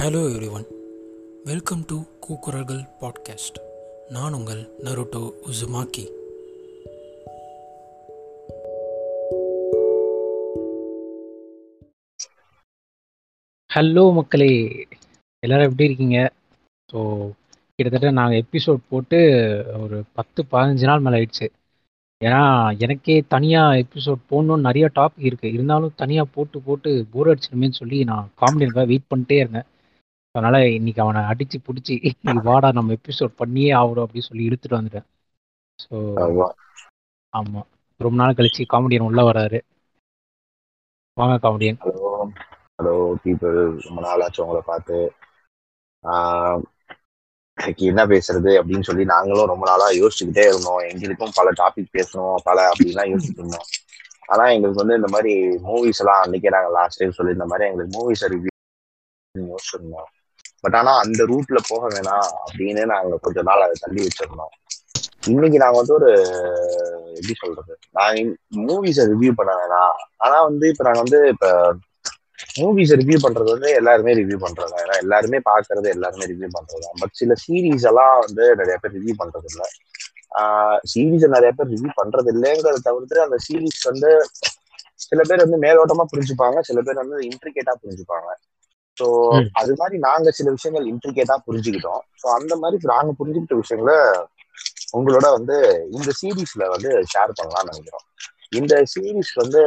Hello everyone welcome to கூக்குரல்கள் podcast நான் உங்கள் நருட்டோ உசுமாக்கி ஹலோ மக்களே. எல்லாரும் எப்படி இருக்கீங்க? ஸோ கிட்டத்தட்ட நாங்கள் எபிசோட் போட்டு ஒரு பத்து பதினஞ்சு நாள் மேலே ஆயிடுச்சு. ஏன்னா எனக்கே தனியாக எபிசோட் போடணும்னு நிறைய டாபிக் இருக்குது இருந்தாலும் தனியாக போட்டு போட்டு போர் அடிச்சிடுமேன்னு சொல்லி நான் காமெடியாக வெயிட் பண்ணிட்டே இருந்தேன். அதனால் இன்னைக்கு அவனை அடித்து பிடிச்சி வாடா நம்ம எபிசோட் பண்ணியே ஆகணும் அப்படின்னு சொல்லி இழுத்துட்டு வந்துட்டேன். ஸோ ஆமா. ரொம்ப நாள் கழிச்சு காமெடியன் உள்ளே வராரு. வாங்க காமெடியன் ஹலோ. ஹலோ பீப்புள் ரொம்ப நாள் ஆச்சு உங்களை பார்த்து. இன்னைக்கு என்ன பேசுறது அப்படின்னு சொல்லி நாங்களும் ரொம்ப நாளா யோசிச்சுக்கிட்டே இருந்தோம். எங்களுக்கும் பல டாபிக் பேசணும் பல அப்படின்லாம் யோசிச்சுட்டு இருந்தோம். ஆனா எங்களுக்கு வந்து இந்த மாதிரி மூவிஸ் எல்லாம் அன்னைக்கே நாங்க லாஸ்ட் டைம் சொல்லி இந்த மாதிரி எங்களுக்கு மூவிஸ் ரிவ்யூ யோசிச்சிருந்தோம். பட் ஆனா அந்த ரூட்ல போக வேணாம் அப்படின்னு நாங்க கொஞ்ச நாள் அதை தள்ளி வச்சிருந்தோம். இன்னைக்கு நாங்க வந்து ஒரு எப்படி சொல்றது? நான் மூவிஸை ரிவ்யூ பண்ண வேணாம். ஆனா வந்து இப்ப நாங்க வந்து இப்ப மூவிஸ் ரிவ்யூ பண்றது வந்து எல்லாருமே ரிவ்யூ பண்றது? ஏன்னா எல்லாருமே பாக்குறது எல்லாருமே ரிவ்யூ பண்றது? பட் சில சீரீஸ் எல்லாம் வந்து நிறைய பேர் ரிவ்யூ பண்றது இல்ல சீரீஸ் நிறைய பேர் ரிவ்யூ பண்றது இல்லைங்கிறத தவிர்த்து அந்த சீரீஸ் வந்து சில பேர் வந்து மேலோட்டமா புரிஞ்சுப்பாங்க சில பேர் வந்து இன்ட்ரிகேட்டா புரிஞ்சுப்பாங்க. ஸோ. அது மாதிரி நாங்க சில விஷயங்கள் இன்ட்ரிகேட்டா புரிஞ்சுக்கிட்டோம் ஸோ அந்த மாதிரி நாங்க புரிஞ்சுக்கிட்ட விஷயங்களை உங்களோட வந்து இந்த சீரீஸ்ல வந்து ஷேர் பண்ணலாம்னு நினைக்கிறோம் இந்த சீரீஸ் வந்து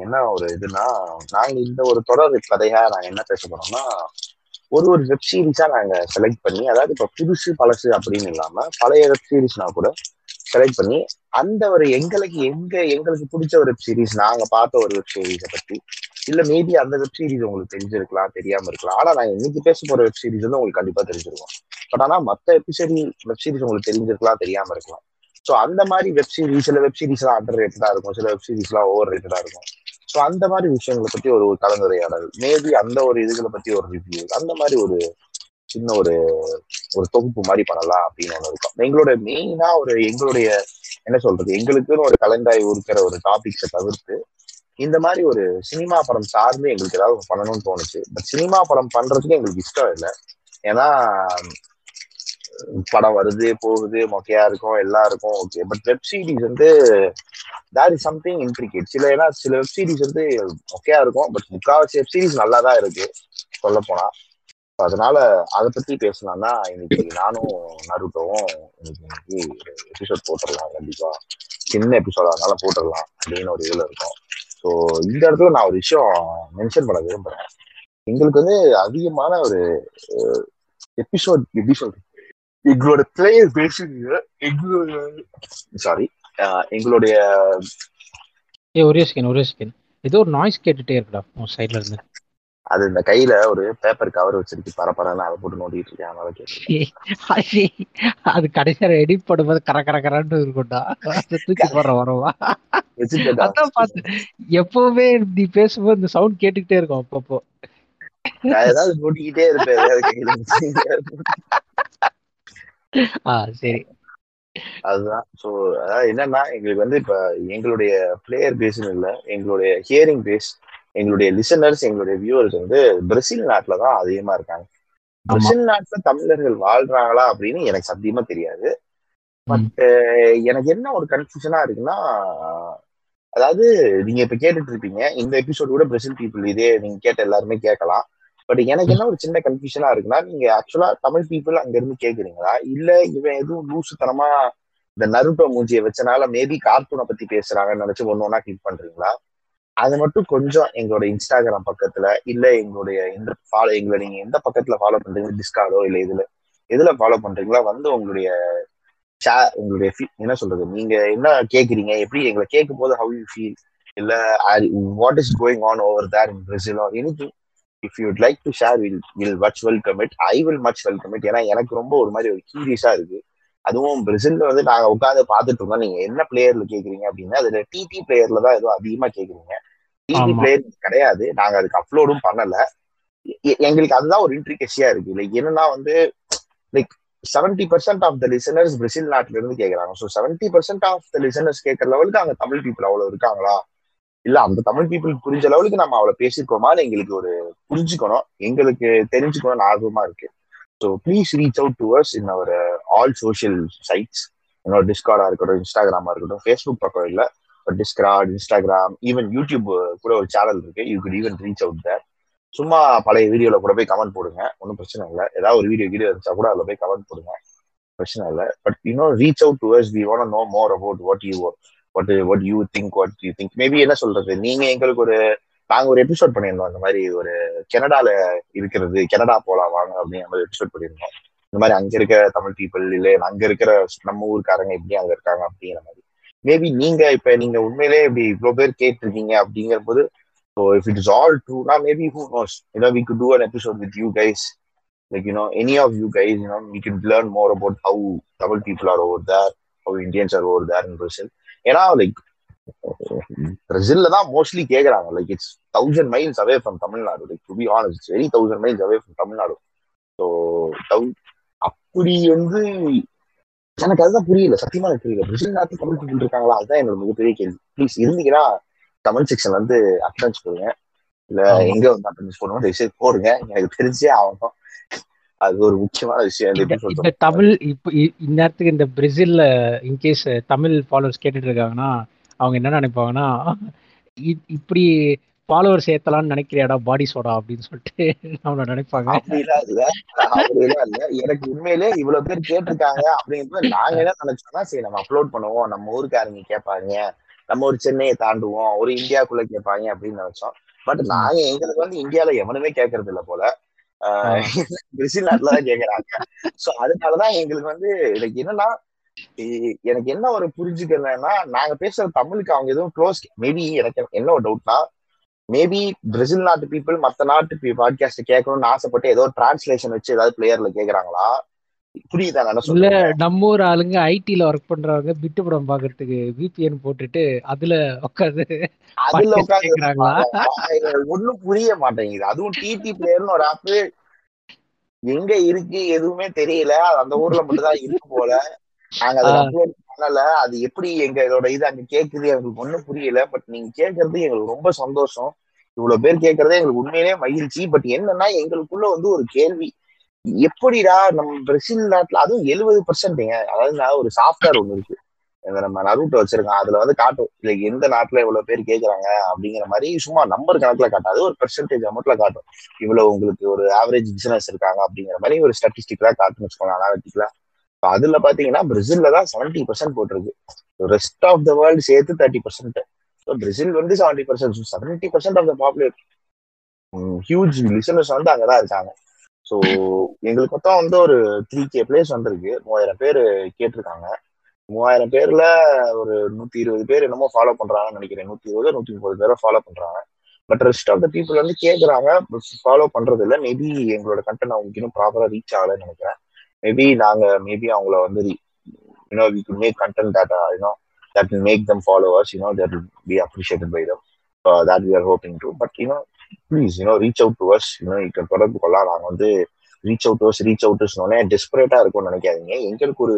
என்ன ஒரு இதுனா நாங்க இந்த ஒரு தொடர் கதையா நாங்க என்ன பேச போறோம்னா ஒரு ஒரு வெப் சீரிஸா நாங்க செலக்ட் பண்ணி அதாவது இப்ப புதுசு பழசு அப்படின்னு இல்லாம பழைய வெப் சீரிஸ்னா கூட செலக்ட் பண்ணி அந்த ஒரு எங்களுக்கு எங்க எங்களுக்கு பிடிச்ச ஒரு வெப் சீரிஸ் நாங்க பார்த்த ஒரு வெப் சீரிஸை பத்தி இல்ல மேபி அந்த வெப் சீரிஸ் உங்களுக்கு தெரிஞ்சிருக்கலாம் தெரியாம இருக்கலாம். ஆனா நான் இன்னைக்கு பேச போற வெப் சீரிஸ் வந்து உங்களுக்கு கண்டிப்பா தெரிஞ்சிருக்கும். பட் ஆனா மத்த எபிசோடி வெப் சீரிஸ் உங்களுக்கு தெரிஞ்சிருக்கலாம் தெரியாம இருக்கலாம். ஸோ அந்த மாதிரி வெப் சீரிஸ் சில வெப் சீரிஸ் எல்லாம் அண்டர் ரேட்டடா இருக்கும் சில வெப் சீரிஸ் எல்லாம் ஓவர் ரேட்டடா இருக்கும். ஸோ அந்த மாதிரி விஷயங்களை பத்தி ஒரு ஒரு கலந்துரையாடல் மேபி அந்த ஒரு இதுகளை பத்தி ஒரு ரிவ்யூ அந்த மாதிரி ஒரு சின்ன ஒரு ஒரு தொகுப்பு மாதிரி பண்ணலாம் அப்படின்னு ஒன்று இருக்கும். எங்களோட மெயினா ஒரு எங்களுடைய என்ன சொல்றது எங்களுக்குன்னு ஒரு கலந்தாய் இருக்கிற ஒரு டாபிக்ஸை தவிர்த்து இந்த மாதிரி ஒரு சினிமா படம் சார்ந்து எங்களுக்கு ஏதாவது பண்ணணும்னு தோணுச்சு. பட் சினிமா படம் பண்றதுக்கு எங்களுக்கு இஷ்டம் இல்லை. ஏன்னா படம் வருது போகுது மொக்கையா இருக்கும் எல்லாம் இருக்கும் ஓகே பட் வெப் சீரிஸ் வந்து தேட் இஸ் சம்திங் இன்ட்ரிகேட் சில ஏன்னா சில வெப் சீரிஸ் வந்து மொக்கையா இருக்கும் பட் முக்காவாசி வெப் சீரிஸ் நல்லா தான் இருக்கு சொல்ல போனா. அதனால அதை பத்தி பேசலாம்னா இன்னைக்கு நானும் நருட்டோவும் இன்னைக்கு இன்னைக்கு எபிசோட் போட்டுடலாம் கண்டிப்பா. சின்ன எபிசோட் அதனால போட்டுடலாம் அப்படின்னு ஒரு இதுல இருக்கும். ஸோ இந்த இடத்துல நான் ஒரு விஷயம் மென்ஷன் பண்ண விரும்புறேன். எங்களுக்கு வந்து அதிகமான ஒரு எபிசோட் எப்படி சொல்றது? எங்களோட பிளேயர் பேசுறது எங்களோட சாரி எங்களுடைய ஏ ஒரே ஸ்கின் ஒரே ஸ்கின் ஏதோ ஒரு நாய்ஸ் கேட்டுட்டே இருக்குடா உன் சைட்ல இருந்து. அது இந்த கையில ஒரு பேப்பர் கவர் வச்சிருக்கு. பரபரன்னு அதை போட்டு நோண்டிட்டு இருக்கேன். அது கடைசியா எடிட் பண்ணும்போது கர கர கரன்னு இருக்கும்டா. அதை தூக்கி போடுற வரவா அதான் பார்த்தேன். எப்பவுமே நீ பேசும்போது இந்த சவுண்ட் கேட்டுக்கிட்டே இருக்கும் அப்பப்போ. ஏதாவது நோண்டிக்கிட்டே இருப்பேன். எதையாவது கையில வச்சு. ஆ சரி. அதுதான். ஸோ அதாவது என்னன்னா எங்களுக்கு வந்து இப்ப எங்களுடைய பிளேயர் பேஸ்னு இல்லை எங்களுடைய ஹியரிங் பேஸ் எங்களுடைய லிசனர்ஸ் எங்களுடைய வியூவர்ஸ் வந்து பிரேசில் நாட்டுல தான் அதிகமா இருக்காங்க. பிரேசில் நாட்டுல தமிழர்கள் வாழ்றாங்களா அப்படின்னு எனக்கு சத்தியமா தெரியாது. பட் எனக்கு என்ன ஒரு கன்ஃபியூஷனா இருக்குன்னா அதாவது நீங்க இப்ப கேட்டுட்டு இருப்பீங்க இந்த எபிசோட் கூட பிரேசில் பீப்புள் இதே நீங்க கேட்ட எல்லாருமே கேட்கலாம். பட் எனக்கு. என்ன ஒரு சின்ன கன்ஃபியூஷனா இருக்குன்னா நீங்க ஆக்சுவலா தமிழ் பீப்புள் அங்க இருந்து கேக்குறீங்களா? இல்ல இவன் எதுவும் லூசுத்தனமா இந்த நருட்டோ மூஞ்சியை வச்சனால மேபி கார்ட்டூனை பத்தி பேசுறாங்கன்னு நினைச்சு ஒன்னு ஒன்னா கிளிக் பண்றீங்களா? அது மட்டும் கொஞ்சம் எங்களோட இன்ஸ்டாகிராம் பக்கத்துல இல்ல எங்களுடைய எந்த ஃபாலோ எங்களை நீங்க எந்த பக்கத்துல ஃபாலோ பண்றீங்க? டிஸ்கார்டோ இல்ல இதுல எதுல ஃபாலோ பண்றீங்களா வந்து உங்களுடைய chat- உங்களுடைய என்ன சொல்றது? நீங்க என்ன கேக்குறீங்க? எப்படி எங்களை கேட்கும் போது ஹவு யூ ஃபீல் இல்ல what is going on over there in Brazil or any if you'd like to share will will much welcome it I will much welcome it ஏன்னா எனக்கு ரொம்ப ஒரு மாதிரி ஒரு கியூரியஸா இருக்கு. அதுவும் பிரேசில்ல வந்து நாங்க உட்காந்து பார்த்துட்டு இருந்தோம் நீங்க என்ன பிளேயர்ல கேக்குறீங்க அப்படின்னா அதுல டிடி பிளேயர்ல தான் ஏதோ அதிகமா கேக்குறீங்க. ஆமா. பிளேயர் கிடையாது. நாங்க அதுக்கு அப்லோடும் பண்ணல. எங்களுக்கு அதுதான் ஒரு இன்ட்ரிகேஷியா இருக்கு. லைக் என்னன்னா வந்து like seventy percent of the listeners Brazil நாட்டுல இருந்து கேக்குறாங்க. So seventy percent of the listeners கேட்கற லெவலுக்கு அங்க தமிழ் பீப்புள் அவ்வளவு இருக்காங்களா? இல்ல அந்த தமிழ் பீப்புள் புரிஞ்ச லெவலுக்கு நம்ம அவளை பேசியிருக்கோமான்னு எங்களுக்கு ஒரு புரிஞ்சுக்கணும். எங்களுக்கு தெரிஞ்சுக்கணும்னு ஆர்வமா இருக்கு. So please reach out to us in our all social sites என்னோட டிஸ்கார்டா இருக்கட்டும் இன்ஸ்டாகிராமா இருக்கட்டும் ஃபேஸ்புக் பக்கம் இல்ல. டிஸ்கிராட் இன்ஸ்டாகிராம் ஈவன் யூடியூப் கூட ஒரு சேனல் இருக்கு. You could even reach out there சும்மா பழைய வீடியோல கூட போய் கமெண்ட் போடுங்க. ஒன்றும் பிரச்சனை இல்லை. ஏதாவது ஒரு வீடியோ வீடியோ இருந்துச்சா கூட அதில் போய் கமெண்ட் போடுங்க. பிரச்சனை இல்லை. But you know reach out towards we want know more about what you what what you think what you think maybe என்ன சொல்றது? நீங்க எங்களுக்கு ஒரு நாங்க ஒரு எபிசோட் பண்ணியிருந்தோம். இந்த மாதிரி ஒரு கனடால இருக்கிறது கனடா போலாம் வாங்க அப்படிங்கிற மாதிரி எபிசோட் பண்ணியிருந்தோம். இந்த மாதிரி அங்க இருக்க தமிழ் பீப்புள் இல்லை அங்க இருக்கிற நம்ம ஊருக்காரங்க எப்படி அங்க இருக்காங்க அப்படிங்கிற மாதிரி. மேபி நீங்க இப்ப நீங்க உண்மையிலே இப்படி இவ்வளவு பேர் கேட்டிருக்கீங்க அப்படிங்கிற போது so if it is all ட்ரூனா maybe who knows you know we could do an episode with you guys like you know any of you guys you know we could learn more about how Tamil people are over there how Indians are over there in Brazil ஏன்னா like பிரசில்ல தான் mostly கேக்குறாங்க. Like it's thousand miles away from Tamil Nadu like to be honest it's very thousand miles away from Tamil Nadu so அப்படி வந்து எனக்கு அதுதான் புரியல சத்தியமா எனக்கு புரியல. பிரசில் நாட்டு தமிழ் பீப்புள் இருக்காங்களா? அதுதான் என்னோட மிகப்பெரிய கேள்வி. ப்ளீஸ் இருந்தீங்கன்னா கமெண்ட் செக்ஷன் வந்து அட்டன்ஸ் போடுங்க. இல்ல எங்க வந்து அட்டன்ஸ் போடணும் தயவுசெய்து போடுங்க. எனக்கு தெரிஞ்சே ஆகணும். அது ஒரு முக்கியமான விஷயம் இந்த தமிழ் இப்போ இந்நேரத்துக்கு இந்த பிரேசில்ல இன்கேஸ் தமிழ் ஃபாலோவர்ஸ் கேட்டுட்டு இருக்காங்கன்னா அவங்க என்ன நினைப்பாங்கன்னா இப்படி ஃபாலோவர்ஸ் ஏத்தலாம்னு நினைக்கிறியாடா பாடி சோடா அப்படின்னு சொல்லிட்டு அவனை நினைப்பாங்க. எனக்கு உண்மையிலே இவ்வளவு பேர் கேட்டிருக்காங்க அப்படிங்கிறது நாங்க என்ன நினைச்சோம்னா சரி நம்ம அப்லோட் பண்ணுவோம். நம்ம ஊருக்காரங்க கேட்பாங்க? நம்ம ஒரு சென்னையை தாண்டுவோம். ஒரு இந்தியாக்குள்ள கேட்பாங்க அப்படின்னு நினைச்சோம். பட் நாங்க எங்களுக்கு வந்து இந்தியால எவனுமே கேட்கறது இல்ல போல. பிரேசில் நாட்டுல தான் கேக்குறாங்க சோ அதனாலதான் எங்களுக்கு வந்து எனக்கு என்னன்னா எனக்கு என்ன ஒரு புரிஞ்சுக்கிறதுனா நாங்க பேசுற தமிழுக்கு அவங்க எதுவும் க்ளோஸ் மேபி எனக்கு என்ன ஒரு டவுட்னா மேபி பிரேசில் நாட்டு பீப்புள் மத்த நாட்டு பாட்காஸ்ட் கேட்கணும்னு ஆசைப்பட்டு ஏதோ டிரான்ஸ்லேஷன் வச்சு ஏதாவது பிளேயர்ல கேக்குறாங்களா? புரியுதா இல்ல நம்ம ஊர் ஆளுங்க ஐடில ஒர்க் பண்றவங்க பிட்டு படம் பாக்குறதுக்கு விபிஎன் போட்டுட்டு அதுல உட்காந்து அதுல உட்காந்து ஒண்ணும் புரிய மாட்டேங்குது. அதுவும் டிடி பிளேயர்னு ஒரு ஆப் எங்க இருக்கு எதுவுமே தெரியல. அந்த ஊர்ல மட்டும் தான் இருக்கு போல. நாங்க அதை அப்லோட் பண்ணல. அது எப்படி எங்க இதோட இது அங்க கேக்குது எங்களுக்கு ஒண்ணும் புரியல. பட் நீங்க கேக்குறது எங்களுக்கு ரொம்ப சந்தோஷம். இவ்வளவு பேர் கேக்குறதே எங்களுக்கு உண்மையிலேயே மகிழ்ச்சி. பட் என்னன்னா எங்களுக்குள்ள வந்து ஒரு கேள்வி. எப்படிடா நம்ம பிரசில் நாட்டுல அதுவும் எழுபது பர்சன்ட்ங்க அதாவது நான் ஒரு சாஃப்ட்வேர் ஒண்ணு இருக்கு. இந்த நம்ம நரூட்டை வச்சிருக்கோம் அதுல வந்து காட்டும். இல்லை எந்த நாட்டுல இவ்வளவு பேர் கேக்குறாங்க அப்படிங்கிற மாதிரி சும்மா நம்பர் கணக்குல காட்டாது ஒரு பெர்சன்டேஜ் அமௌண்ட்ல காட்டும். இவ்வளவு உங்களுக்கு ஒரு ஆவரேஜ் பிசினஸ் இருக்காங்க அப்படிங்கிற மாதிரி ஒரு ஸ்டாட்டிஸ்டிக்லாம் காட்டுன்னு வச்சுக்கோங்க அனாலிட்டிக்லாம் அதுல பாத்தீங்கன்னா பிரேசில்ல தான் செவன்டி பர்சன்ட் போட்டிருக்கு. ரெஸ்ட் ஆஃப் த வேர்ல்டு சேர்த்து தேர்ட்டி பர்சன்ட் பிரேசில் வந்து seventy percent seventy percent of the populate huge listeners வந்து அங்கதான் இருக்காங்க. ஸோ எங்களுக்கு மொத்தம் வந்து ஒரு த்ரீ கே பிளேஸ் வந்திருக்கு. மூவாயிரம் பேர் கேட்டிருக்காங்க. மூவாயிரம் பேர்ல ஒரு நூத்தி இருபது பேர் என்னமோ ஃபாலோ பண்றாங்கன்னு நினைக்கிறேன். நூத்தி இருபது நூத்தி முப்பது பேரை ஃபாலோ பண்றாங்க. But rest of the people வந்து கேட்குறாங்க ஃபாலோ பண்றது இல்லை மேபி எங்களோட கண்டென்ட் அவங்களுக்கு இன்னும் ப்ராப்பரா ரீச் ஆகலைன்னு நினைக்கிறேன். மேபி நாங்க மேபி அவங்கள வந்து you know we could make content that you know that will make them followers you know that will be appreciated by them that we are hoping to but you know please you know reach out to us you know இக்க தொடர்பு கொள்ளலாம். நாங்கள் வந்து reach out to reach out சொன்னோன்னே டெஸ்பரேட்டா இருக்கும்னு நினைக்காதீங்க. எங்களுக்கு ஒரு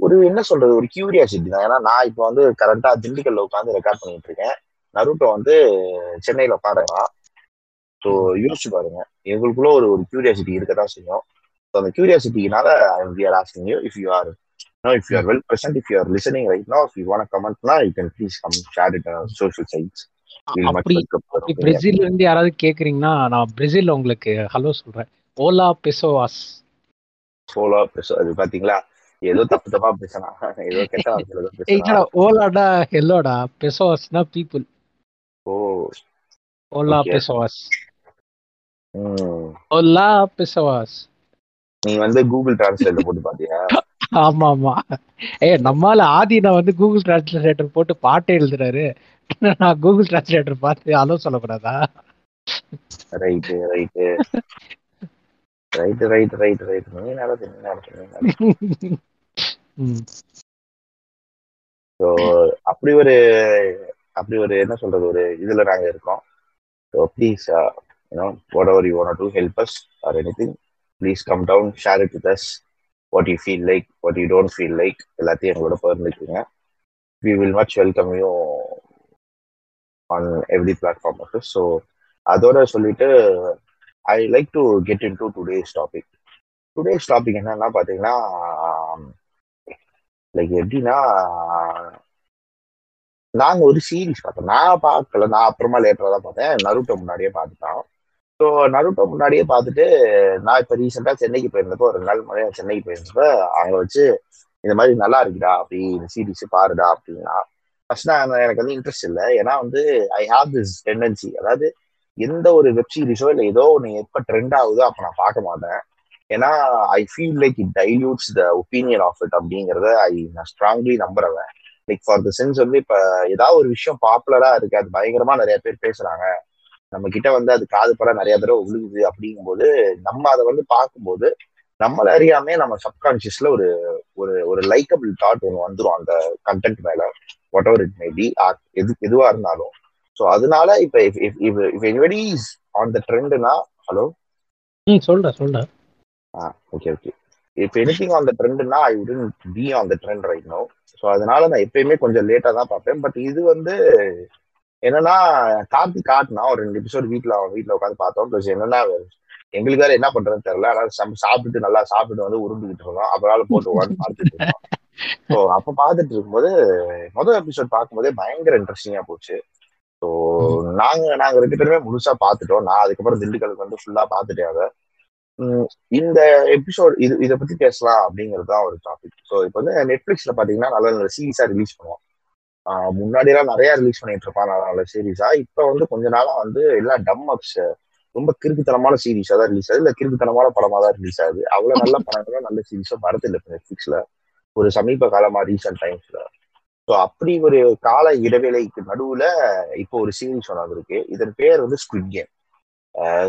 ஒரு என்ன சொல்றது? ஒரு கியூரியாசிட்டி தான். ஏன்னா நான் இப்போ வந்து கரெக்டா திண்டுக்கல்ல உட்காந்து ரெக்கார்ட் பண்ணிட்டு இருக்கேன். நருட்டோ வந்து சென்னையில உட்காந்துறான் ஸோ யோசிச்சு பாருங்க. எங்களுக்குள்ள ஒரு ஒரு கியூரியாசிட்டி இருக்க தான் செய்யும். அந்த கியூரியாசிட்டினால are asking you if you are No, if you are well present, if you are listening right now, if you want to comment now, you can please come share it on our social sites. அப்படி பிரேசில்ல இருந்து யாராவது கேக்குறீங்கன்னா நான் பிரேசில்ல உங்களுக்கு hello சொல்றேன். ஓலா பெசோவாஸ் Ola peso அது பாத்தீங்களா? ஏதோ தப்பு தப்பா பேசினா ஏதோ கெட்ட ஓலாடா ஹெல்லோடா பெசோவாஸ்னா பீப்புள் ஓ. ஓலா பெசோவாஸ் ஓலா பெசோவாஸ் நீ வந்து கூகுள் டிரான்ஸ்லேட்ல போட்டு பாத்தியா? ஆமா ஆமா ஏ நம்மால ஆதி நான் வந்து கூகுள் டிரான்ஸ்லேட்டர் போட்டு பாட்டே எழுதுறாரு. நான் கூகுள் டிரான்ஸ்லேட்டர் பார்த்து அலோ சொல்லக்கூடாதா? Right right right right right right நீ நடத்து நீ நடத்து ஸோ அப்படி ஒரு அப்படி ஒரு என்ன சொல்றது ஒரு இதுல நாங்க இருக்கோம். So please you know whatever you want to help us or anything please come down share it with us what you feel like what you don't feel like எல்லாத்தையும் எங்களோட பகிர்ந்துக்குங்க. We will much welcome you on every platform of so அதோட சொல்லிட்டு I like to get into today's topic today's topic என்னன்னா பார்த்தீங்கன்னா like எப்படின்னா நாங்கள் ஒரு series பார்த்தோம் நான் பார்க்கல நான் அப்புறமா லேட்டராக தான் பார்த்தேன். நருட்டோ முன்னாடியே பார்த்துட்டோம். ஸோ நருட்டோ முன்னாடியே பார்த்துட்டு நான் இப்போ ரீசெண்டாக சென்னைக்கு போயிருந்தப்போ ஒரு நாள் முறையாக சென்னைக்கு போயிருந்தப்ப அங்கே வச்சு இந்த மாதிரி நல்லா இருக்குடா அப்படி இந்த சீரீஸ் பாருடா அப்படின்னா ஃபர்ஸ்ட் நான் எனக்கு வந்து இன்ட்ரெஸ்ட் இல்லை. ஏன்னா வந்து ஐ ஹாவ் திஸ் டெண்டன்சி அதாவது எந்த ஒரு வெப் சீரிஸோ இல்லை ஏதோ ஒன்று எப்போ ட்ரெண்ட் ஆகுதோ அப்போ நான் பார்க்க மாட்டேன். ஏன்னா I feel like it dilutes the opinion of it அப்படிங்கிறத ஐ நான் ஸ்ட்ராங்லி நம்புறவன். லைக் ஃபார் த சென்ஸ் வந்து இப்போ ஏதாவது ஒரு விஷயம் பாப்புலரா இருக்கு அது பயங்கரமா நிறைய பேர் பேசுறாங்க. நம்ம கிட்ட வந்து அது காது பட நிறைய தடவை விழுகுது அப்படிங்கும்போது நம்ம அதை வந்து பார்க்கும்போது நம்மள அறியாமே நம்ம சப்கான்சியஸ்ல ஒரு ஒரு ஒரு லைக்கபிள் தாட் ஒன்று வந்துடும் அந்த கண்டென்ட் மேல. Whatever it may be எது எதுவா இருந்தாலும். ஸோ அதனால இப்போ if anybody is on the ட்ரெண்ட்னா hello ம் சொல்ற சொல்ற ஆ okay okay if anything on the ட்ரெண்ட்னா I wouldn't be on the trend right no so அதனால நான் எப்பயுமே கொஞ்சம் லேட்டா தான் பார்ப்பேன். பட் இது வந்து என்னன்னா கார்த்தி காட்டினா ஒரு ரெண்டு எபிசோட் வீட்டில் அவன் வீட்டில் உட்காந்து பார்த்தோம். ப்ளஸ் என்னன்னா எங்களுக்கு வேற என்ன பண்றதுன்னு தெரியல. ஆனால் சாப்பிட்டுட்டு நல்லா சாப்பிட்டுட்டு வந்து உருண்டுகிட்டு இருந்தோம். அப்புறம் போட்டு உட்காந்து பார்த்துட்டு இருந்தோம். ஸோ அப்போ பார்த்துட்டு இருக்கும்போது முதல் எபிசோட் பார்க்கும்போதே பயங்கர இன்ட்ரெஸ்டிங்கா போச்சு. ஸோ நாங்க நாங்க ரெண்டு பேருமே முழுசா பார்த்துட்டோம். நான் அதுக்கப்புறம் திண்டுக்கலுக்கு வந்து ஃபுல்லா பார்த்துட்டேன் அதை. இந்த எபிசோட் இது இதை பத்தி பேசலாம் அப்படிங்கிறது தான் ஒரு டாபிக் ஸோ இப்போ வந்து நெட்ஃபிளிக்ஸ்ல பாத்தீங்கன்னா நல்ல நல்ல சீரீஸா ரிலீஸ் பண்ணுவோம். முன்னாடி எல்லாம் நிறைய ரிலீஸ் பண்ணிட்டு இருப்பான் நல்ல சீரீஸா இப்போ வந்து கொஞ்ச நாளா வந்து எல்லாம் டம் அப்ஸ் ரொம்ப கிறுக்குத்தனமான சீரீஸா தான் ரிலீஸ் ஆகுது. இல்ல கிறுக்குத்தனமான படமா தான் ரிலீஸ் ஆகுது. அவ்வளவு நல்ல படங்களும் நல்ல சீரீஸா வரது இல்லை நெட்ஃபிளிக்ஸ்ல ஒரு சமீப காலமா ரீசெண்ட் டைம்ஸ்ல ஸோ அப்படி ஒரு கால இடைவேளைக்கு நடுவுல இப்போ ஒரு சீரீஸ் ஒன்று வந்திருக்கு. இதன் பேர் வந்து ஸ்குவிட் கேம்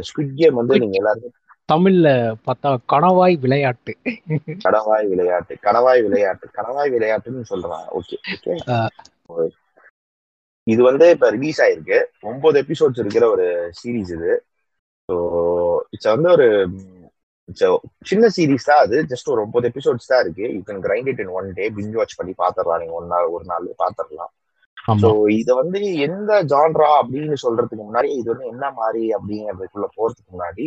ஸ்குவிட் கேம் வந்து நீங்க எல்லாருமே தமிழ்ல பார்த்தா கணவாய் விளையாட்டு. கணவாய் விளையாட்டு கணவாய் விளையாட்டு கணவாய் விளையாட்டுன்னு சொல்றான் ஓகே ஓகே இது வந்து இப்ப ரிலீஸ் ஆயிருக்கு. ஒன்பது எபிசோட்ஸ் இருக்கிற ஒரு சீரீஸ் இது. ஸோ இட்ஸ் வந்து ஒரு சின்ன சீரீஸ் தான் அது. ஜஸ்ட் ஒரு ஒன்பது எபிசோட்ஸ் தான் இருக்கு. You can grind it in one day binge watch பண்ணி பாத்திரலாம். நீங்க ஒன் நாள் ஒரு நாள் பாத்திரலாம். ஸோ இதை வந்து எந்த ஜான்ரா அப்படின்னு சொல்றதுக்கு முன்னாடி இது வந்து என்ன மாதிரி அப்படிங்கிறதுக்குள்ள போறதுக்கு முன்னாடி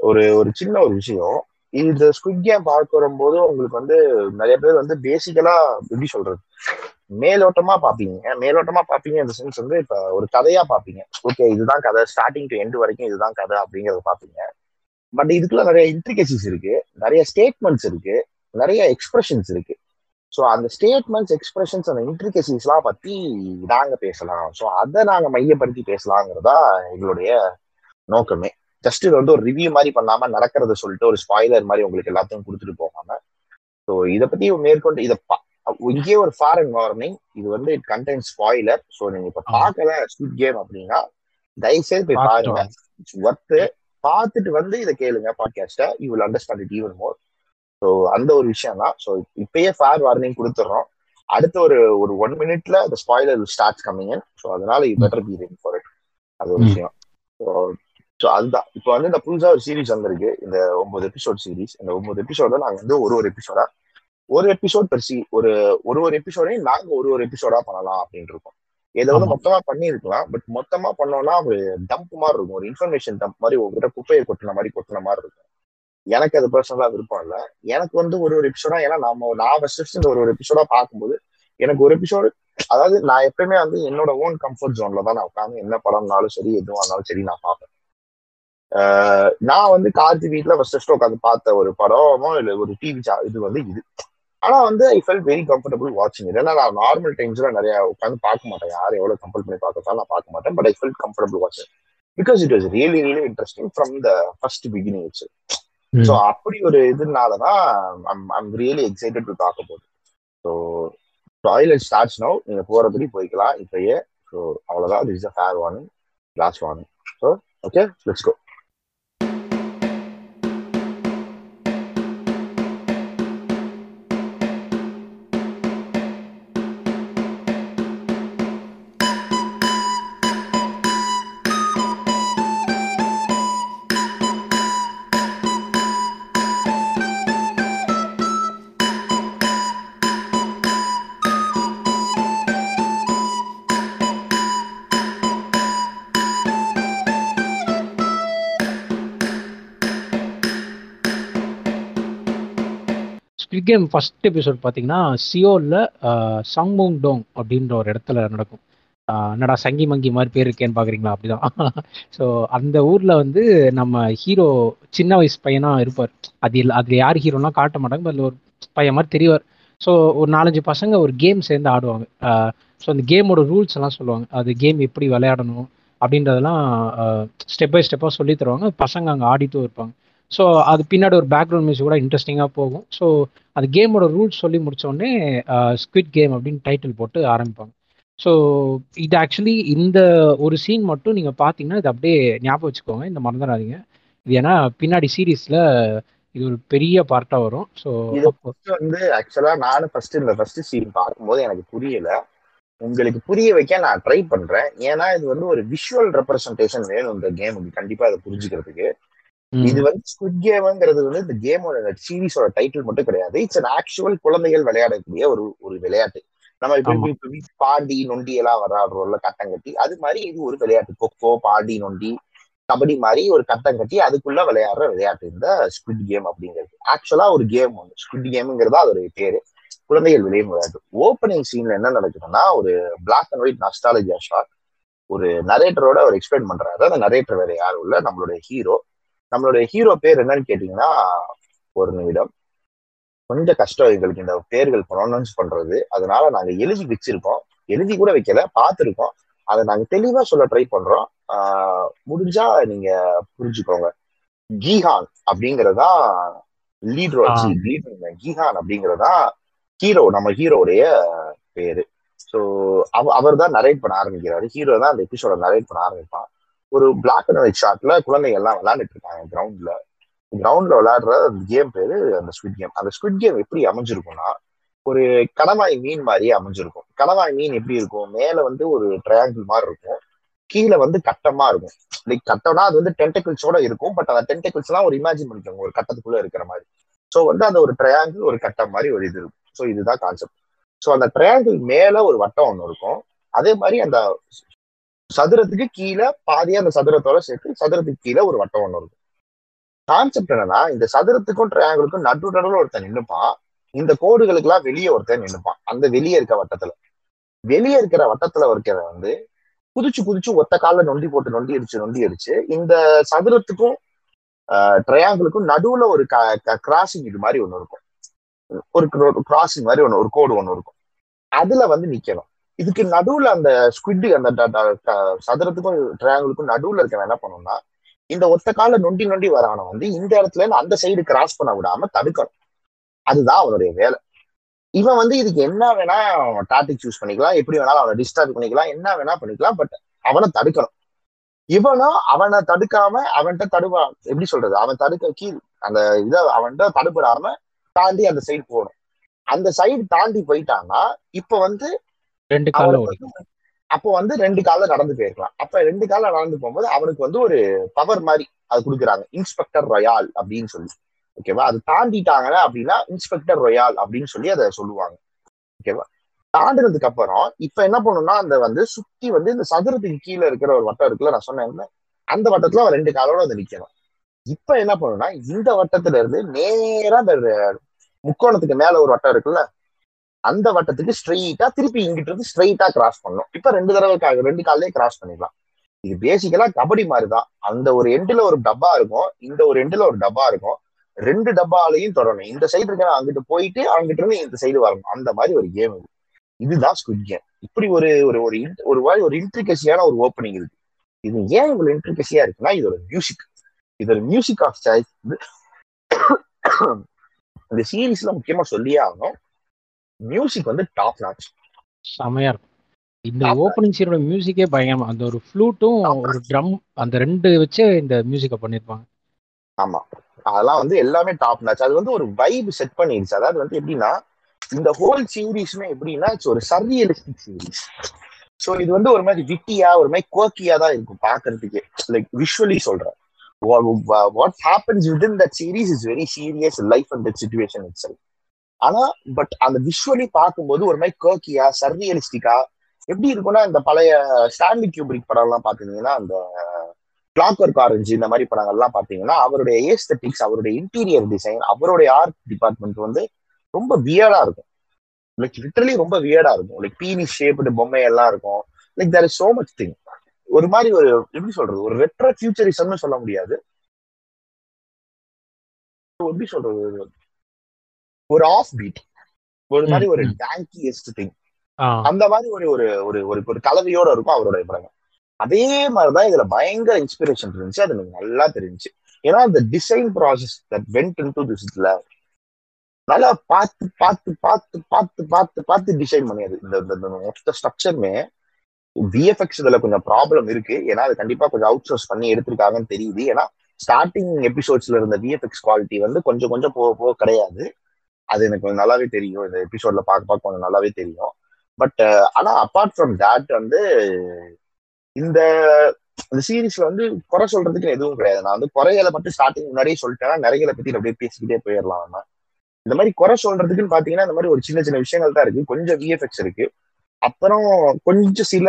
ஒரு ஒரு சின்ன ஒரு விஷயம். இந்த ஸ்குவிட் கேம் பார்க்க வரும்போது உங்களுக்கு வந்து நிறைய பேர் வந்து பேசிக்கலா எப்படி சொல்றது? மேலோட்டமா பாப்பீங்க மேலோட்டமா பாப்பீங்க இந்த சென்ஸ் வந்து இப்ப ஒரு கதையா பாப்பீங்க ஓகே இதுதான் கதை. ஸ்டார்டிங் டு எண்டு வரைக்கும் இதுதான் கதை அப்படிங்கறத பாப்பீங்க பட் இதுக்குள்ள நிறைய இன்ட்ரிகசிஸ் இருக்கு. நிறைய ஸ்டேட்மெண்ட்ஸ் இருக்கு. நிறைய எக்ஸ்பிரஷன்ஸ் இருக்கு. ஸோ அந்த ஸ்டேட்மெண்ட்ஸ் எக்ஸ்பிரஷன்ஸ் அந்த இன்ட்ரிகசிஸ்லாம் பத்தி நாங்க பேசலாம். ஸோ அதை நாங்க மையப்படுத்தி பேசலாங்கிறதா எங்களுடைய நோக்கமே. ஜஸ்ட் இது வந்து ஒரு ரிவ்யூ மாதிரி பண்ணாம நடக்கிறத சொல்லிட்டு ஒரு ஸ்பாய்லர் மாதிரி உங்களுக்கு எல்லாத்தையும் கொடுத்துட்டு போகாம. ஸோ இதை பத்தி மேற்கொண்டு இதை இங்கேயே ஒரு ஃபாரின் வார்னிங் இது வந்து இட் கண்டென்ட் ஸ்பாய்லர் ஸோ நீங்க இப்ப பார்க்கல ஸ்வீட் கேம் அப்படின்னா தயவுசெய்து போய் பாருங்க. இட்ஸ் ஒர்த்து பார்த்துட்டு வந்து இதை கேளுங்க பாட்காஸ்ட you will understand it even more so அந்த ஒரு விஷயம் தான். ஸோ இப்பயே ஃபேர் வார்னிங் கொடுத்துட்றோம் அடுத்த ஒரு ஒரு ஒன் மினிட்ல அந்த ஸ்பாய்லர் ஸ்டார்ட் கம்மிங் ஸோ அதனால you better be ready for it அது ஒரு விஷயம். ஸோ அதுதான். இப்போ வந்து இந்த புதுசா ஒரு சீரிஸ் வந்திருக்கு. இந்த ஒன்பது எபிசோட் சீரிஸ் இந்த ஒன்பது எபிசோட நாங்க வந்து ஒரு ஒரு எபிசோடா ஒரு எபிசோட் பெருசி ஒரு ஒரு ஒரு எபிசோடையும் நாங்க ஒரு ஒரு எபிசோடா பண்ணலாம் அப்படின்னு இருக்கோம். இதை வந்து மொத்தமா பண்ணிருக்கலாம் பட் மொத்தமா பண்ணோம்னா ஒரு டம்ப் மாதிரி இருக்கும். ஒரு இன்ஃபர்மேஷன் டம்ப் மாதிரி உங்ககிட்ட குப்பையை கொட்டின மாதிரி கொட்டின மாதிரி இருக்கும். எனக்கு அது பர்சனலா விருப்பம் இல்லை. எனக்கு வந்து ஒரு ஒரு எபிசோடா ஏன்னா நம்ம நான் ஃபர்ஸ்ட் இந்த ஒரு ஒரு எபிசோடா பார்க்கும்போது எனக்கு ஒரு எபிசோடு அதாவது நான் எப்பயுமே வந்து என்னோட ஓன் கம்ஃபர்ட் ஜோன்ல தான் நான் உட்காந்து என்ன படம்னாலும் சரி எதுவும் இருந்தாலும் சரி நான் பார்ப்பேன். நான் வந்து கார்த்தி வீட்டுல ஃபர்ஸ்ட் உட்காந்து பார்த்த ஒரு படமோ இல்லை ஒரு டிவி இது வந்து இது. ஆனா வந்து ஐ ஃபெல் வெரி கம்ஃபர்டபுள் வாட்சிங் ஏன்னா நான் நார்மல் டைம்ஸ்ல நிறைய உட்காந்து பார்க்க மாட்டேன். யாரும் எவ்வளவு கம்பல் பண்ணி பார்க்கறதாலும் நான் பார்க்க மாட்டேன். பட் ஐ ஃபெல் கம்ஃபர்டபுள் வாட்சிங் because it was really really interesting from the first beginning it's so அப்படி ஒரு இதுனாலதான் I'm really excited to talk about so toilet starts no நீங்க போறபடி போய்க்கலாம் இப்பயே. ஸோ அவ்வளவுதான். This a fair warning last warning so okay let's go squid game first episode பார்த்தீங்கன்னா சியோலில் சங்மூங் Dong அப்படின்ற ஒரு இடத்துல நடக்கும். என்னடா சங்கி மங்கி மாதிரி பேர் இருக்கேன்னு பார்க்குறீங்களா அப்படிதான். ஸோ அந்த ஊரில் வந்து நம்ம ஹீரோ சின்ன வயசு பையனாக இருப்பார். அது இல்லை அதில் யார் ஹீரோலாம் காட்ட மாட்டாங்க அதில் ஒரு பையன் மாதிரி தெரியவார் ஸோ ஒரு நாலஞ்சு பசங்க ஒரு கேம் சேர்ந்து ஆடுவாங்க. ஸோ அந்த கேமோட ரூல்ஸ் எல்லாம் சொல்லுவாங்க. அது கேம் எப்படி விளையாடணும் அப்படின்றதெல்லாம் ஸ்டெப் பை ஸ்டெப்பாக சொல்லி தருவாங்க. பசங்க அங்கே ஆடிட்டும் இருப்பாங்க. ஸோ அது பின்னாடி ஒரு பேக்ரவுண்ட் மியூசிக் கூட இன்ட்ரெஸ்டிங்காக போகும். ஸோ அந்த கேமோட ரூல்ஸ் சொல்லி முடித்தோடனே ஸ்குவிட் கேம் அப்படின்னு டைட்டில் போட்டு ஆரம்பிப்பாங்க. ஸோ இது ஆக்சுவலி இந்த ஒரு சீன் மட்டும் நீங்கள் பார்த்தீங்கன்னா இது அப்படியே ஞாபகம் வச்சுக்கோங்க. இந்த மறந்துடாதீங்க. இது ஏன்னா பின்னாடி சீரீஸில் இது ஒரு பெரிய பார்ட்டாக வரும். ஸோ வந்து ஆக்சுவலா நானும் ஃபர்ஸ்ட் இந்த ஃபர்ஸ்ட் சீன் பார்க்கும்போது எனக்கு புரியல. உங்களுக்கு புரிய வைக்க நான் ட்ரை பண்றேன். ஏன்னா இது வந்து ஒரு விஷுவல் ரெப்ரஸன்டேஷன் வேணும் இந்த கேமுக்கு கண்டிப்பா அதை புரிஞ்சுக்கிறதுக்கு. இது வந்து ஸ்குட் கேம்ங்கிறது வந்து இந்த கேமோட சீரிஸோட டைட்டில் மட்டும் கிடையாது. இட்ஸ் an ஆக்சுவல் குழந்தைகள் விளையாடக்கூடிய ஒரு ஒரு விளையாட்டு. நம்ம இப்ப பாண்டி நொண்டி எல்லாம் விளையாடுறோம்ல கட்டம் கட்டி. அது மாதிரி இது ஒரு விளையாட்டு. கொக்கோ பாண்டி நொண்டி கபடி மாதிரி ஒரு கட்டம் கட்டி அதுக்குள்ள விளையாடுற விளையாட்டு இந்த ஸ்குட் கேம் அப்படிங்கிறது. ஆக்சுவலா ஒரு கேம் ஒன்று ஸ்குட் கேம்ங்கிறது அதோடைய பேரு. குழந்தைகள் விளையும் விளையாட்டு. ஓப்பனிங் சீன்ல என்ன நடக்குதுன்னா ஒரு black and white nostalgia shot ஒரு நரேட்டரோட அவர் எக்ஸ்பிளைன் பண்றாரு. அந்த நரேட்டர் வேற யாரும் இல்ல. நம்மளுடைய ஹீரோ நம்மளுடைய ஹீரோ பேர் என்னன்னு கேட்டீங்கன்னா ஒரு நிமிடம். கொஞ்சம் கஷ்டம் எங்களுக்கு இந்த பேர்கள் ப்ரொனவுன்ஸ் பண்றது. அதனால நாங்க எழுதி வச்சிருக்கோம். எழுதி கூட வைக்கல பார்த்திருக்கோம். அதை நாங்க தெளிவா சொல்ல ட்ரை பண்றோம். முடிஞ்சா நீங்க புரிஞ்சுக்கோங்க. கீஹான் அப்படிங்கறதா லீட் கீஹான் அப்படிங்கறதா ஹீரோ நம்ம ஹீரோடைய பேரு. ஸோ அவ அவர் தான் நரேட் பண்ண ஆரம்பிக்கிறாரு. ஹீரோ தான் அந்த எபிசோட நரேட் பண்ண ஆரம்பிப்பான். ஒரு பிளாக் அண்ட் ஒயிட் ஷாட்ல குழந்தைங்க எல்லாம் விளையாண்டுட்டு இருக்காங்க கிரவுண்ட்ல கிரவுண்ட்ல விளையாடுற அந்த கேம் பேரு அந்த ஸ்குவிட் கேம் அந்த ஸ்குவிட் கேம் எப்படி அமைஞ்சிருக்கும்னா ஒரு கடவாய் மீன் மாதிரியே அமைஞ்சிருக்கும். கடவாய் மீன் எப்படி இருக்கும்? மேல வந்து ஒரு ட்ரையாங்கிள் மாதிரி இருக்கும். கீழே வந்து கட்டமா இருக்கும். லைக் கட்டம்னா அது வந்து டென்டக்கிள்ஸோட இருக்கும். பட் அந்த டென்டக்கிள்ஸ் எல்லாம் ஒரு இமேஜின் பண்ணிக்கோங்க. ஒரு கட்டத்துக்குள்ள இருக்கிற மாதிரி. ஸோ வந்து அந்த ஒரு ட்ரையாங்கிள் ஒரு கட்டம் மாதிரி ஒரு இது இருக்கும். ஸோ இதுதான் கான்செப்ட் ஸோ அந்த ட்ரையாங்கிள் மேல ஒரு வட்டம் ஒன்று இருக்கும். அதே மாதிரி அந்த சதுரத்துக்கு கீழே பாதியா அந்த சதுரத்தோட சேர்த்து சதுரத்துக்கு கீழே ஒரு வட்டம் ஒன்று இருக்கும். கான்செப்ட் என்னன்னா இந்த சதுரத்துக்கும் ட்ரையாங்கிளுக்கும் நடு நடுவில் ஒருத்தன் நின்னுப்பான் இந்த கோடுகளுக்கு எல்லாம் வெளியே ஒருத்தன் நின்னுப்பான். அந்த வெளியே இருக்க வட்டத்துல. வெளியே இருக்கிற வட்டத்துல இருக்கிற வந்து குதிச்சு குதிச்சு ஒத்த கால நொண்டி போட்டு நொண்டி அடிச்சு நொண்டி அடிச்சு இந்த சதுரத்துக்கும் ட்ரையாங்கிளுக்கும் நடுவுல ஒரு கிராசிங் இது மாதிரி ஒண்ணு இருக்கும். ஒரு கிராசிங் மாதிரி ஒன்று ஒரு கோடு ஒன்று இருக்கும். அதுல வந்து நிக்கணும். இதுக்கு நடுவுல அந்த ஸ்குவிட் அந்த சதுரத்துக்கும் ட்ரையாங்கிளுக்கும் நடுவுல இருக்க என்ன பண்ணணும்னா இந்த ஒத்த கால நொண்டி நொண்டி வரான வந்து இந்த இடத்துல இருந்து அந்த சைடு கிராஸ் பண்ண விடாம தடுக்கணும். அதுதான் அவனுடைய வேலை. இவன் வந்து இதுக்கு என்ன வேணா டாட்டிக் சூஸ் பண்ணிக்கலாம் எப்படி வேணாலும் அவனை டிஸ்டர்ப் பண்ணிக்கலாம் என்ன வேணா பண்ணிக்கலாம் பட் அவனை தடுக்கணும். இவனும் அவனை தடுக்காம அவன்கிட்ட தடுவா எப்படி சொல்றது? அவன் தடுக்க கீழ் அந்த இதை அவன்கிட்ட தடுப்படாம தாண்டி அந்த சைடு போகணும். அந்த சைடு தாண்டி போயிட்டான்னா இப்ப வந்து ரெண்டு கால அப்போ வந்து ரெண்டு கால நடந்து போயிருக்கலாம். அப்ப ரெண்டு கால நடந்து போகும்போது அவனுக்கு வந்து ஒரு பவர் மாதிரி அது கொடுக்குறாங்க. இன்ஸ்பெக்டர் ரொயால் அப்படின்னு சொல்லி. ஓகேவா அது தாண்டிட்டாங்க அப்படின்னா இன்ஸ்பெக்டர் ரொயால் அப்படின்னு சொல்லி அதை சொல்லுவாங்க. ஓகேவா தாண்டினதுக்கு அப்புறம் இப்ப என்ன பண்ணணும்னா அந்த வந்து சுத்தி வந்து இந்த சதுரத்துக்கு கீழே இருக்கிற ஒரு வட்டம் இருக்குல்ல நான் சொன்னேன்ல அந்த வட்டத்துல அவன் ரெண்டு காலோட வந்து நிக்கணும். இப்ப என்ன பண்ணணும்னா இந்த வட்டத்துல இருந்து நேரா அந்த முக்கோணத்துக்கு மேல ஒரு வட்டம் இருக்குல்ல அந்த வட்டத்துக்கு ஸ்ட்ரெயிட்டா திருப்பி இங்கிட்டு இருந்து ஸ்ட்ரெயிட்டா கிராஸ் பண்ணணும். இப்ப ரெண்டு தடவை ரெண்டு காலையே கிராஸ் பண்ணிடலாம். இது பேசிக்கலா கபடி மாதிரிதான். அந்த ஒரு எண்டுல ஒரு டப்பா இருக்கும். இந்த ஒரு எண்டுல ஒரு டப்பா இருக்கும். ரெண்டு டப்பாலையும் தொடரணும். இந்த சைடு இருக்கா அங்கிட்டு போயிட்டு அங்கிட்டு இருந்து இந்த சைடு வரணும். அந்த மாதிரி ஒரு கேம் இது. இதுதான் ஸ்குட் கேம் இப்படி ஒரு ஒரு ஒரு ஒரு மாதிரி ஒரு இன்ட்ரிகசியான ஒரு ஓப்பனிங் இருக்கு இது ஏன் இவ்வளவு இன்ட்ரிகசியா இருக்குன்னா இதோட மியூசிக் இதோட மியூசிக் ஆஃப் சாய்ஸ் இந்த சீரீஸ்ல முக்கியமா சொல்லியே ஆகணும். மியூசிக் வந்து டாப் நாச் செமையா இருக்கும். இந்த ஓப்பனிங் சீரோட மியூசிக்கே பயங்கரமா அந்த ஒரு ஃப்ளூட்டும் ஒரு ட்ரம் அந்த ரெண்டு வச்சு இந்த மியூசிக்கை பண்ணிருப்பாங்க. ஆமா. அதெல்லாம் வந்து எல்லாமே டாப் நாச் அது வந்து ஒரு வைப் செட் பண்ணிடுச்சு. அதாவது வந்து எப்படின்னா இந்த ஹோல் சீரீஸ்மே எப்படின்னா இட்ஸ் ஒரு சர்ரியலிஸ்டிக் சீரீஸ் ஸோ இது வந்து ஒரு மாதிரி விட்டியா ஒரு மாதிரி கோக்கியா தான் இருக்கும் பாக்குறதுக்கு. லைக் விஷுவலி சொல்றேன். What happens with that series is very serious life and that situation it's ஆனா பட் அந்த விஷுவலி பார்க்கும்போது ஒரு மாதிரி கர்க்கியா சர்ரியலிஸ்டிக்கா எப்படி இருக்கும்னா இந்த பழைய ஸ்டான்லி கியூபிரிக் படம் எல்லாம் பாத்தீங்கன்னா அந்த கிளாக் ஒர்க் ஆரஞ்சு இந்த மாதிரி படங்கள்லாம் பாத்தீங்கன்னா அவருடைய ஏஸ்தட்டிக்ஸ் அவருடைய இன்டீரியர் டிசைன் அவருடைய ஆர்ட் டிபார்ட்மெண்ட் வந்து ரொம்ப வியர்டா இருக்கும். லைக் லிட்டரலி ரொம்ப வியர்டா இருக்கும். லைக் பீனி ஷேப்டு பொம்மை எல்லாம் இருக்கும். Like there is so much thing ஒரு மாதிரி ஒரு எப்படி சொல்றது? ஒரு ரெட்ரோ ஃபியூச்சரிசம்னு சொல்ல முடியாது. எப்படி சொல்றது? ஒரு- ஆஃப் பீட் ஒரு மாதிரி ஒரு. டேங்கியஸ்ட் திங் அந்த மாதிரி ஒரு ஒரு ஒரு ஒரு கலவையோட இருக்கும் அவரோட படங்கள். அதே மாதிரிதான் இதுல பயங்கர இன்ஸ்பிரேஷன் இருந்துச்சு. அது எனக்கு நல்லா தெரிஞ்சுச்சு. ஏன்னா அந்த design process that went into this இதுல நல்லா பார்த்து பார்த்து பார்த்து பார்த்து பார்த்து பார்த்து டிசைன் பண்ணியது இந்த மொத்த ஸ்ட்ரக்சருமே விஎஃப்எக்ஸ் இதுல கொஞ்சம் ப்ராப்ளம் இருக்கு. ஏன்னா அது கண்டிப்பா கொஞ்சம் அவுட் சோர்ஸ் பண்ணி எடுத்திருக்காங்கன்னு தெரியுது. ஏன்னா ஸ்டார்டிங் எபிசோட்ஸ்ல இருந்த விஎஃப்எக்ஸ் குவாலிட்டி வந்து கொஞ்சம் கொஞ்சம் போக போக கிடையாது. அது எனக்கு கொஞ்சம் நல்லாவே தெரியும். இந்த எபிசோட்ல பார்க்க பார்க்க கொஞ்சம் நல்லாவே தெரியும். பட் ஆனா அப்பார்ட் ஃப்ரம் தட் வந்து இந்த இந்த சீரீஸ்ல வந்து குறை சொல்றதுக்கு எதுவும் கிடையாது. நான் வந்து குறைகளை மட்டும் ஸ்டார்டிங் முன்னாடியே சொல்லிட்டேன்னா நிறைய பத்தி அப்படியே பேசிக்கிட்டே போயிடலாம் நம்ம. இந்த மாதிரி குறை சொல்றதுக்குன்னு பாத்தீங்கன்னா இந்த மாதிரி ஒரு சின்ன சின்ன விஷயங்கள் தான் இருக்கு. கொஞ்சம் விஎஃப்எக்ஸ் இருக்கு. அப்புறம் கொஞ்சம் சில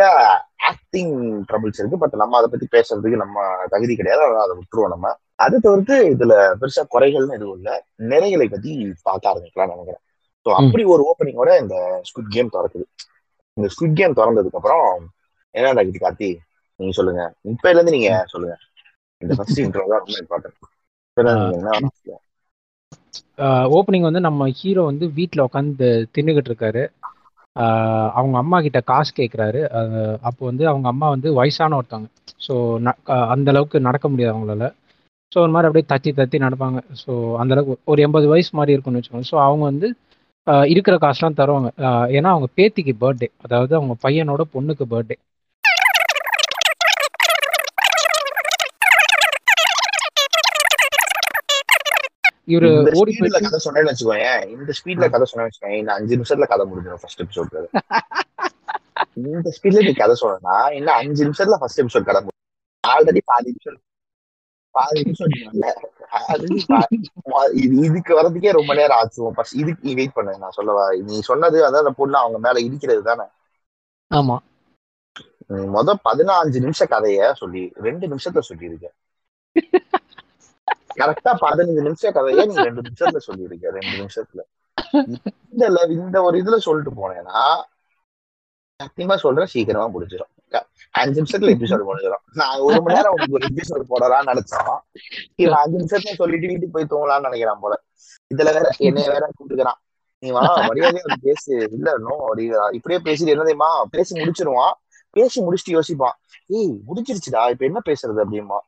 ஆக்டிங் ட்ரபிள்ஸ் இருக்கு. பட் நம்ம அதை பத்தி பேசுறதுக்கு நம்ம தகுதி கிடையாது. அதை விட்டுருவோம் நம்ம. அதை தவிர்த்து இதுல பெருசா குறைகள்னு எதுவும் இல்ல. நிறைகளை பத்தி பார்க்க ஆரம்பிக்கலாம் நினைக்கிறேன். ஸோ அப்படி ஒரு ஓப்பனிங்கோட இந்த ஸ்குட் கேம் திறக்குது. இந்த ஸ்குட் கேம் திறந்ததுக்கு அப்புறம் என்ன இது கார்த்தி? நீங்க சொல்லுங்க. இப்பல இருந்து நீங்க சொல்லுங்க. இந்த ஃபர்ஸ்ட் இன்ட்ரோ தான் ரொம்ப இம்பார்ட்டன்ட் ஓப்பனிங் வந்து நம்ம ஹீரோ வந்து வீட்டில் உட்காந்து தின்னுகிட்டு இருக்காரு. அவங்க அம்மா கிட்ட காசு கேட்குறாரு அப்போ வந்து அவங்க அம்மா வந்து வயசான ஒருத்தவங்க. ஸோ அந்த அளவுக்கு நடக்க முடியாது அவங்களால. ஸோ ஒரு மாதிரி அப்படியே தத்தி தத்தி நடப்பாங்க. ஸோ அந்த அளவுக்கு ஒரு எண்பது வயசு மாதிரி இருக்கும்னு வச்சுக்கோங்க. ஸோ அவங்க வந்து இருக்கிற காசுலாம் தருவாங்க. ஏன்னா அவங்க பேத்திக்கு பர்த்டே அதாவது அவங்க பையனோட பொண்ணுக்கு பர்த்டே இவரு ஓடி கதை சொன்னேன்னு வச்சுக்கோங்க இந்த ஸ்பீட்ல கதை சொன்னேன்னு வச்சுக்கோங்க இந்த அஞ்சு நிமிஷத்துல கதை முடிஞ்சிடும் ஃபர்ஸ்ட் எபிசோட் இந்த ஸ்பீட்ல நீ கதை சொல்லணும்னா இன்னும் அஞ்சு நிமிஷத்துல ஃபர்ஸ்ட் எபிசோட் கதை முடியும் ஆல்ரெடி பாதி நிமிஷம் பாதி நிமிஷம் இது இதுக்கு வரதுக்கே ரொம்ப நேரம் ஆச்சு. ஃபர்ஸ்ட் இதுக்கு நீ வெயிட் பண்ணு. நான் சொல்லவா? நீ சொன்னது அதான் அந்த பொண்ணு அவங்க மேல இடிக்கிறது தானே? ஆமா. நீ மொத பதினஞ்சு நிமிஷம் கதைய சொல்லி ரெண்டு நிமிஷத்துல சொல்லியிருக்க கரெக்டா பதினஞ்சு நிமிஷம் கதைய நீங்க ரெண்டு நிமிஷத்துல சொல்லிடுங்க ரெண்டு நிமிஷத்துல. இந்த இந்த ஒரு இதுல சொல்லிட்டு போனேன்னா சத்தியமா சொல்றேன் சீக்கிரமா முடிஞ்சிடும் அஞ்சு நிமிஷத்துல எபிசோடு முடிஞ்சிடும் நான் ஒரு மணி நேரம் உங்களுக்கு ஒரு எபிசோடு போடலாம்னு நினைச்சோம். இவன் அஞ்சு நிமிஷத்துல சொல்லிட்டு வீட்டுக்கு போய் தூங்கலாம்னு நினைக்கிறான் போல. இதுல வேற என்னைய வேற கூப்பிட்டுக்கிறான். நீ வா மரியாதையா பேசு. இல்ல நோ இப்படியே பேசிட்டு என்ன தெரியுமா? பேசி முடிச்சிருவான். பேசி முடிச்சுட்டு யோசிப்பான். ஏய் முடிச்சிருச்சுடா இப்ப என்ன பேசுறது அப்படிமா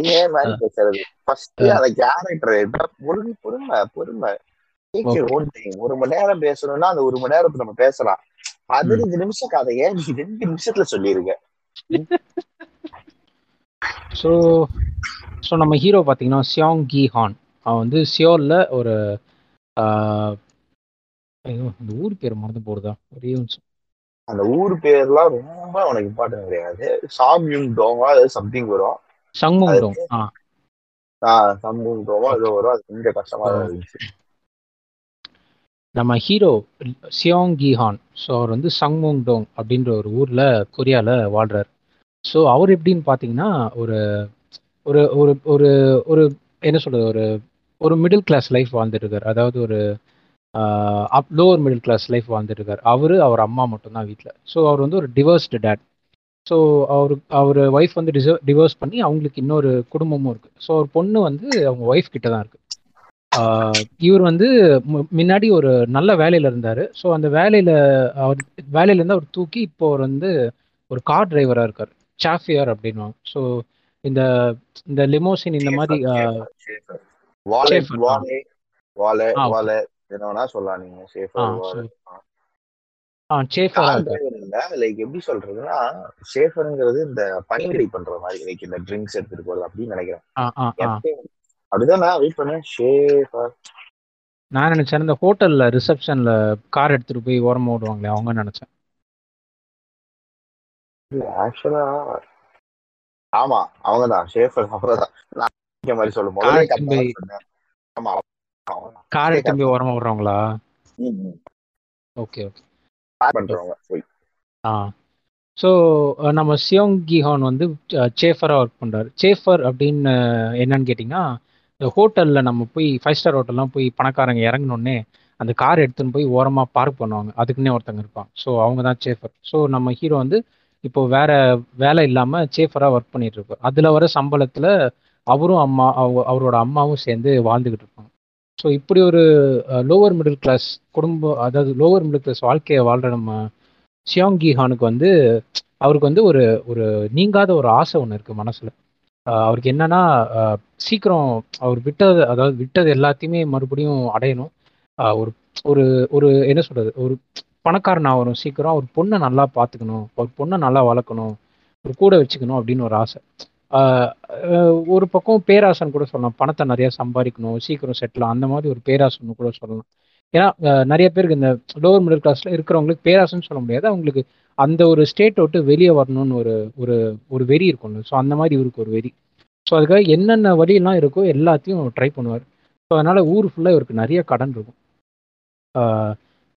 இதே மாதிரி பேசுறது. ஃபர்ஸ்ட் அந்த கேரக்டர் பொறுமை பொறுமை பொறுமை. ஒரு மணி நேரம் பேசணும்னா அந்த ஒரு மணி நேரத்துல நம்ம பேசலாம். பதினஞ்சு நிமிஷம் கதைய நீ ரெண்டு நிமிஷத்துல சொல்லிருக்க? ஸோ ஸோ நம்ம ஹீரோ பார்த்தீங்கன்னா சியாங் கி ஹான் அவன் வந்து சியோலில் ஒரு இந்த ஊர் பேர் மறந்து போடுதா ஒரே நிமிஷம். அந்த ஊர் பேர்லாம் ரொம்ப உனக்கு இம்பார்ட்டன்ட் கிடையாது. சாம் யுங் டோங்கா சம்திங் வரும். சங்முங் டோங் ஆ. ஆஹ் சம்முங் டோங்கா ஏதோ வரும் அது கொஞ்சம் கஷ்டமா இருந்துச்சு. நம்ம ஹீரோ சியோங் கி ஹான் ஸோ அவர் வந்து சங்முங் டோங் அப்படின்ற ஒரு ஊரில் கொரியாவில் வாழ்கிறார் ஸோ அவர் எப்படின்னு பார்த்தீங்கன்னா ஒரு ஒரு ஒரு ஒரு ஒரு என்ன சொல்கிறது ஒரு ஒரு மிடில் கிளாஸ் லைஃப் வாழ்ந்துட்டு இருக்கார். அதாவது ஒரு up lower middle class life வாழ்ந்துட்டு இருக்கார். அவர் அவர் அம்மா மட்டும்தான் வீட்டில் ஸோ அவர் வந்து ஒரு டிவர்ஸ்டு டேட் ஸோ அவர் அவர் ஒய்ஃப் வந்து டிச டிவோர்ஸ் பண்ணி அவங்களுக்கு இன்னொரு குடும்பமும் இருக்குது ஸோ ஒரு பொண்ணு வந்து அவங்க ஒய்ஃப் கிட்ட தான் இருக்குது இவர் வந்து முன்னாடி ஒரு நல்ல வேலையில் இருந்தார். ஸோ அந்த வேலையில் அவர் வேலையிலேருந்து அவர் தூக்கி இப்போ அவர் வந்து ஒரு கார் டிரைவராக இருக்கார். சாஃபியர் அப்படின்வாங்க ஸோ இந்த இந்த லிமோசின் இந்த மாதிரி வாலே. வாலே வாலே என்ன வேணா சொல்லலாம் நீங்க. லைக் எப்படி சொல்றதுன்னா ஷேஃபருங்கிறது இந்த பனிரெடி பண்ற மாதிரி லைக் இந்த ட்ரிங்க்ஸ் எடுத்துட்டு போறது அப்படின்னு நினைக்கிறேன். அப்படிதான் நான் வெயிட் பண்ணேன். ஷேஃபர் நான் நினச்சேன் இந்த ஹோட்டலில் ரிசப்ஷனில் கார் எடுத்துகிட்டு போய் ஓரமாக ஓடுவாங்களே அவங்க நினச்சேன். ஆக்சுவலா ஆமா அவங்கதான். ஷேஃபர் அவங்கதான். நான் மாதிரி சொல்லும் போதே எடுத்துட்டு ஆமா. கார் எடுத்துட்டு போய் ஓரமாக ஓடுறாங்களா. ஓகே ஓகே பண்றவங்க. போய் ஆ. ஸோ நம்ம சியோங் கிஹான் வந்து சேஃபராக ஒர்க் பண்ணுறாரு சேஃபர் அப்படின்னு என்னன்னு கேட்டிங்கன்னா ஹோட்டல்ல நம்ம போய் ஃபைவ் ஸ்டார் ஹோட்டல்லாம் போய் பணக்காரங்க இறங்கினோடனே அந்த கார் எடுத்துன்னு போய் ஓரமாக பார்க் பண்ணுவாங்க. அதுக்குன்னே ஒருத்தங்க இருப்பாங்க. ஸோ அவங்க தான் சேஃபர் ஸோ நம்ம ஹீரோ வந்து இப்போ வேற வேலை இல்லாமல் சேஃபராக ஒர்க் பண்ணிட்டு இருப்பார். அதில் வர சம்பளத்தில் அவரும் அம்மா அவ- அவரோட அம்மாவும் சேர்ந்து வாழ்ந்துக்கிட்டு இருப்பாங்க. ஸோ இப்படி ஒரு லோவர் மிடில் கிளாஸ் குடும்பம் அதாவது லோவர் மிடில் கிளாஸ் வாழ்க்கையை வாழ்கிற நம்ம சியாங்கி ஹானுக்கு வந்து அவருக்கு வந்து ஒரு ஒரு நீங்காத ஒரு ஆசை ஒன்று இருக்குது மனசில். அவருக்கு என்னன்னா சீக்கிரம் அவர் விட்டது அதாவது விட்டது எல்லாத்தையுமே மறுபடியும் அடையணும். ஒரு ஒரு ஒரு என்ன சொல்றது ஒரு பணக்காரன் ஆகணும் சீக்கிரம். அவர் பொண்ணை நல்லா பார்த்துக்கணும். ஒரு பொண்ணை நல்லா வளர்க்கணும். ஒரு கூட வச்சுக்கணும் அப்படின்னு ஒரு ஆசை. ஒரு பக்கம் பேராசன் கூட சொல்லலாம். பணத்தை நிறைய சம்பாதிக்கணும் சீக்கிரம் செட்டில் அந்த மாதிரி ஒரு பேராசன்னு கூட சொல்லலாம். ஏன்னா நிறைய பேருக்கு இந்த லோவர் மிடில் கிளாஸ்ல இருக்கிறவங்களுக்கு பேராசன்னு சொல்ல முடியாது. அவங்களுக்கு அந்த ஒரு ஸ்டேட் விட்டு வெளியே வரணும்னு ஒரு ஒரு ஒரு வெறி இருக்கும்ல. ஸோ அந்த மாதிரி இவருக்கு ஒரு வெறி. ஸோ அதுக்காக என்னென்ன வழியெல்லாம் இருக்கோ எல்லாத்தையும் ட்ரை பண்ணுவார். ஸோ அதனால ஊர் ஃபுல்லாக இவருக்கு நிறைய கடன் இருக்கும்.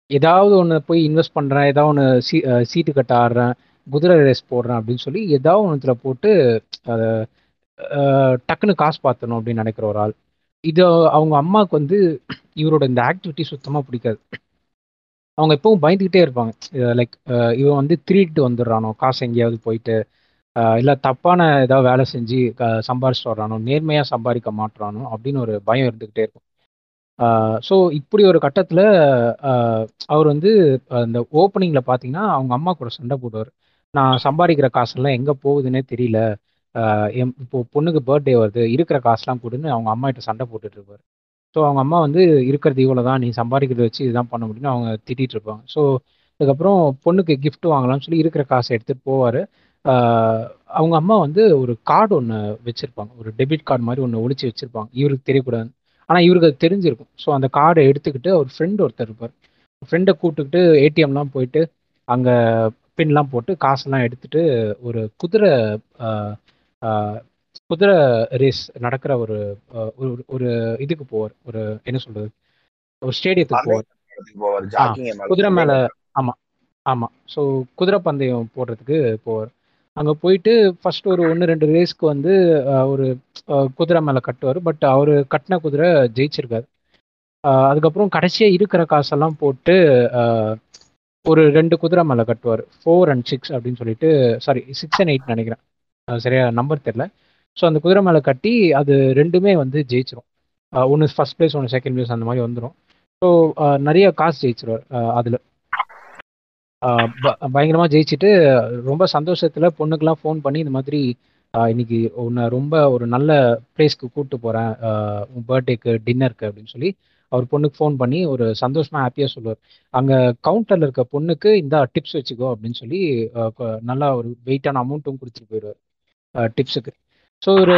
ஏதாவது ஒன்று போய் இன்வெஸ்ட் பண்ணுறேன் ஏதாவது ஒன்று சீ சீட்டு கட்ட ஆடுறேன் குதிரை ரேஸ் போடுறேன் அப்படின்னு சொல்லி ஏதாவது ஒன்றுத்துல போட்டு அதை டக்குன்னு காசு பார்த்தணும் அப்படின்னு நினைக்கிற ஒரு ஆள். இது அவங்க அம்மாவுக்கு வந்து இவரோட இந்த ஆக்டிவிட்டி சுத்தமாக பிடிக்காது. அவங்க எப்பவும் பயந்துக்கிட்டே இருப்பாங்க. லைக் இவன் வந்து திருட்டு வந்துடுறானோ காசு எங்கேயாவது போயிட்டு இல்லை தப்பான ஏதாவது வேலை செஞ்சு க- சம்பாரிச்சிட்டு வர்றானோ நேர்மையாக சம்பாதிக்க மாட்டுறானோ அப்படின்னு ஒரு பயம் இருந்துக்கிட்டே இருக்கும். ஸோ இப்படி ஒரு கட்டத்தில் அவர் வந்து அந்த ஓப்பனிங்கில் பார்த்தீங்கன்னா அவங்க அம்மா கூட சண்டை போடுவார். நான் சம்பாதிக்கிற காசெல்லாம் எங்கே போகுதுன்னே தெரியல. என் இப்போ பொண்ணுக்கு பர்த்டே வருது. இருக்கிற காசுலாம் கொடுன்னு அவங்க அம்மா கிட்ட சண்டை போட்டுட்டு இருப்பாரு. ஸோ அவங்க அம்மா வந்து இருக்கிறது இவ்வளோ தான் நீ சம்பாதிக்கிறத வச்சு இதுதான் பண்ண முடியும்னு அவங்க திட்டிகிட்டு இருப்பாங்க. ஸோ அதுக்கப்புறம் பொண்ணுக்கு கிஃப்ட் வாங்கலாம்னு சொல்லி இருக்கிற காசை எடுத்துகிட்டு போவார். அவங்க அம்மா வந்து ஒரு கார்டு ஒன்று வச்சுருப்பாங்க. ஒரு டெபிட் கார்டு மாதிரி ஒன்று ஒழிச்சு வச்சுருப்பாங்க. இவருக்கு தெரியக்கூடாது ஆனால் இவருக்கு அது தெரிஞ்சிருக்கும். ஸோ அந்த கார்டை எடுத்துக்கிட்டு அவர் ஃப்ரெண்டு ஒருத்தர் இருப்பார். ஃப்ரெண்டை கூப்பிட்டுக்கிட்டு ஏடிஎம்லாம் போயிட்டு அங்கே பின்லாம் போட்டு காசெல்லாம் எடுத்துட்டு ஒரு குதிரை குதிரை ரேஸ் நடக்கிற ஒரு ஒரு இதுக்கு போவார். ஒரு என்ன சொல்றது? ஒரு ஸ்டேடியத்துக்கு போவார். குதிரை மேல ஆமா ஆமா. ஸோ குதிரை பந்தயம் போடுறதுக்கு போவார். அங்க போயிட்டு ஃபர்ஸ்ட் ஒரு ஒன்று ரெண்டு ரேஸ்க்கு வந்து ஒரு குதிரை மேல கட்டுவார். பட் அவர் கட்டின குதிரை ஜெயிச்சிருக்காரு. அதுக்கப்புறம் கடைசியா இருக்கிற காசெல்லாம் போட்டு ஆஹ், ஒரு ரெண்டு குதிரை மேல கட்டுவார். ஃபோர் அண்ட் சிக்ஸ் அப்படின்னு சொல்லிட்டு சாரி சிக்ஸ் அண்ட் எயிட் நினைக்கிறேன். சரியா நம்பர் தெரில ஸோ அந்த குதிரை மேல கட்டி அது ரெண்டுமே வந்து ஜெயிச்சிரும். ஒன்று ஃபர்ஸ்ட் பிளேஸ் ஒன்று செகண்ட் பிளேஸ் அந்த மாதிரி வந்துடும் ஸோ நிறைய காசு ஜெயிச்சிருவார் அதில். பயங்கரமாக ஜெயிச்சுட்டு ரொம்ப சந்தோஷத்தில் பொண்ணுக்கெல்லாம் ஃபோன் பண்ணி இந்த மாதிரி இன்னைக்கு உன்னை ரொம்ப ஒரு நல்ல பிளேஸ்க்கு கூப்பிட்டு போகிறேன் உன் பர்த்டேக்கு டின்னருக்கு அப்படின்னு சொல்லி அவர் பொண்ணுக்கு ஃபோன் பண்ணி ஒரு சந்தோஷமா ஹாப்பியாக சொல்லுவார். அங்கே கவுண்டரில் இருக்க பொண்ணுக்கு இந்த டிப்ஸ் வச்சுக்கோ அப்படின்னு சொல்லி நல்லா ஒரு வெயிட்டான அமௌண்ட்டும் கொடுத்துட்டு போயிடுவார் டிப்ஸுக்கு ஸோ ஒரு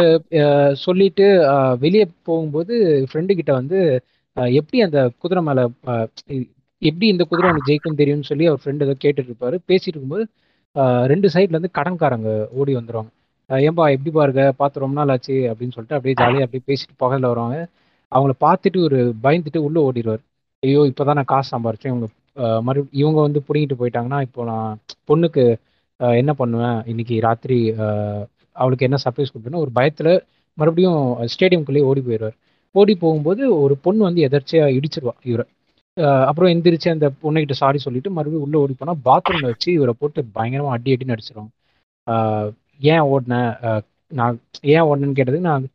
சொல்லிட்டு வெளியே போகும்போது ஃப்ரெண்டு கிட்ட வந்து எப்படி அந்த குதிரை மேலே எப்படி இந்த குதிரை அவனுக்கு ஜெயிக்கும் தெரியும்னு சொல்லி அவர் ஃப்ரெண்டு ஏதோ கேட்டுட்டு இருப்பாரு பேசிட்டு இருக்கும்போது ரெண்டு சைட்ல இருந்து கடன்காரங்க ஓடி வந்துருவாங்க. ஏன்பா எப்படி பாருங்க? பார்த்து ரொம்ப நாள் ஆச்சு அப்படின்னு சொல்லிட்டு அப்படியே ஜாலியாக அப்படியே பேசிட்டு பகலில் வருவாங்க. அவங்கள பார்த்துட்டு ஒரு பயந்துட்டு உள்ளே ஓடிடுவார். ஐயோ இப்போதான் நான் காசு சம்பாரிச்சேன். இவங்க மறு இவங்க வந்து பிடிங்கிட்டு போயிட்டாங்கன்னா இப்போ நான் பொண்ணுக்கு என்ன பண்ணுவேன்? இன்னைக்கு ராத்திரி அவளுக்கு என்ன சர்ப்ரைஸ் கொடுப்பேன்னு ஒரு பயத்தில் மறுபடியும் ஸ்டேடியம்குள்ளேயே ஓடி போயிடுவார். ஓடி போகும்போது ஒரு பொண்ணு வந்து எதர்ச்சியாக இடிச்சிருவா இவரை. அப்புறம் எந்திரிச்சு அந்த பொண்ணுகிட்ட சாரி சொல்லிட்டு மறுபடியும் உள்ளே ஓடி போனால் பாத்ரூமில் வச்சு இவரை போட்டு பயங்கரமாக அடி அடி நடிச்சிருவாங்க ஏன் ஓடினேன் நான் ஏன் ஓடினேன்னு கேட்டதுக்கு நான்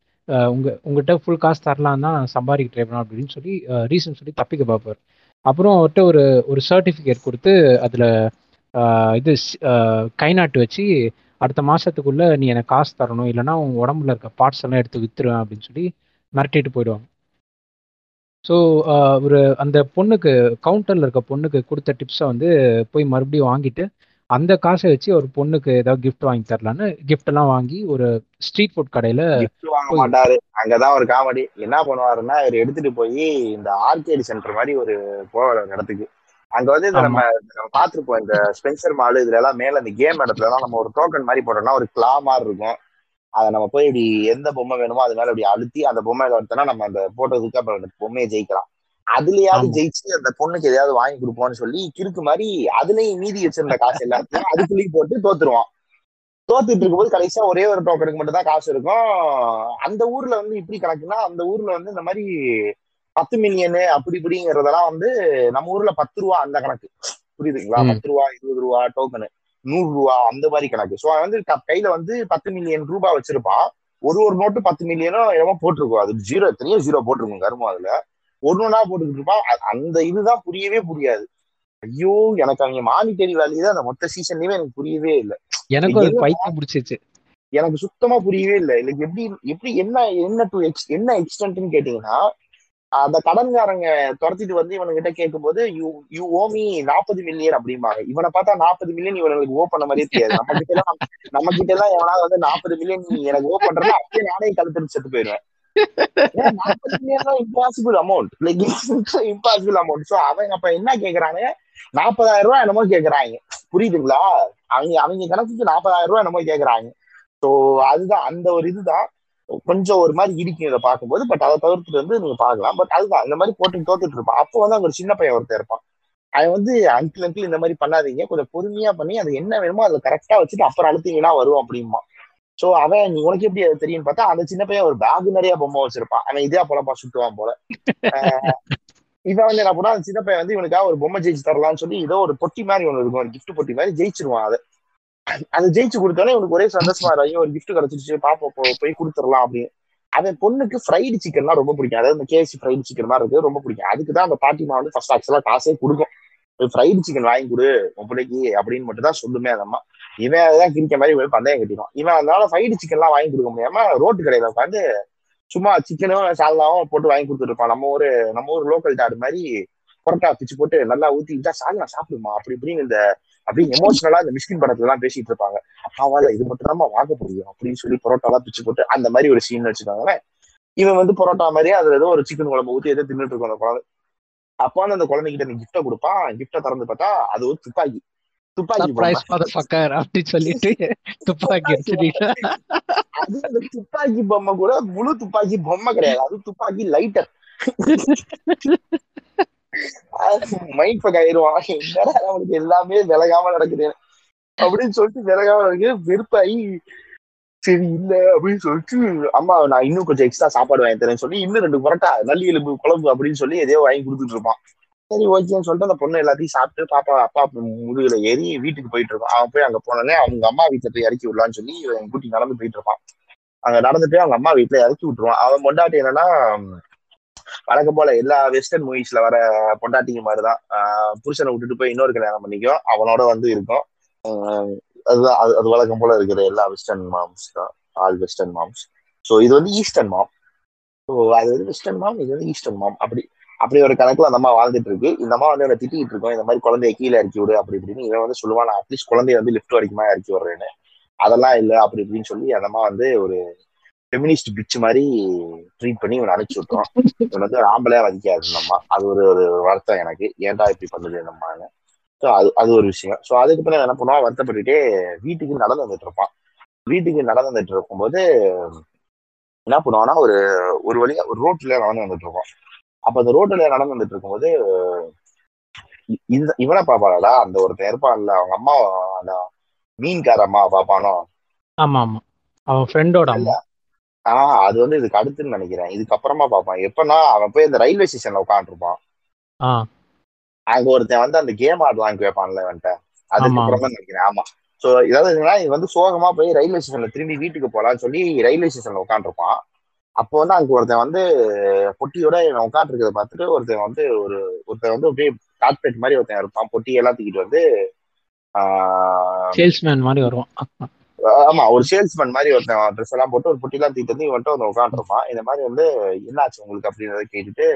உங்க உங்ககிட்ட ஃபுல் காசு தரலாம் தான் சம்பாதிக்க ட்ரை அப்படின்னு சொல்லி ரீசன் சொல்லி தப்பிக்க பார்ப்பார். அப்புறம் அவர்கிட்ட ஒரு ஒரு சர்டிஃபிகேட் கொடுத்து அதில் இது கை நாட்டு வச்சு அடுத்த மாதத்துக்குள்ளே நீ எனக்கு காசு தரணும் இல்லைன்னா உன் உடம்புல இருக்க பார்ட்ஸ் எல்லாம் எடுத்து வித்துருவேன் அப்படின்னு சொல்லி மிரட்டிட்டு போயிடுவாங்க. ஸோ ஒரு அந்த பொண்ணுக்கு கவுண்டரில் இருக்க பொண்ணுக்கு கொடுத்த டிப்ஸை வந்து போய் மறுபடியும் வாங்கிட்டு அந்த காசை வச்சு ஒரு பொண்ணுக்கு ஏதாவது கிஃப்ட் வாங்கி தரலான்னு gift எல்லாம் வாங்கி ஒரு ஸ்ட்ரீட் ஃபுட் கடையில் gift வாங்க மாட்டாரு. அங்கதான் ஒரு காமெடி என்ன பண்ணுவாருன்னா இவர் எடுத்துட்டு போய் இந்த ஆர்கேடி சென்டர் மாதிரி ஒரு ஒரு இடத்துக்கு அங்க வந்து இந்த நம்ம பார்த்திருப்போம். இந்த ஸ்பென்சர் மால் இதுல எல்லாம் மேல இந்த கேம் இடத்துல எல்லாம் நம்ம ஒரு டோக்கன் மாதிரி போட்டோம்னா ஒரு கிளா மாதிரி இருக்கும். அதை நம்ம போய் இப்படி எந்த பொம்மை வேணுமோ அது மேல இப்படி அழுத்தி அந்த பொம்மையில ஒருத்தனா நம்ம அந்த போட்டோதுக்கு அப்புறம் அந்த பொம்மையை ஜெயிக்கலாம். அதுலயாவது. ஜெயிச்சு அந்த பொண்ணுக்கு எதையாவது வாங்கி கொடுப்போம்னு சொல்லி கிறுக்கு மாதிரி அதுலயும் மீதி வச்சிருந்த காசு எல்லாத்தையும் அதுக்குள்ளேயும் போட்டு தோத்துருவான். தோத்துட்டு இருக்கும்போது கடைசியா ஒரே ஒரு டோக்கனுக்கு மட்டும் தான் காசு இருக்கும். அந்த ஊர்ல வந்து இப்படி கணக்குன்னா அந்த ஊர்ல வந்து இந்த மாதிரி பத்து மில்லியனு அப்படி இப்படிங்கிறதெல்லாம் வந்து நம்ம ஊர்ல பத்து ரூபா அந்த கணக்கு. புரியுதுங்களா. பத்து ரூபா இருபது ரூபா டோக்கனு நூறு ரூபா அந்த மாதிரி கணக்கு. ஸோ வந்து கையில வந்து பத்து மில்லியன் ரூபாய் வச்சிருப்பான். ஒரு ஒரு நோட்டு பத்து மில்லியனும் என்னமோ போட்டிருக்கும். அது ஜீரோ எத்தனையோ ஜீரோ போட்டிருக்கும் கருமம் அதுல. ஒன்னு ஒன்னா போட்டுக்கிட்டு இருப்பான் அந்த இதுதான் புரியவே புரியாது. ஐயோ எனக்கு அவங்க மானிட்டரி வேல்யூ தான். அந்த மொத்த சீசன்லயுமே எனக்கு புரியவே இல்லை. அது என்ன- பைத்தியம் பிடிச்சிச்சு எனக்கு சுத்தமா புரியவே இல்லை. இல்லை எப்படி எப்படி என்ன என்ன டு எக்ஸ் என்ன எக்ஸ்டென்ட்னு கேட்டீங்கன்னா அந்த கடன்காரங்க துரத்திட்டு வந்து இவனுகிட்ட கேட்கும்போது யூ யூ ஓமி நாற்பது மில்லியன் அப்படிம்பாங்க. இவனை பார்த்தா நாற்பது மில்லியன் இவனுக்கு ஓ பண்ண மாதிரியே தெரியாது. நம்ம கிட்ட எல்லாம் நம்ம கிட்ட எல்லாம் எவனாவது வந்து நாற்பது மில்லியன் எனக்கு ஓ பண்றேன்னா அப்படியே நானே கழுத்து செத்து போயிடுவேன். Impossible amount like impossible amount so அவங்க அப்ப என்ன கேக்குறாங்க நாற்பதாயிரம் ரூபாய் என்னமோ கேக்குறாங்க. புரியுதுங்களா? அவங்க அவங்க கணக்குக்கு நாற்பதாயிரம் ரூபாய் என்னமோ கேக்குறாங்க. ஸோ அதுதான் அந்த ஒரு இதுதான். கொஞ்சம் ஒரு மாதிரி இருக்கும் இதை பார்க்கும்போது பட் அதை தவிர்த்துட்டு வந்து நீங்க பார்க்கலாம். பட் அதுதான் இந்த மாதிரி போட்டு தோத்துட்டு இருப்பான். அப்போ வந்து அங்க ஒரு சின்ன பையன் ஒருத்தர் இருப்பான். அவன் வந்து அங்கிள் அங்கிள் இந்த மாதிரி பண்ணாதீங்க. கொஞ்சம் பொறுமையா பண்ணி அது என்ன வேணுமோ அதை கரெக்டா வச்சுட்டு அப்புறம் அழுத்தீங்கன்னா வரும் அப்படிமா சோ அவன் உனக்கு எப்படி அது தெரியும்னு பார்த்தா அந்த சின்ன பையன் ஒரு பேக் நிறைய பொம்மை வச்சிருப்பான். அவன் இதே போலப்பா சுட்டுவான் போல. இவன் வந்து என்ன பண்ணா அந்த சின்ன பையன் வந்து இவனுக்காக ஒரு பொம்மை ஜெயிச்சு தரலாம்னு சொல்லி ஏதோ ஒரு பொட்டி மாதிரி ஒன்று இருக்கும் ஒரு gift பொட்டி மாதிரி ஜெயிச்சிருவான் அதை. அது ஜெயிச்சு கொடுத்தோன்னே இவனுக்கு ஒரே சந்தோஷமா இருக்கும் ஒரு gift கிடைச்சிருச்சு பாப்பா போய் கொடுத்துடலாம் அப்படின்னு. அவன் பொண்ணுக்கு ஃப்ரைடு சிக்கன்னா ரொம்ப பிடிக்கும். அதாவது இந்த கேசி ஃப்ரைடு சிக்கன் மாதிரி இருக்கு ரொம்ப பிடிக்கும். அதுக்கு தான் அந்த பாட்டிமா வந்து ஃபர்ஸ்ட் ஆக்சுவலா காசே கொடுக்கும். ஃப்ரைடு சிக்கன் வாங்கி கொடு உன் பிள்ளைக்கு அப்படின்னு மட்டும் தான் சொல்லுமே அதம்மா இவன் அதான் கிரிக்க மாதிரி போய் பந்தயம் கட்டிடும் இவன் அதனால ஃப்ரைடு சிக்கன்லாம் வாங்கி கொடுக்க முடியாம ரோட்டு கடையில உட்காந்து சும்மா சிக்கனும் சால்னாவும் போட்டு வாங்கி கொடுத்துட்டு இருப்பான் நம்ம ஒரு நம்ம ஊர் லோக்கல் டாடு மாதிரி பரோட்டா பிச்சு போட்டு நல்லா ஊத்திக்கிட்டா சால்னா சாப்பிடுமா? அப்படி இப்படின்னு இந்த அப்படி எமோஷனலா இந்த மிஸ்கின் படத்துல எல்லாம் பேசிட்டு இருப்பாங்க. அப்பாவால இது மட்டும் தான் வாங்க முடியும் அப்படின்னு சொல்லி பரோட்டா எல்லாம் பிச்சு போட்டு அந்த மாதிரி ஒரு சீன் வச்சுக்காங்களேன். இவன் வந்து பரோட்டா மாதிரி அதுல ஏதோ ஒரு சிக்கன் குழம்பு ஊத்தி ஏதோ தின்னுட்டு இருக்கும் அந்த குழந்தை. அப்போ வந்து அந்த குழந்தைகிட்ட நீ கிஃப்ட கொடுப்பான் கிஃப்ட திறந்து பார்த்தா அது ஒரு துப்பாக்கி. துப்பாக்கி அப்படின்னு சொல்லிட்டு துப்பாக்கி அது அந்த துப்பாக்கி பொம்மை கூட முழு துப்பாக்கி பொம்மை கிடையாது. அது துப்பாக்கி லைட்டர் மைண்ட் ஃபக் ஆயிடுவான். என்னடா அவனுக்கு எல்லாமே விலகாம நடக்குது அப்படின்னு சொல்லிட்டு விலகாம நடக்குது. வெறுப்பாயி சரி இல்ல அப்படின்னு சொல்லிட்டு அம்மா நான் இன்னும் கொஞ்சம் எக்ஸ்ட்ரா சாப்பாடு வாங்கி தரேன்னு சொல்லி இன்னும் ரெண்டு பரோட்டா நல்லி எலும்பு குழம்பு அப்படின்னு சொல்லி எதையோ வாங்கி கொடுத்துட்டு இருப்பான். சரி ஓகேன்னு சொல்லிட்டு அந்த பொண்ணு எல்லாத்தையும் சாப்பிட்டு பாப்பா அப்பா முதுகுல ஏறி வீட்டுக்கு போயிட்டு இருப்பான் அவன் போய் அங்க போனோடனே அவங்க அம்மா வீட்டுல போய் இறக்கி விடலான்னு சொல்லி என் கூட்டி நடந்து போயிட்டு இருப்பான். அங்க நடந்துட்டு அவங்க அம்மா வீட்டுல இறக்கி விட்டுருவான். அவன் பொண்டாட்டி என்னன்னா வழக்கம் போல எல்லா வெஸ்டர்ன் மூவிஸ்ல வர பொண்டாட்டிங்க மாதிரிதான். புருஷனை விட்டுட்டு போய் இன்னொரு கல்யாணம் பண்ணிக்கும். அவனோட வந்து இருக்கும். அதுதான் அது அது வழக்கம் போல இருக்கிற எல்லா வெஸ்டர்ன் மாம்ஸ் தான். ஆல் வெஸ்டர்ன் மாம்ஸ் ஸோ இது வந்து ஈஸ்டர்ன் மாம் ஸோ அது வந்து வெஸ்டர்ன் மாம் இது வந்து ஈஸ்டர்ன் மாம் அப்படி அப்படி ஒரு கணக்குல அந்த அம்மா வாழ்ந்துட்டு இருக்கு. இந்த அம்மா வந்து என்ன திட்டிட்டு இருக்கோம். இந்த மாதிரி குழந்தைய கீழே இறக்கி விடு அப்படி இப்படின்னு. இவன் வந்து சொல்லுவான் நான் அட்லீஸ்ட் குழந்தைய வந்து லிஃப்ட் வரைக்குமா இறக்கி விடுறேன்னு. அதெல்லாம் இல்லை அப்படி இப்படின்னு சொல்லி அந்த அம்மா வந்து ஒரு ஃபெமினிஸ்ட் பிச் மாதிரி ட்ரீட் பண்ணி இவனை அனுப்பிச்சு விட்டுரும். இவன் வந்து ஆம்பளையா வதிக்காது இந்த அம்மா. அது ஒரு ஒரு வருத்தம் எனக்கு. ஏன்டா இப்படி பண்ணுது இந்த ஸோ அது அது ஒரு விஷயம். ஸோ அதுக்கப்புறம் என்ன பண்ணுவான்? வருத்தப்பட்டுட்டே வீட்டுக்கு நடந்து வந்துட்டு இருப்பான். வீட்டுக்கு நடந்து வந்துட்டு இருக்கும்போது என்ன பண்ணுவான்னா ஒரு ஒரு வழியா ஒரு ரோட்ல நடந்து வந்துட்டு இருப்பான். அப்ப அந்த ரோட்ல நடந்து வந்துட்டு இருக்கும்போது இந்த இவனை பாப்பாடா அந்த ஒருத்தன் இருப்பான்ல அவங்க அம்மா அந்த மீன்கார அம்மா பாப்பானோ ஆமா ஆமா அவன் ஃப்ரெண்டோட அம்மா. ஆஹ் அது வந்து இதுக்கு அடுத்துன்னு நினைக்கிறேன். இதுக்கப்புறமா பார்ப்பான். எப்பன்னா அவன் போய் அந்த ரயில்வே ஸ்டேஷன்ல உட்காந்துருப்பான் அங்க ஒருத்தன் வந்து அந்த கேம் ஆடலாம் கேட்பான்ல இவன்ட்ட அதுக்கப்புறம் தான் நினைக்கிறேன். ஆமா. சோ ஏதாவது என்னன்னா, இது வந்து சோகமா போய் ரயில்வே ஸ்டேஷன்ல திரும்பி வீட்டுக்கு போலாம்னு சொல்லி ரயில்வே ஸ்டேஷன்ல உட்காந்துருப்பான் அப்போ வந்து அங்க ஒருத்தன் வந்து பொட்டியோட இவன் உட்காந்துருக்கத பார்த்துட்டு ஒருத்தன் வந்து ஒரு ஒருத்தன் வந்து அப்படியே கார்பரேட் மாதிரி ஒருத்தன் இருப்பான். பொட்டி எல்லாம் தூக்கிட்டு வந்து சேல்ஸ்மேன் மாதிரி வருவான். ஆமா. ஒரு சேல்ஸ்மேன் மாதிரி ஒருத்தன் ட்ரெஸ் எல்லாம் போட்டு ஒரு பொட்டிலாம் தூக்கிட்டு வந்து இவன்ட்டு வந்து உட்காந்துருப்பான் இந்த மாதிரி வந்து என்னாச்சு உங்களுக்கு அப்படின்றத கேட்டுட்டு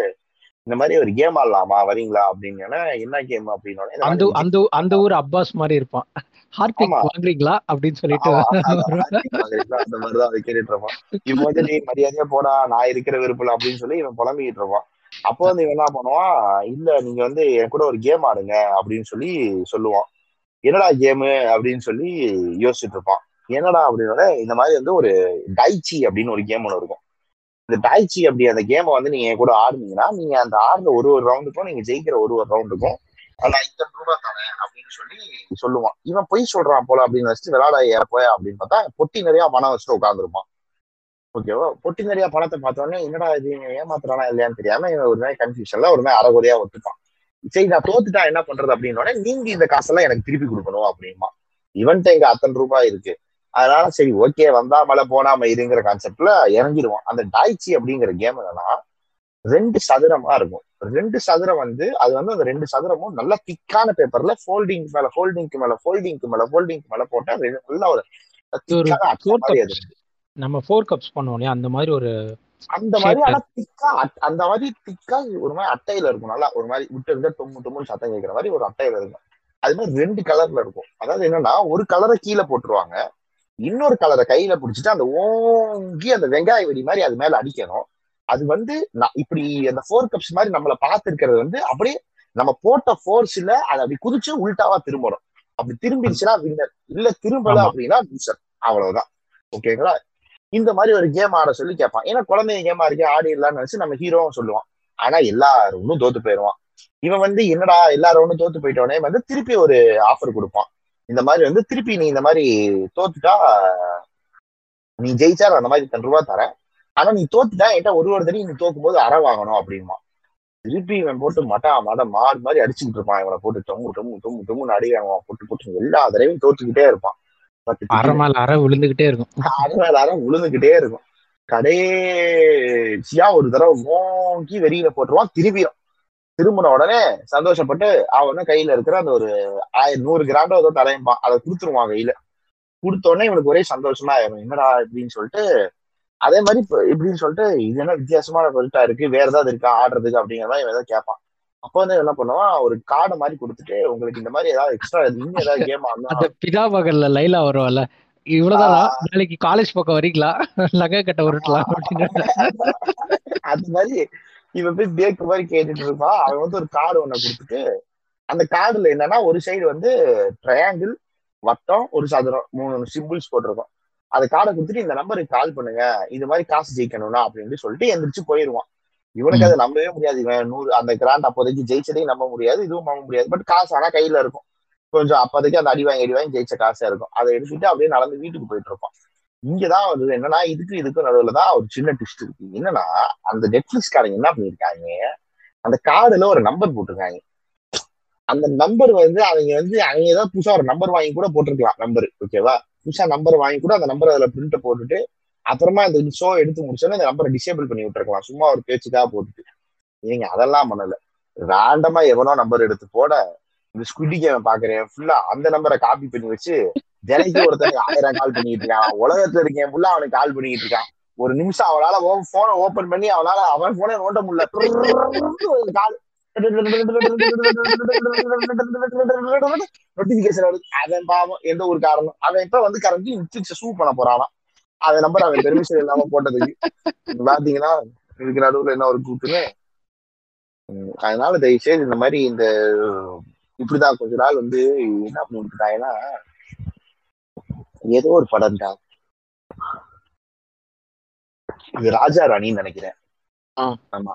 இந்த மாதிரி ஒரு கேம் ஆடலாமா? வரீங்களா? அப்படின்னு என்ன கேம் அப்படின்னோடனே இந்த அந்த அந்த அந்த ஊர் அப்பாஸ் மாதிரி இருப்பான். ஹார்பிக் ஆமா. வாங்குறீங்களா? அப்படின்னு சொல்லிட்டு அந்த மாதிரிதான் அதை கேட்டுட்டு இருப்பான். இவன் வந்து நீ மரியாதையா போடா நான் இருக்கிற விருப்பம் அப்படின்னு சொல்லி இவன் புலம்பிக்கிட்டு இருப்பான். அப்போ வந்து இவன் என்ன பண்ணுவான்? இல்ல நீங்க வந்து என் கூட ஒரு கேம் ஆடுங்க அப்படின்னு சொல்லி சொல்லுவான். என்னடா கேமு அப்படின்னு சொல்லி யோசிச்சுட்டு இருப்பான். என்னடா? அப்படின்னோட இந்த மாதிரி வந்து ஒரு டைச்சி அப்படின்னு ஒரு கேம் ஒன்று இருக்கும். இந்த டாய்ச்சி அப்படி அந்த கேமை வந்து நீங்க கூட ஆடுனீங்கன்னா நீங்க அந்த ஆடுற ஒரு ஒரு ரவுண்டுக்கும் நீங்க ஜெயிக்கிற ஒரு ஒரு ரவுண்டுக்கும் அந்த இத்தனை ரூபா தானே அப்படின்னு சொல்லி சொல்லுவான். இவன் பொய் சொல்றான் போல அப்படின்னு வச்சுட்டு விளாட போய் அப்படின்னு பார்த்தா பொட்டி நிறைய பணம் வச்சுட்டு உட்காந்துருப்பான் ஓகேவா பொட்டி நிறைய பணத்தை பார்த்தோன்னே என்னடா இது ஏமாத்துறானா இல்லையான்னு தெரியாம இவன் ஒரு மாதிரி கன்ஃபியூஷன்ல ஒரு மாதிரி அறகுறையா ஒத்துப்பான். சரி நான் தோத்துட்டா என்ன பண்றது? அப்படின்னோடனே நீங்க இந்த காசெல்லாம் எனக்கு திருப்பி கொடுக்கணும் அப்படிமா இவன்ட்ட இங்க அத்தனை ரூபாய் இருக்கு. அதனால சரி ஓகே வந்தா மழை போனா மயிருங்கிற கான்செப்ட்ல இறங்கிடுவான் அந்த டாய்ச்சி அப்படிங்கிற கேம் என்னன்னா ரெண்டு சதுரமா இருக்கும். ரெண்டு சதுரம் வந்து அது வந்து அந்த ரெண்டு சதுரமும் நல்ல திக்கான பேப்பர்ல ஃபோல்டிங் மேல ஃபோல்டிங்க்கு மேல ஃபோல்டிங்க்கு மேல ஃபோல்டிங்க்கு மேல போட்டா நல்ல ஒரு நம்ம ஃபோர் கப்ஸ் பண்ணுவோம் அந்த மாதிரி ஒரு அந்த மாதிரி ஆனா திக்கா அந்த மாதிரி திக்கா ஒரு மாதிரி அட்டையில இருக்கும். நல்லா ஒரு மாதிரி விட்டு இருந்தா டொம்மு டொம்முன்னு சத்தம் கேட்கிற மாதிரி ஒரு அட்டையில இருக்கும். அது மாதிரி ரெண்டு கலர்ல இருக்கும். அதாவது என்னன்னா ஒரு கலரை கீழே போட்டுருவாங்க. இன்னொரு கலரை கையில பிடிச்சிட்டு அந்த ஓங்கி அந்த வெங்காய வெடி மாதிரி அது மேல அடிக்கணும். அது வந்து நான் இப்படி அந்த ஃபோர் கப்ஸ் மாதிரி நம்மள பார்த்திருக்கிறது வந்து அப்படியே நம்ம போட்ட ஃபோர்ஸ்ல அது அப்படி குதிச்சு உள்டாவா திரும்பணும். அப்படி திரும்பிடுச்சுன்னா வின்னர் இல்ல திரும்பல. அப்படின்னா லூசர் அவ்வளவுதான். ஓகேங்களா? இந்த மாதிரி ஒரு கேம் ஆட சொல்லி கேட்பான். ஏன்னா குழந்தைங்க கேமா இருக்கே ஆடிடலாம்னு நினைச்சு நம்ம ஹீரோவும் சொல்லுவான். ஆனா எல்லாரும் ஒன்றும் தோத்து போயிடுவான். இவன் வந்து என்னடா எல்லாரும் ஒன்றும் தோத்து போயிட்டோனே வந்து திருப்பி ஒரு ஆஃபர் கொடுப்பான். இந்த மாதிரி வந்து திருப்பி நீ இந்த மாதிரி தோத்துட்டா நீ ஜெயிச்சா அந்த மாதிரி இத்தனை ரூபா தரேன். ஆனா நீ தோத்துட்டா என்கிட்ட ஒரு ஒரு தடவை நீ தோக்கும் போது அற வாங்கணும் அப்படிமா திருப்பி இவன் போட்டு மட்டா மட மாடு மாதிரி அடிச்சுக்கிட்டு இருப்பான். இவனை போட்டு டொங்கு டொங்கு டொங்கு டொங்குன்னு அடி வாங்குவான். போட்டு போட்டு எல்லா தடவையும் தோத்துக்கிட்டே இருப்பான். அரை மேல அரை விழுந்துகிட்டே இருக்கும். அரை அரை உழுந்துகிட்டே இருக்கும். கடைசியா ஒரு தடவை ஓங்கி வெளியில போட்டுருவான். திரும்பியும் திரும்பின உடனே சந்தோஷப்பட்டு அவன கையில இருக்கிற அந்த ஒரு ஆயிரம் நூறு கிராண்டோ ஏதோ தரையம்பான் அதை கொடுத்துருவான் கையில. கொடுத்த உடனே இவனுக்கு ஒரே சந்தோஷமா ஆயிரும் என்னடா இப்படின்னு சொல்லிட்டு அதே மாதிரி இப்ப இப்படின்னு சொல்லிட்டு இது என்ன வித்தியாசமான பொருட்டா இருக்கு? வேற ஏதாவது இருக்கா? ஆடுறதுக்கு? அப்படிங்கிற மாதிரி ஏதாவது கேட்பான் அப்ப வந்து என்ன பண்ணுவான்? ஒரு கார்டை மாதிரி கொடுத்துட்டு உங்களுக்கு இந்த மாதிரி ஏதாவது எக்ஸ்ட்ரா இன்னும் ஏதாவது கேம் ஆடணும் பிதா மகள்ல லைலா வருவாள்ல இவ்வளவுதானா நாளைக்கு காலேஜ் பக்கம் வரீங்களா லக கட்ட உருட்டலாம் அப்படின்னு. அது மாதிரி இவன் போய் பேக்கு மாதிரி கேட்டுட்டு இருப்பான். அவன் வந்து ஒரு கார்டு ஒண்ணு கொடுத்துட்டு அந்த கார்டுல என்னன்னா ஒரு சைடு வந்து ட்ரையாங்கிள் வட்டம் ஒரு சதுரம் மூணு சிம்பிள்ஸ் போட்டிருக்கும். அந்த கார்டை கொடுத்துட்டு இந்த நம்பருக்கு கால் பண்ணுங்க. இது மாதிரி காசு ஜெயிக்கணும்னா அப்படின்னு சொல்லிட்டு எந்திரிச்சு போயிருவான். இவனுக்கு அதை நம்பவே முடியாது. இவன் நூறு அந்த கிராண்ட் அப்போதைக்கு ஜெயிச்சதையும் நம்ப முடியாது இதுவும் நம்ப முடியாது. பட் காசு ஆனா கையில இருக்கும். கொஞ்சம் அப்போதைக்கு அந்த அடி வாங்கி அடி வாங்கி ஜெயிச்ச காசா இருக்கும். அதை எடுத்துட்டு அப்படியே நடந்து வீட்டுக்கு போயிட்டு இருப்பான். இங்கதான் வந்து என்னன்னா இதுக்கு இதுக்கும் நடுவுல தான் ஒரு சின்ன டிஸ்ட் இருக்கு. என்னன்னா அந்த நெட்ஃபிளிக்ஸ் காரங்க என்ன பண்ணிருக்காங்க? அந்த கார்டுல ஒரு நம்பர் போட்டிருக்காங்க. அந்த நம்பர் வந்து அவங்க வந்து அவங்க ஏதாவது புதுசா ஒரு நம்பர் வாங்கி கூட போட்டிருக்கலாம் நம்பர் ஓகேவா புதுசா நம்பர் வாங்கி கூட அந்த நம்பர் அதுல பிரிண்ட் போட்டுட்டு அப்புறமா இந்த ஷோ எடுத்து முடிச்சோன்னா இந்த நம்பரை டிசேபிள் பண்ணி விட்டுருக்கலாம். சும்மா ஒரு பேச்சுக்காக போட்டுட்டு. நீங்க அதெல்லாம் பண்ணல. ரேண்டமா எவனோ நம்பர் எடுத்து போட இந்த ஸ்குட்டி கேம் பாக்குறேன். ஃபுல்லா அந்த நம்பரை காப்பி பண்ணி வச்சு தினைக்கு ஒருத்தனுக்கு ஆயிரம் கால் பண்ணிட்டு இருக்கான் உலகத்துல இருக்கேன் புள்ள அவனுக்கு கால் பண்ணிட்டு இருக்கான் ஒரு நிமிஷம் அவனால போனை ஓபன் பண்ணி அவனால அவன் போனை ஓட்ட முடியல கால் நோட்டிபிகேஷன் வருது அவன் பாவம் எந்த ஒரு காரணம் அவன் இப்ப வந்து கரண்டி நெட்ஃபிளிக்ஸ் சூ பண்ண போறானா அத நம்பர் அவன் பெர்மிஷன் இல்லாம போட்டதுக்கு பாத்தீங்கன்னா இதுக்கு நடுவுல என்ன ஒரு கூட்டுன்னு அதனால தயவு செய்து இந்த மாதிரி இந்த இப்படிதான் கொஞ்ச நாள் வந்து என்ன பண்ணிட்டாங்கன்னா ஏதோ ஒரு படம் தான். இது ராஜா ராணின்னு நினைக்கிறேன். ஆமா.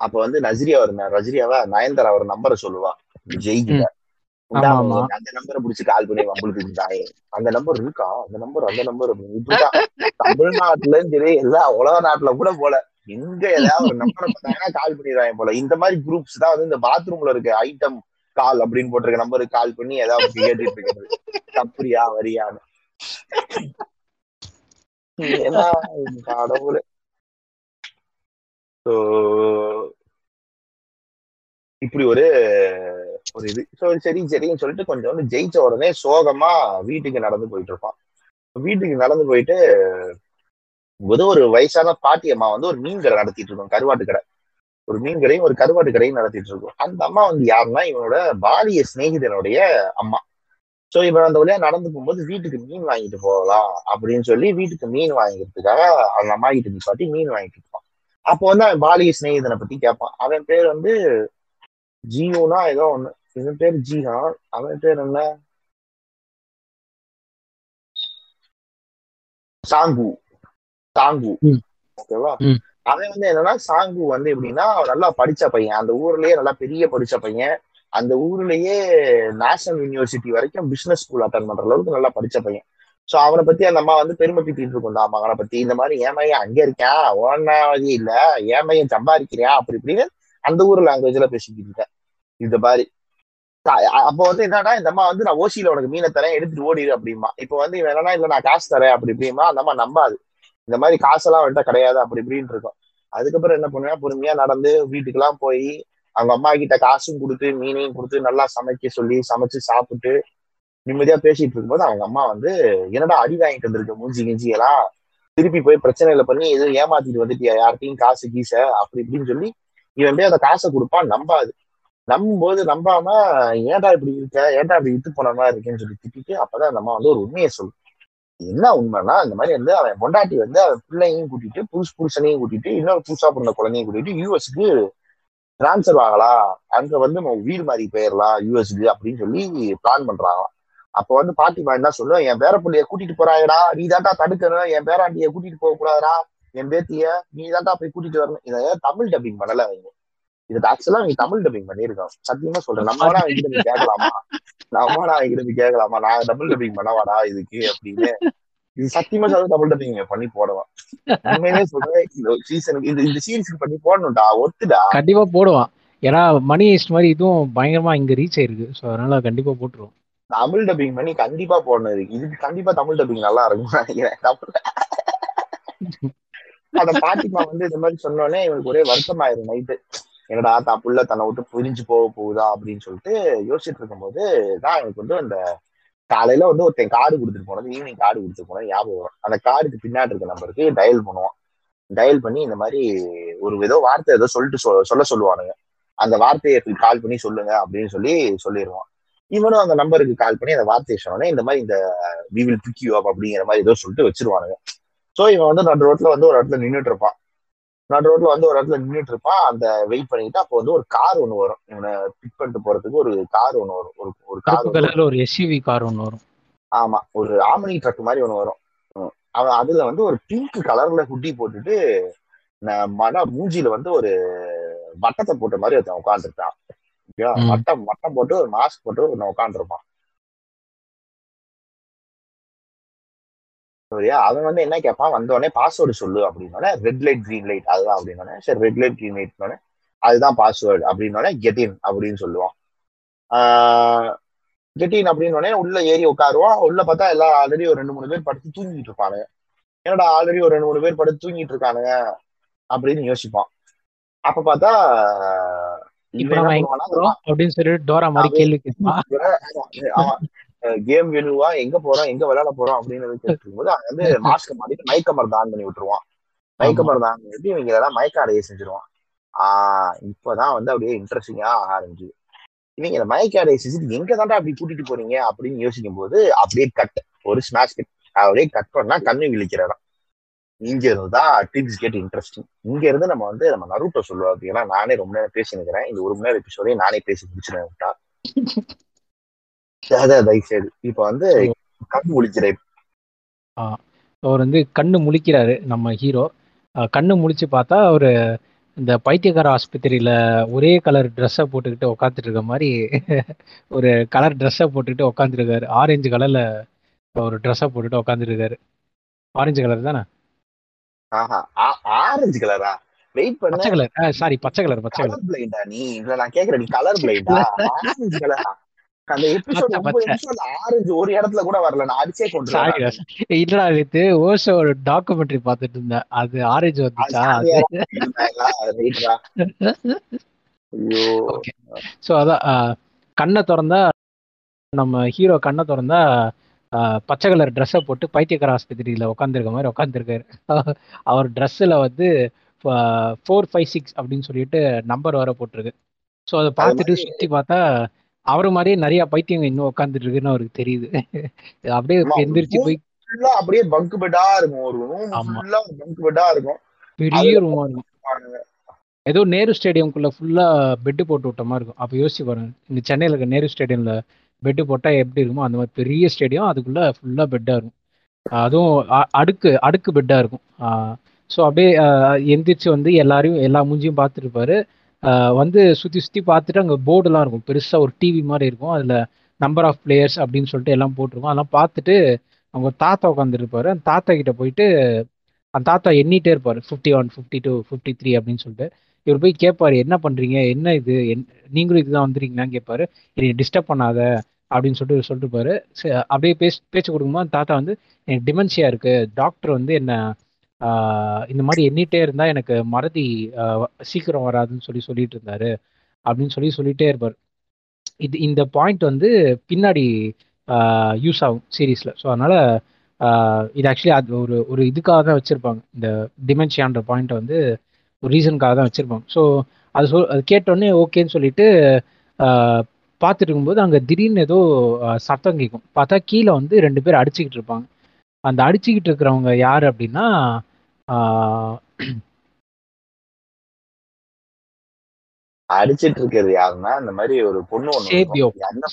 அப்ப வந்து நஸ்ரியா ஒரு நஸ்ரியாவா நயன்தாரா ஒரு நம்பரை சொல்லுவா. ஜெயிக்கல. அந்த நம்பரை புடிச்சு கால் பண்ணி வம்பளுக்கு அந்த நம்பர் இருக்கா? அந்த நம்பர் அந்த நம்பர் இப்படிதான் தமிழ்நாட்டுலயும் சரி எல்லா உலக நாட்டுல கூட போல. எங்க ஏதாவது ஒரு நம்பரை பார்த்தாங்கன்னா கால் பண்ணிடுவாங்க போல. இந்த மாதிரி குரூப்ஸ் தான் வந்து இந்த பாத்ரூம்ல இருக்க ஐட்டம் கால் அப்படின்னு போட்டிருக்க நம்பருக்கு கால் பண்ணி ஏதாவது கேட்டுட்டு இருக்கிறது. தப்புரியா வரியான்னு. கடவுளே. இப்படி ஒரு ஒரு இது. ஸோ சரி சரின்னு சொல்லிட்டு கொஞ்சம் வந்து ஜெயிச்ச உடனே சோகமா வீட்டுக்கு நடந்து போயிட்டு இருப்பான். வீட்டுக்கு நடந்து போயிட்டு ஏதோ ஒரு வயசான பாட்டி அம்மா வந்து ஒரு மீன் கடை நடத்திட்டு இருக்கோம் கருவாட்டு கடை. ஒரு மீன் கடையும் ஒரு கருவாட்டு கடையும் நடத்திட்டு இருக்கோம். அந்த அம்மா வந்து யாருன்னா இவனோட பாலிய சிநேகிதனுடைய அம்மா. சோ இவன் அந்த வழியா நடந்து போகும்போது வீட்டுக்கு மீன் வாங்கிட்டு போகலாம் அப்படின்னு சொல்லி வீட்டுக்கு மீன் வாங்கிக்கிறதுக்காக அந்த அம்மா கிட்ட நிப்பாட்டி மீன் வாங்கிட்டு இருப்பான். அப்போ வந்து அவன் பாலிய சிநேகிதனை பத்தி கேட்பான். அவன் பேர் வந்து ஜியோனா ஏதோ ஒண்ணு. இவன் பேர் ஜிஹான் அவன் பேர் என்ன? சாங்கு. சாங்கு. ஓகேவா. அவன் வந்து என்னன்னா சாங்கு வந்து எப்படின்னா நல்லா படிச்ச பையன். அந்த ஊர்லயே நல்லா பெரிய படிச்ச பையன். அந்த ஊர்லயே நேஷனல் யூனிவர்சிட்டி வரைக்கும் பிசினஸ் ஸ்கூல் அட்டன் பண்ற அளவுக்கு நல்லா படிச்ச பையன். சோ அவனை பத்தி அந்த அம்மா வந்து பெருமை பீத்திட்டு இருக்கும். அந்த மகனை பத்தி இந்த மாதிரி ஏன் பையன் அங்க இருக்கேன் ஓனாவதி இல்ல. ஏன் பையன் சம்பாதிக்கிறியா? அப்படி இப்படின்னு அந்த ஊர் லாங்குவேஜ்ல பேசிக்கிட்டு இருக்கேன். இந்த மாதிரி. அப்போ வந்து என்னன்னா இந்த அம்மா வந்து நான் ஓசியில உனக்கு மீனை தரேன். எடுத்துட்டு ஓடிடு அப்படிமா இப்போ வந்து இவன் என்னன்னா இல்ல நான் காசு தரேன். அப்படி இப்படிமா அந்த அம்மா நம்பாது. இந்த மாதிரி காசெல்லாம் அவன்கிட்ட கிடையாது. அப்படி இப்படின்னு இருக்கும். அதுக்கப்புறம் என்ன பண்ணுவேன்? பொறுமையா நடந்து வீட்டுக்கெல்லாம் போய் அவங்க அம்மா கிட்ட காசும் கொடுத்து மீனையும் கொடுத்து நல்லா சமைக்க சொல்லி சமைச்சு சாப்பிட்டு நிம்மதியா பேசிட்டு இருக்கும்போது அவங்க அம்மா வந்து என்னடா அடி வாங்கிட்டு வந்திருக்க மூஞ்சி கிஞ்சி எல்லாம்? திருப்பி போய் பிரச்சனையில பண்ணி எதுவும் ஏமாத்திட்டு வந்துட்டியா? யார்கிட்டயும் காசு கீச? அப்படி இப்படின்னு சொல்லி இவன் போய் அந்த காசை கொடுப்பான் நம்பாது. நம்பும் போது நம்பாம ஏன்டா இப்படி இருக்க? ஏன்டா இப்படி விட்டு போன மாதிரி இருக்கேன்னு சொல்லி திட்டிட்டு அப்பதான் அந்த அம்மா வந்து ஒரு உண்மையை சொல்லும் என்ன உண்மைன்னா இந்த மாதிரி வந்து அவன் பொண்டாட்டி வந்து அவன் பிள்ளையும் கூட்டிட்டு புதுசு புருஷனையும் கூட்டிட்டு இன்னொரு புதுசா பிறந்த குழந்தையும் கூட்டிட்டு யூஎஸ்க்கு டிரான்ஸ்ஃபர் ஆகலாம் அங்க வந்து நம்ம வீடு மாதிரி போயிடலாம் யூஎஸ்டி அப்படின்னு சொல்லி பிளான் பண்றாங்களாம் அப்ப வந்து பாட்டிமா என்ன சொல்லுவேன் என் பேர பிள்ளைய கூட்டிட்டு போறாயடா. நீ தான்டா தடுக்கணும். என் பேராண்டிய கூட்டிட்டு போக கூடாதா என் பேத்திய நீ தான்டா போய் கூட்டிட்டு வரணும். இதை தமிழ் டப்பிங் பண்ணல அவங்க. இது ஆக்சுவலா அவங்க தமிழ் டப்பிங் பண்ணிருக்கோம் சத்தியமா சொல்றேன். நம்ம வேணா அவங்க கேட்கலாமா? நம்ம வேணா அவங்க போய் கேட்கலாமா? நான் டபுள் டப்பிங் பண்ணவாடா இதுக்கு அப்படின்னு. இது சத்தியமா சொல்ல டபுள் டப்பிங் பண்ணி போடுவான் உண்மையிலே சொல்றேன் இந்த சீசனுக்கு இந்த இந்த சீரீஸ்க்கு பண்ணி போடணும்டா ஒத்துடா. கண்டிப்பா போடுவான். ஏன்னா மணி ஹேஸ்ட் மாதிரி இதுவும் பயங்கரமா இங்க ரீச் ஆயிருக்கு. ஸோ அதனால கண்டிப்பா போட்டுருவோம். தமிழ் டப்பிங் பண்ணி கண்டிப்பா போடணும் இதுக்கு. இதுக்கு கண்டிப்பா தமிழ் டப்பிங் நல்லா இருக்கும் நினைக்கிறேன். அந்த பாட்டிமா வந்து இந்த மாதிரி சொன்னோடனே இவனுக்கு ஒரே வருத்தமாயிரும் நைட்டு என்னடா தான் புள்ள தன்னை விட்டு பிரிஞ்சு போக போகுதா அப்படின்னு சொல்லிட்டு யோசிச்சுட்டு இருக்கும்போது தான் எனக்கு வந்து அந்த காலையில வந்து ஒருத்தன் கார்டு கொடுத்துட்டு போனது ஈவினிங் கார்டு கொடுத்துட்டு போனது ஞாபகம் வரும். அந்த கார்டுக்கு பின்னாடி இருக்க நம்பருக்கு டயல் பண்ணுவான் டயல் பண்ணி இந்த மாதிரி ஒரு ஏதோ வார்த்தை ஏதோ சொல்லிட்டு சொ- சொல்ல சொல்லுவானுங்க. அந்த வார்த்தையை கால் பண்ணி சொல்லுங்க அப்படின்னு சொல்லி சொல்லிடுவான் இவனும் அந்த நம்பருக்கு கால் பண்ணி அந்த வார்த்தையை சொன்னோன்னே இந்த மாதிரி இந்த we will pick you up அப்படிங்கிற மாதிரி ஏதோ சொல்லிட்டு வச்சிருவானுங்க. ஸோ இவன் வந்து ரெண்டு ரோட்ல வந்து ஒரு இடத்துல நின்றுட்டு இருப்பான். நடு ரோட்ல வந்து ஒரு இடத்துல நின்னுட்டு இருப்பான். அந்த வெயிட் பண்ணிட்டு அப்போ வந்து ஒரு கார் ஒண்ணு வரும். இவனை பிக் பண்ணிட்டு போறதுக்கு ஒரு கார் ஒண்ணு வரும். ஒரு ஒரு கார் ஒரு எஸ்யூவி கார் ஒன்று வரும். ஆமா. ஒரு ஆமனி ட்ரக் மாதிரி ஒண்ணு வரும். அவன் அதுல வந்து ஒரு பிங்க் கலர்ல ஹுட்டி போட்டுட்டு மன மூஞ்சில வந்து ஒரு வட்டத்தை போட்ட மாதிரி ஒருத்தன் உட்காந்துருக்கான். வட்டம் வட்டம் போட்டு ஒரு மாஸ்க் போட்டு ஒருத்தன் உட்காந்துருப்பான் அவன் வந்து என்ன கேட்பான் வந்தோடனே பாஸ்வேர்டு சொல்லு அப்படின்னோடனே ரெட் லைட் கிரீன் லைட் அதுதான் அப்படின்னோடனே சரி ரெட் லைட் கிரீன் லைட் அதுதான் பாஸ்வேர்டு அப்படின்னோடனே கெட் இன் அப்படின்னு சொல்லுவான். கெட் இன் அப்படின்னோடனே உள்ள ஏறி உட்காருவான். உள்ள பார்த்தா எல்லாம் ஆல்ரெடி ஒரு ரெண்டு மூணு பேர் படுத்து தூங்கிட்டு இருப்பானுங்க. என்னடா ஆல்ரெடி ஒரு ரெண்டு மூணு பேர் படுத்து தூங்கிட்டு இருக்கானுங்க அப்படின்னு யோசிப்பான். அப்ப பார்த்தா அப்படின்னு சொல்லிட்டு டோரா மாதிரி கேள்வி கேம் வேணுவா எங்க போறோம் எங்க விளையாட போறோம் அப்படின்னு கேட்டுருக்கும் போது அவன் வந்து மாஸ்க் மாட்டிட்டு மயக்க மருந்து ஆன் பண்ணி விட்டுருவான். மயக்க. மருந்து ஆன் பண்ணிட்டு இவங்க இதெல்லாம் மயக்க அடைய செஞ்சிருவான். ஆஹ் இப்பதான் வந்து அப்படியே இன்ட்ரெஸ்டிங்கா ஆரம்பிச்சு இவங்க இந்த மயக்க அடைய செஞ்சுட்டு எங்க தாண்டா அப்படி கூட்டிட்டு போறீங்க? அப்படின்னு யோசிக்கும் போது அப்படியே கட் ஒரு ஸ்மாஷ் கட் அப்படியே கட் பண்ணா கண்ணு விழிக்கிற இடம் இங்க இருந்து தான் டிப்ஸ் கேட் இன்ட்ரெஸ்டிங் இங்க இருந்து நம்ம வந்து நம்ம நருட்டோ சொல்லுவாரு. ஏன்னா நானே ரொம்ப நேரம் பேசி நிக்கிறேன் இந்த ஒரு மணி நேரம் எபிசோடே நானே பேசி முடிச்சிருவேன் விட்டா. தயவு செய்து. இப்ப வந்து கண் முழிக்கிறேன். அவர் வந்து கண்ணு முழிக்கிறாரு நம்ம ஹீரோ. கண்ணு முழிச்சு பார்த்தா ஒரு இந்த பைத்தியக்கார ஆஸ்பத்திரியில ஒரே கலர் ட்ரெஸ்ஸை போட்டுக்கிட்டு உட்காந்துட்டு இருக்க மாதிரி ஒரு கலர் ட்ரெஸ்ஸை போட்டுக்கிட்டு உட்காந்துருக்காரு ஆரஞ்சு கலர்ல ஒரு ட்ரெஸ்ஸை போட்டுட்டு உட்காந்துருக்காரு ஆரஞ்சு கலர் தானே? ஆரஞ்சு கலரா வெயிட் பண்ண. பச்சை கலர் சாரி பச்சை கலர் பச்சை கலர் பிளைண்டா நீ? இல்ல நான் கேக்குறேன் நீ கலர் பிளைண்டா ஆரஞ்சு கலரா அந்த எபிசோட் ஒன்பது. எபிசோட் ஆரஞ்சு ஒரு இடத்துல கூட வரல. நான் அடிச்சே கொண்டு இல்லடா நேத்து ஓஷோ ஒரு டாக்குமெண்ட்ரி பார்த்துட்டு இருந்தேன். அது ஆரஞ்சு வந்துச்சா? ஸோ அதான் கண்ணை திறந்தா நம்ம ஹீரோ கண்ணை திறந்தா பச்சை கலர் ட்ரெஸ்ஸை போட்டு பைத்தியக்கார ஆஸ்பத்திரியில் உட்காந்துருக்க மாதிரி உட்காந்துருக்காரு அவர் ட்ரெஸ்ஸில் வந்து ஃபோர் ஃபைவ் சிக்ஸ் அப்படின்னு சொல்லிட்டு நம்பர் வர போட்டிருக்கு. ஸோ அதை பார்த்துட்டு சுற்றி பார்த்தா அவர் மாதிரியே நிறைய பைத்தியங்க இன்னும் உட்காந்துட்டு இருக்குன்னு அவருக்கு தெரியுது. அப்படியே எந்திரிச்சு போய் ஃபுல்லா அப்படியே பங்க் பெட்டா இருக்கும். ஒரு ரூம். ஃபுல்லா பங்க் பெட்டா இருக்கும். பெரிய ரூமா இருக்கும். ஏதோ நேரு ஸ்டேடியம்குள்ள ஃபுல்லா பெட்டு போட்டு விட்ட மாதிரி இருக்கும். அப்போ யோசிச்சு பாருங்க. இங்க சென்னையில் இருக்க நேரு ஸ்டேடியம்ல பெட்டு போட்டா எப்படி இருக்குமோ அந்த மாதிரி பெரிய ஸ்டேடியம் அதுக்குள்ள ஃபுல்லா பெட்டா இருக்கும். அதுவும் அடுக்கு அடுக்கு பெட்டா இருக்கும். ஸோ அப்படியே எந்திரிச்சு வந்து எல்லாரையும் எல்லா மூஞ்சியும் ஆஹ் வந்து சுற்றி சுற்றி பார்த்துட்டு அங்கே போர்டுலாம் இருக்கும். பெருசாக ஒரு டிவி மாதிரி இருக்கும். அதில் நம்பர் ஆஃப் பிளேயர்ஸ் அப்படின்னு சொல்லிட்டு எல்லாம் போட்டிருக்கும். அதெல்லாம் பார்த்துட்டு அவங்க தாத்தா உட்காந்துருப்பாரு அந்த தாத்தா கிட்ட போயிட்டு அந்த தாத்தா எண்ணிட்டே இருப்பார். Fifty one fifty two fifty three அப்படின்னு சொல்லிட்டு. இவர் போய் கேட்பார் என்ன பண்ணுறீங்க என்ன இது? என்- நீங்களும் இதுதான் வந்துருக்கீங்களான்னு கேட்பாரு. என்னை டிஸ்டர்ப் பண்ணாத அப்படின்னு சொல்லிட்டு இவர் சொல்லிட்டு அப்படியே பேச பேச்சு கொடுக்கும்போது அந்த தாத்தா வந்து எனக்கு டிமென்ஷியா இருக்குது டாக்டர் வந்து என்ன இந்த மாதிரி எண்ணிட்டே இருந்தா எனக்கு மறதி சீக்கிரம் வராதுன்னு சொல்லி சொல்லிட்டு இருந்தாரு. அப்படின்னு சொல்லி சொல்லிட்டே இருப்பார். இது இந்த பாயிண்ட் வந்து பின்னாடி யூஸ் ஆகும் சீரீஸ்ல. ஸோ அதனால இது ஆக்சுவலி அது ஒரு ஒரு இதுக்காக தான் வச்சிருப்பாங்க. இந்த டிமென்ஷியான்ற பாயிண்ட்டை வந்து ஒரு ரீசனுக்காக தான் வச்சிருப்பாங்க. ஸோ அது சொல் அது கேட்டோடனே ஓகேன்னு சொல்லிட்டு பார்த்துட்டு இருக்கும்போது அங்கே திடீர்னு ஏதோ சத்தம் கேட்கும் பார்த்தா கீழே வந்து ரெண்டு பேர் அடிச்சுக்கிட்டு இருப்பாங்க. அந்த அடிச்சுக்கிட்டு இருக்கிறவங்க யார் அப்படின்னா அடிச்சிட்டு இருக்கிறது யாருன்னா இந்த மாதிரி ஒரு பொண்ணு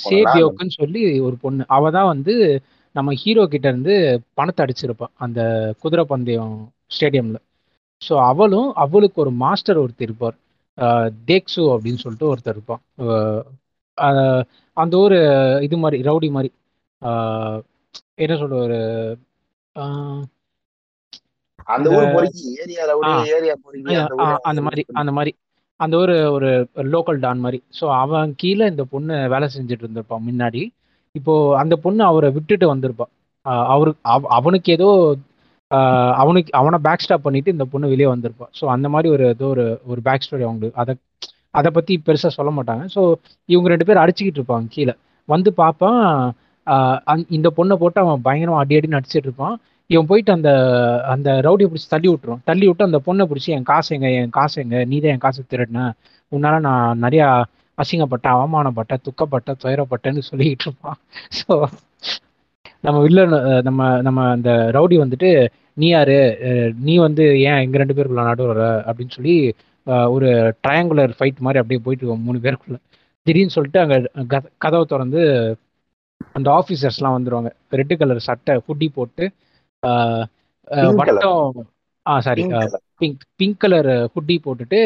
சேபியோக்குன்னு சொல்லி ஒரு பொண்ணு. அவ தான் வந்து நம்ம ஹீரோ கிட்ட இருந்து பணத்தை அடிச்சிருப்பான் அந்த குதிரை பந்தயம் ஸ்டேடியம்ல. ஸோ அவளும் அவளுக்கு ஒரு மாஸ்டர் ஒருத்தர் இருப்பார். தேக்ஸு அப்படின்னு சொல்லிட்டு ஒருத்தர் இருப்பான். அந்த ஒரு இது மாதிரி ரவுடி மாதிரி. ஆஹ் என்ன சொல்ற ஒரு அந்த ஊர் பொறுக்கி ஏரியா ரவுடி. ஏரியா பொறுக்கி அந்த மாதிரி அந்த மாதிரி அந்த ஒரு ஒரு லோக்கல் டான் மாதிரி. ஸோ அவன் கீழே இந்த பொண்ணு வேலை செஞ்சுட்டு இருந்திருப்பான் முன்னாடி. இப்போ அந்த பொண்ணு அவரை விட்டுட்டு வந்திருப்பான் அவருக்கு அவ- அவனுக்கு ஏதோ அவனுக்கு அவனை பேக் ஸ்டாப் பண்ணிட்டு இந்த பொண்ணு வெளியே வந்திருப்பான் ஸோ அந்த மாதிரி ஒரு ஏதோ ஒரு ஒரு பேக் ஸ்டோரி அவங்களுக்கு. அதை அதை பத்தி பெருசா சொல்ல மாட்டாங்க. ஸோ இவங்க ரெண்டு பேரும் அடிச்சுக்கிட்டு இருப்பாங்க கீழே. வந்து பார்ப்பான் இந்த பொண்ணை போட்டு அவன் பயங்கரமா அடி அடின்னு அடிச்சிட்டு இருப்பான். இவன் போயிட்டு அந்த அந்த ரவுடியை பிடிச்சி தள்ளி விட்டுரும். தள்ளி விட்டு அந்த பொண்ணை பிடிச்சி என் காசு எங்க என் காசு எங்க? நீ தான் என் காசு திருடின? உன்னால நான் நிறையா அசிங்கப்பட்டேன் அவமானப்பட்டேன் துக்கப்பட்டேன் துயரப்பட்டேன்னு சொல்லிக்கிட்டு இருப்பான். ஸோ நம்ம வில்லன் நம்ம நம்ம அந்த ரவுடி வந்துட்டு நீ யாரு? நீ வந்து ஏன் எங்க ரெண்டு பேருக்குள்ள நடுவு அப்படின்னு சொல்லி ஒரு ட்ரையாங்குலர் ஃபைட் மாதிரி அப்படியே போயிட்டு மூணு பேருக்குள்ள. திடீர்னு சொல்லிட்டு அங்க கதவை திறந்து அந்த ஆஃபீஸர்ஸ்லாம் வந்துருவாங்க. ரெட்டு கலர் சட்டை ஹுட்டி போட்டு வட்டம். ஆ sorry. Pink pink colour hoodie போட்டுட்டு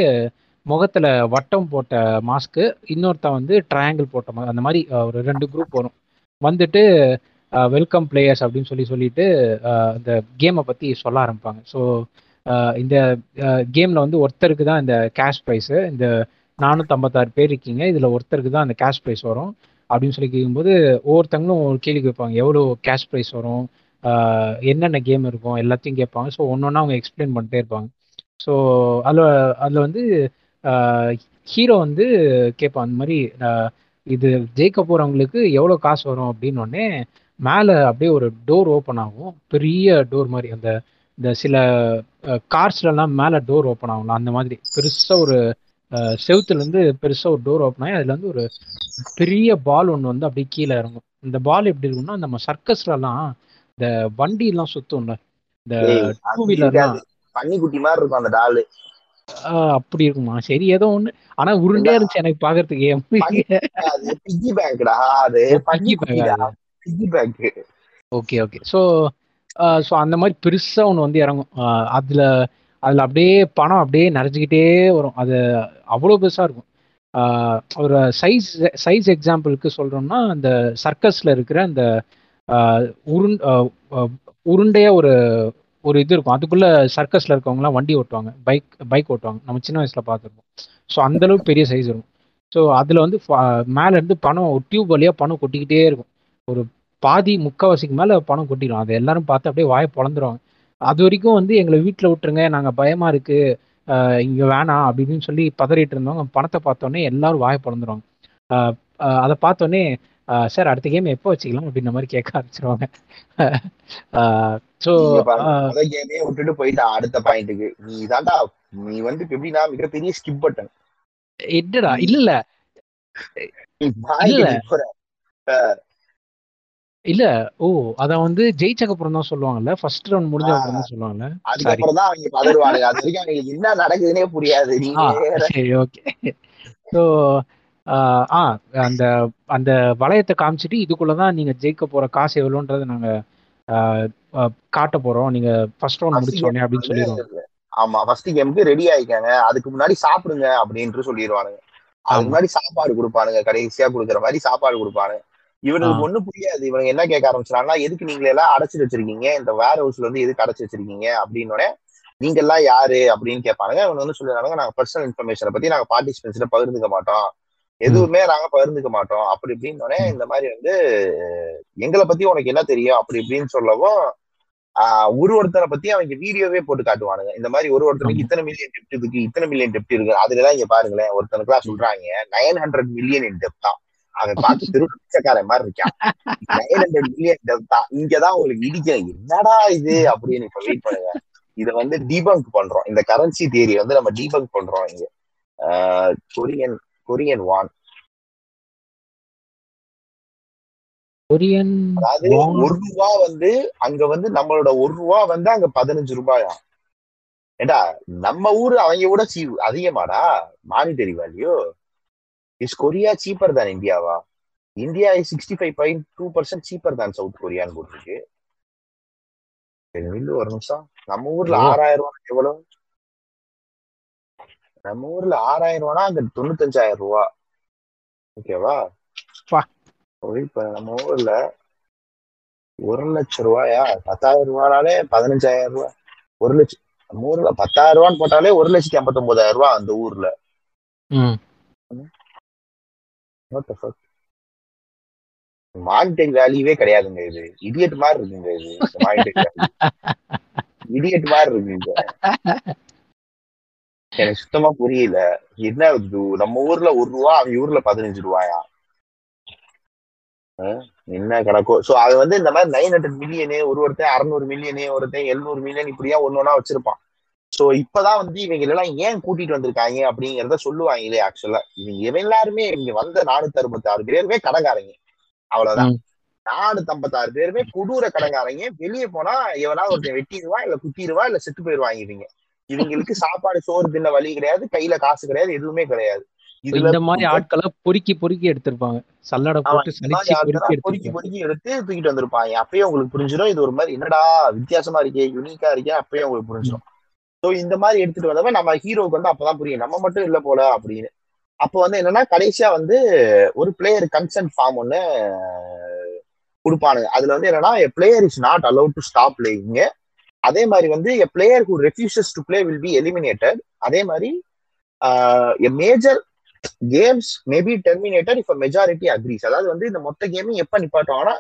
முகத்துல வட்டம் போட்ட மாஸ்க்கு இன்னொருத்தன் வந்து ட்ரையாங்கிள் போட்ட அந்த மாதிரி ஒரு ரெண்டு குரூப் வரும். வந்துட்டு வெல்கம் பிளேயர்ஸ் அப்படின்னு சொல்லி சொல்லிட்டு இந்த கேமை பத்தி சொல்ல ஆரம்பிப்பாங்க. ஸோ இந்த கேம்ல வந்து ஒருத்தருக்கு தான் இந்த கேஷ் ப்ரைஸ் இந்த நானூற்றம்பத்தாறு பேர் இருக்கீங்க இதுல ஒருத்தருக்கு தான் அந்த கேஷ் ப்ரைஸ் வரும். அப்படின்னு சொல்லி கேட்கும்போது ஒவ்வொருத்தங்களும் ஒரு கேள்வி கேட்பாங்க எவ்வளோ கேஷ் ப்ரைஸ் வரும்? என்னென்ன கேம் இருக்கும் எல்லாத்தையும் கேட்பாங்க. ஸோ ஒன்று ஒன்றா அவங்க எக்ஸ்பிளைன் பண்ணிட்டே இருப்பாங்க. ஸோ அதில் அதில் வந்து ஹீரோ வந்து கேட்பான் அந்த மாதிரி இது ஜெயிக்க போகிறவங்களுக்கு எவ்வளோ காசு வரும்? அப்படின்னு உடனே மேலே அப்படியே ஒரு டோர் ஓப்பன் ஆகும். பெரிய டோர் மாதிரி அந்த இந்த சில கார்ஸ்லலாம் மேலே டோர் ஓப்பன் ஆகும்ல அந்த மாதிரி. பெருசாக ஒரு செவுத்துலேருந்து பெருசாக ஒரு டோர் ஓப்பன் ஆகி அதில் வந்து ஒரு பெரிய பால் ஒன்று வந்து அப்படியே கீழே இறங்கும். இந்த பால் எப்படி இருக்கும்னா நம்ம சர்க்கஸ்லலாம் இந்த வண்டிலாம் சுத்தும்ல இந்த டூ இருக்காது. பன்னிக்குட்டி மாதிரி இருக்கும் அந்த டாலு. அப்படி இருக்குமா? சரி ஏதோ ஒண்ணு. ஆனா உருண்டையா இருந்துச்சு எனக்கு பாக்குறதுக்கு. Okay okay. ஸோ ஸோ அந்த மாதிரி பெருசா ஒன்று வந்து இறங்கும். அதுல அதுல அப்படியே பணம் அப்படியே நிறைஞ்சிக்கிட்டே வரும். அது அவ்வளோ பெருசா இருக்கும். ஒரு சைஸ் சைஸ் எக்ஸாம்பிளுக்கு சொல்றோம்னா அந்த சர்க்கஸ்ல இருக்கிற அந்த உருண் ஆஹ் உருண்டையா ஒரு ஒரு இது இருக்கும். அதுக்குள்ள சர்க்கஸ்ல இருக்கவங்கலாம் வண்டி ஓட்டுவாங்க. பைக் பைக் ஓட்டுவாங்க. நம்ம சின்ன வயசுல பார்த்துருப்போம். ஸோ அந்த அளவுக்கு பெரிய சைஸ் இருக்கும். ஸோ அதுல வந்து ஃப- மேல இருந்து பணம் டியூப் வழியா பணம் கொட்டிக்கிட்டே இருக்கும். ஒரு பாதி முக்கால்வாசிக்கு மேல பணம் கொட்டிடும். அதை எல்லாரும் பார்த்து அப்படியே வாயை பொழந்துருவாங்க அது வரைக்கும் வந்து எங்களை வீட்டில் விட்டுருங்க. நாங்கள் பயமா இருக்கு. இங்கே இங்க வேணாம் அப்படின்னு சொல்லி பதறிட்டு இருந்தவங்க பணத்தை பார்த்தோன்னே எல்லாரும் வாயை பொழந்துருவாங்க அதை பார்த்தோன்னே சார் அடுத்த கேம் எப்போ வச்சுக்கலாம்? அப்படின்ற மாதிரி கேட்க ஆரம்பிச்சிருவாங்க. ஸோ முத கேமே விட்டுட்டு போயிட்டான் அடுத்த பாயிண்ட்டுக்கு நீ தாண்டா நீ வந்து எப்படின்னா மிகப்பெரிய ஸ்கிப் பட்டன் என்னடா இல்ல. இல்ல. இல்ல. ஓ அத வந்து ஜெயிச்சக்கு அப்புறம் தான் சொல்லுவாங்கல்ல? ஃபர்ஸ்ட் ரவுண்ட் முடிஞ்ச. அப்புறம் தான் சொல்லுவாங்கல்ல? அதுக்கப்புறம் தான் அவங்க பதறுவானுங்க. அது வரைக்கும் அவங்களுக்கு என்ன நடக்குதுன்னே புரியாது சரி ஓகே ஸோ ஆ அந்த அந்த வளையத்தை காமிச்சிட்டு இதுக்குள்ளதான் நீங்க ஜெயிக்க போற காசு எவ்வளோன்றதை நாங்க காட்ட போறோம். நீங்க ஃபர்ஸ்ட் ரவுண்ட் ஃபர்ஸ்ட் முடிச்ச உடனே அப்படின்னு சொல்லிடுவாங்க. ஆமா ஃபர்ஸ்ட் கேமுக்கு ரெடி ஆயிக்காங்க. அதுக்கு முன்னாடி சாப்பிடுங்க அப்படின்ட்டு சொல்லிடுவானுங்க. அதுக்கு. முன்னாடி சாப்பாடு கொடுப்பானுங்க. கடைசியா கொடுக்குற மாதிரி சாப்பாடு கொடுப்பானுங்க. இவனுக்கு. ஒண்ணு புரியாது. இவனுங்க என்ன கேட்க ஆரம்பிச்சாங்கன்னா எதுக்கு நீங்க எல்லாம் அடைச்சு வச்சிருக்கீங்க? இந்த வேர் ஹவுஸ்ல வந்து எதுக்கு அடைச்சு வச்சிருக்கீங்க? அப்படின்னு நீங்க எல்லாம் யாரு? அப்படின்னு கேட்பானுங்க. இவங்க வந்து சொல்லிடுறாங்க நாங்க பர்சனல் இன்ஃபர்மேஷனை பத்தி நாங்க பார்ட்டிசிபென்ட்ஸ்ல பகிர்ந்துக்க மாட்டோம். எதுவுமே நாங்க பகிர்ந்துக்க மாட்டோம். அப்படி இப்படின்னு இந்த மாதிரி வந்து எங்களை பத்தி உனக்கு என்ன தெரியும்? அப்படி இப்படின்னு சொல்லவும் ஒரு ஒருத்தரை பத்தி அவங்க வீடியோவே போட்டு காட்டுவானுங்க. இந்த மாதிரி ஒரு ஒருத்தனுக்கு இத்தனை மில்லியன் டெப்ட் இருக்கு இத்தனை மில்லியன் டெப்ட் இருக்கு. அதுலதான் இங்க பாருங்களேன் ஒருத்தனுக்கு எல்லாம் சொல்றாங்க நைன் ஹண்ட்ரட் மில்லியன் இன் டெப்டா அவன் பார்த்து தெரு பிச்சைக்காரன் மாதிரி இருக்கான். நைன் ஹண்ட்ரட் மில்லியன் டெப்டா இங்கதான் உங்களுக்கு இடிக்கும் என்னடா இது? அப்படின்னு இப்ப வெயிட் பண்ணுங்க. இத வந்து டீபங்க் பண்றோம். இந்த கரன்சி தியரி வந்து நம்ம டீபங்க் பண்றோம் இங்க. கொரியன் கொரியன் வான். கொரியன் அதாவது. ஒரு ரூபா வந்து அங்க வந்து நம்மளோட ஒரு ரூபா வந்து அங்க பதினஞ்சு ரூபாயா? ஏண்டா நம்ம ஊரு அவங்க விட see அதிகமாடா? Monetary value is Korea cheaper தான் இந்தியாவா India is sixty five point two percent cheaper தான் சவுத் கொரியான்னு போட்டிருக்கு ஒரு நிமிஷம். நம்ம ஊர்ல. ஆறாயிரம் ரூபாய் எவ்வளவு? நம்ம ஊர்ல ஆறாயிரம் ரூபானா அங்க தொண்ணூத்தஞ்சாயிரம் ரூபா ஓகேவா. இப்ப நம்ம ஊர்ல ஒரு லட்சம் ரூபாயா பத்தாயிரம் ரூபானாலே பதினஞ்சாயிரம் ரூபாய் ஒரு லட்சம் நம்ம ஊர்ல பத்தாயிரம் ரூபான்னு போட்டாலே ஒரு லட்சத்தி ஐம்பத்தி ஒன்பதாயிரம் ரூபாய் அந்த ஊர்ல. ம். மானிட்டரி வேல்யூவே கிடையாதுங்க இது. இடியட் மாதிரி இருக்குங்க இது. வேல்யூ இடியட் மாதிரி இருக்குங்க. எனக்கு சுத்தமா புரியல. என்ன நம்ம ஊர்ல ஒரு ரூபா அவங்க ஊர்ல பதினஞ்சு ரூபாயா? என்ன கணக்கோ? சோ அது வந்து இந்த மாதிரி நைன் ஹண்ட்ரட் மில்லியனு ஒரு ஒருத்தன் அறுநூறு மில்லியனு ஒருத்தன் எழுநூறு மில்லியன் இப்படியா ஒன்னு ஒன்னா வச்சிருப்பான். சோ இப்பதான் வந்து இவங்க எல்லாம் ஏன் கூட்டிட்டு வந்திருக்காங்க அப்படிங்கறத சொல்லுவாங்களே ஆக்சுவலா இவங்க எல்லாருமே இங்க வந்த நானூத்தி அறுபத்தி ஆறு பேருமே கடங்காரங்க அவ்வளவுதான். நானூத்தி ஐம்பத்தாறு பேருமே கொடூர கடங்காரங்க வெளியே போனா எவனாவது ஒருத்தன் வெட்டிடுவான் இல்ல குத்திடுவான் இல்ல செத்து போயிருவாங்க இவங்க. இவங்களுக்கு சாப்பாடு சோறு தின்ன வழி கிடையாது கையில காசு கிடையாது எதுவுமே கிடையாது. இந்த மாதிரி ஆட்களை பொறுக்கி பொறுக்கி எடுத்திருப்பாங்க. சல்லடை போட்டு பொறுக்கி பொறுக்கி எடுத்து தூக்கிட்டு வந்திருப்பாங்க. அப்பயே உங்களுக்கு புரிஞ்சிடும். இது ஒரு மாதிரி என்னடா வித்தியாசமா இருக்கே யூனிக்கா இருக்கே அப்பயே உங்களுக்கு புரிஞ்சிடும். சோ இந்த மாதிரி எடுத்துட்டு வந்தவன் நம்ம ஹீரோக்கு வந்து அப்பதான் புரியும். நம்ம மட்டும் இல்ல போல அப்படின்னு. அப்ப வந்து என்னன்னா கடைசியா வந்து ஒரு பிளேயர் கன்சென்ட் ஃபார்ம் ஒண்ணு கொடுப்பானுங்க. அதுல வந்து என்னன்னா player is not allowed to stop playing அதே மாதிரி வந்து a player who refuses to play will be eliminated அதே மாதிரி a major games maybe terminator இப்ப மெஜாரிட்டி அக்ரீஸ் அதாவது வந்து இந்த மொத்த கேமையும் எப்ப நிப்பாட்டுவாங்கன்னா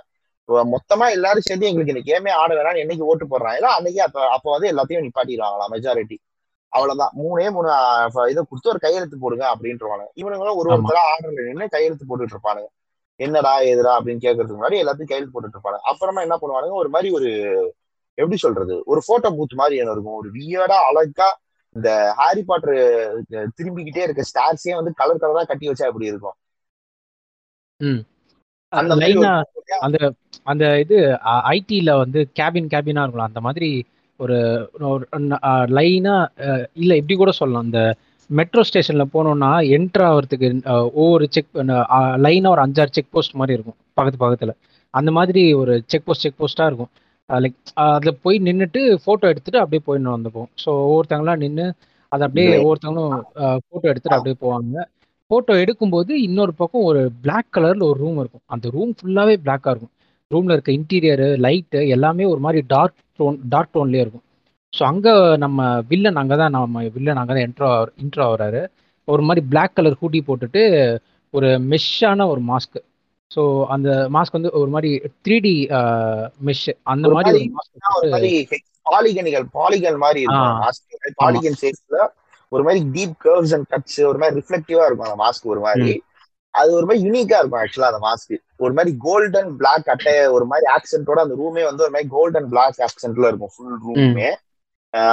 இப்ப மொத்தமா எல்லாரும் சேர்ந்து எங்களுக்கு இந்த கேமே ஆட வேணாம்னு என்னைக்கு ஓட்டு போடுறாங்களோ அன்னைக்கு அப்ப அப்ப வந்து எல்லாத்தையும் நிப்பாட்டிடுவாங்களாம் மெஜாரிட்டி அவ்வளவுதான். மூணே மூணு இதை கொடுத்து ஒரு கையெழுத்து போடுங்க அப்படின்றவாங்க. இவனுங்களும் ஒரு. ஒருத்தரா ஆர்டர்ல நின்று கையெழுத்து போட்டுட்டு இருப்பானுங்க. என்னடா எதுடா அப்படின்னு கேட்கறதுக்கு முன்னாடி எல்லாத்தையும் கையெழுத்து போட்டுட்டு இருப்பாங்க அப்புறமா என்ன பண்ணுவானுங்க? ஒரு மாதிரி ஒரு எப்படி சொல்றது? ஒரு போட்டோ பூத் மாதிரி என்ன இருக்கும். ஒரு வியடா அழகா இந்த ஹாரி பாட்டர் திரும்பிக்கிட்டே இருக்க ஸ்டார்ஸே வந்து கலர் கலரா கட்டி வச்சா எப்படி இருக்கும்? அந்த அந்த அந்த இது ஐடில வந்து கேபின் கேபினா இருக்கலாம் அந்த மாதிரி ஒரு லைனா இல்ல இப்படி கூட சொல்லலாம். இந்த மெட்ரோ ஸ்டேஷன்ல போனோம்னா என்டர் ஆகிறதுக்கு ஒவ்வொரு செக் லைனா ஒரு அஞ்சாறு செக் போஸ்ட் மாதிரி இருக்கும் பக்கத்து பக்கத்துல. அந்த மாதிரி ஒரு செக் போஸ்ட் செக் போஸ்டா இருக்கும். லைக் அதில் போய் நின்றுட்டு ஃபோட்டோ எடுத்துட்டு அப்படியே போயின்னு வந்துப்போம் ஸோ ஒவ்வொருத்தங்களாம் நின்று அதை அப்படியே. ஒவ்வொருத்தவங்களும் ஃபோட்டோ எடுத்துட்டு அப்படியே போவாங்க. ஃபோட்டோ எடுக்கும்போது இன்னொரு பக்கம் ஒரு Black கலர்ல ஒரு ரூம் இருக்கும். அந்த ரூம் ஃபுல்லாவே பிளாக்கா இருக்கும். ரூம்ல இருக்க இன்டீரியரு லைட்டு எல்லாமே ஒரு மாதிரி டார்க் டோன் டார்க் டோன்லயே இருக்கும். ஸோ அங்க நம்ம வில்லன் அங்கே தான் நம்ம வில்லன் அங்கே தான் என்ட்ரோ இன்ட்ரோ ஆகுறாரு ஒரு மாதிரி Black கலர் ஹூடி போட்டுட்டு ஒரு மெஷ்ஷான ஒரு மாஸ்க் ஸோ அந்த மாஸ்க் வந்து ஒரு மாதிரி த்ரீ டி மெஷ் அந்த மாதிரி பாலிகனிகள் பாலிகன் மாதிரி இருக்கும் பாலிகன் ஷேப்ஸ்ல ஒரு மாதிரி டீப் கர்வ்ஸ் அண்ட் கட்ஸ் ஒரு மாதிரி ரிஃப்ளெக்டிவா இருக்கும் அந்த மாஸ்க் ஒரு மாதிரி அது ஒரு மாதிரி யூனிக்கா இருக்கும் ஆக்சுவலா அந்த மாஸ்க் ஒரு மாதிரி கோல்டன் பிளாக் அட்டை ஒரு மாதிரி ஆக்சென்ட்டோட அந்த ரூமே வந்து ஒரு மாதிரி கோல்டன் பிளாக் ஆக்சென்ட்ல இருக்கும் ஃபுல் ரூமே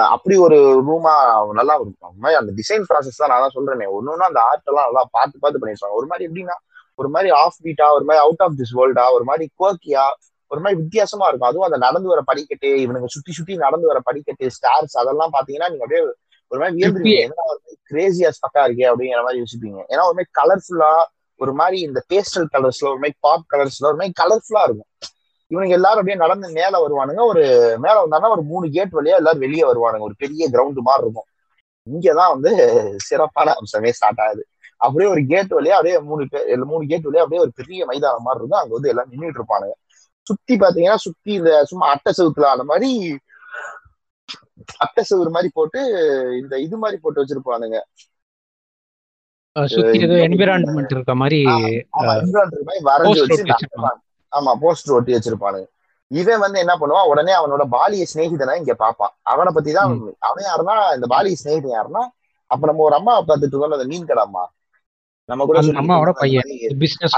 அப்படி ஒரு ரூமா நல்லா இருக்கும் அந்த டிசைன் ப்ராசஸ் தான் நான் தான் சொல்றேனே ஒன்னொன்னு அந்த ஆர்ட் எல்லாம் நல்லா பார்த்து பார்த்து பண்ணிருப்பாங்க ஒரு மாதிரி எப்படின்னா ஒரு மாதிரி ஆஃப் பீட்டா ஒரு மாதிரி அவுட் ஆஃப் திஸ் வேர்ல்டா ஒரு மாதிரி குவர்க்கியா ஒரு மாதிரி வித்தியாசமா இருக்கும் அதுவும் அந்த நடந்து வர படிக்கட்டு இவனுங்க சுத்தி சுத்தி நடந்து வர படிக்கட்டு ஸ்டார்ஸ் அதெல்லாம் பாத்தீங்கன்னா நீங்க அப்படியே ஒரு மாதிரி வியந்துருவீங்க கிரேசியா ஸ்பக்கா இருக்கே அப்படிங்கிற மாதிரி யோசிப்பீங்க ஏன்னா ஒரு மாதிரி கலர்ஃபுல்லா ஒரு மாதிரி இந்த பேஸ்டல் கலர்ஸ்ல ஒரு மாதிரி பாப் கலர்ஸ்ல ஒரு மாதிரி கலர்ஃபுல்லா இருக்கும் இவனுங்க எல்லாரும் அப்படியே நடந்து மேல வருவானுங்க ஒரு மேல வந்தாங்கன்னா ஒரு மூணு கேட் வழியா எல்லாரும் வெளியே வருவானுங்க ஒரு பெரிய கிரவுண்ட் மாதிரி இருக்கும் இங்கதான் வந்து சிறப்பான அம்சமே ஸ்டார்ட் ஆகுது அப்படியே ஒரு கேட் வழியா அப்படியே மூணு பேர் மூணு கேட் வழியா அப்படியே ஒரு பெரிய மைதானம் மாதிரி இருக்கும். அங்க வந்து எல்லாம் நின்றுட்டு இருப்பானுங்க சுத்தி பாத்தீங்கன்னா சுத்தி இந்த சும்மா அட்டை செவுத்துல அந்த மாதிரி அட்டை செவுறு மாதிரி போட்டு இந்த இது மாதிரி போட்டு வச்சிருப்பானுங்க. என்விரான்மெண்ட் இருக்க மாதிரி வரைஞ்சு வச்சு. ஆமா போஸ்டர் ஒட்டி வச்சிருப்பானுங்க இவன் வந்து என்ன பண்ணுவான்? உடனே அவனோட பாலிய சிநேகிதனை இங்க பாப்பான் அவனை பத்தி தான் அவன் யாருன்னா இந்த பாலிய சிநேகிதன் யாருன்னா அப்ப நம்ம ஒரு அம்மா பார்த்துட்டு இருக்கோம் அந்த மீன் கடை அம்மா. நம்ம கூட அம்மாவோட பையன். பிசினஸ்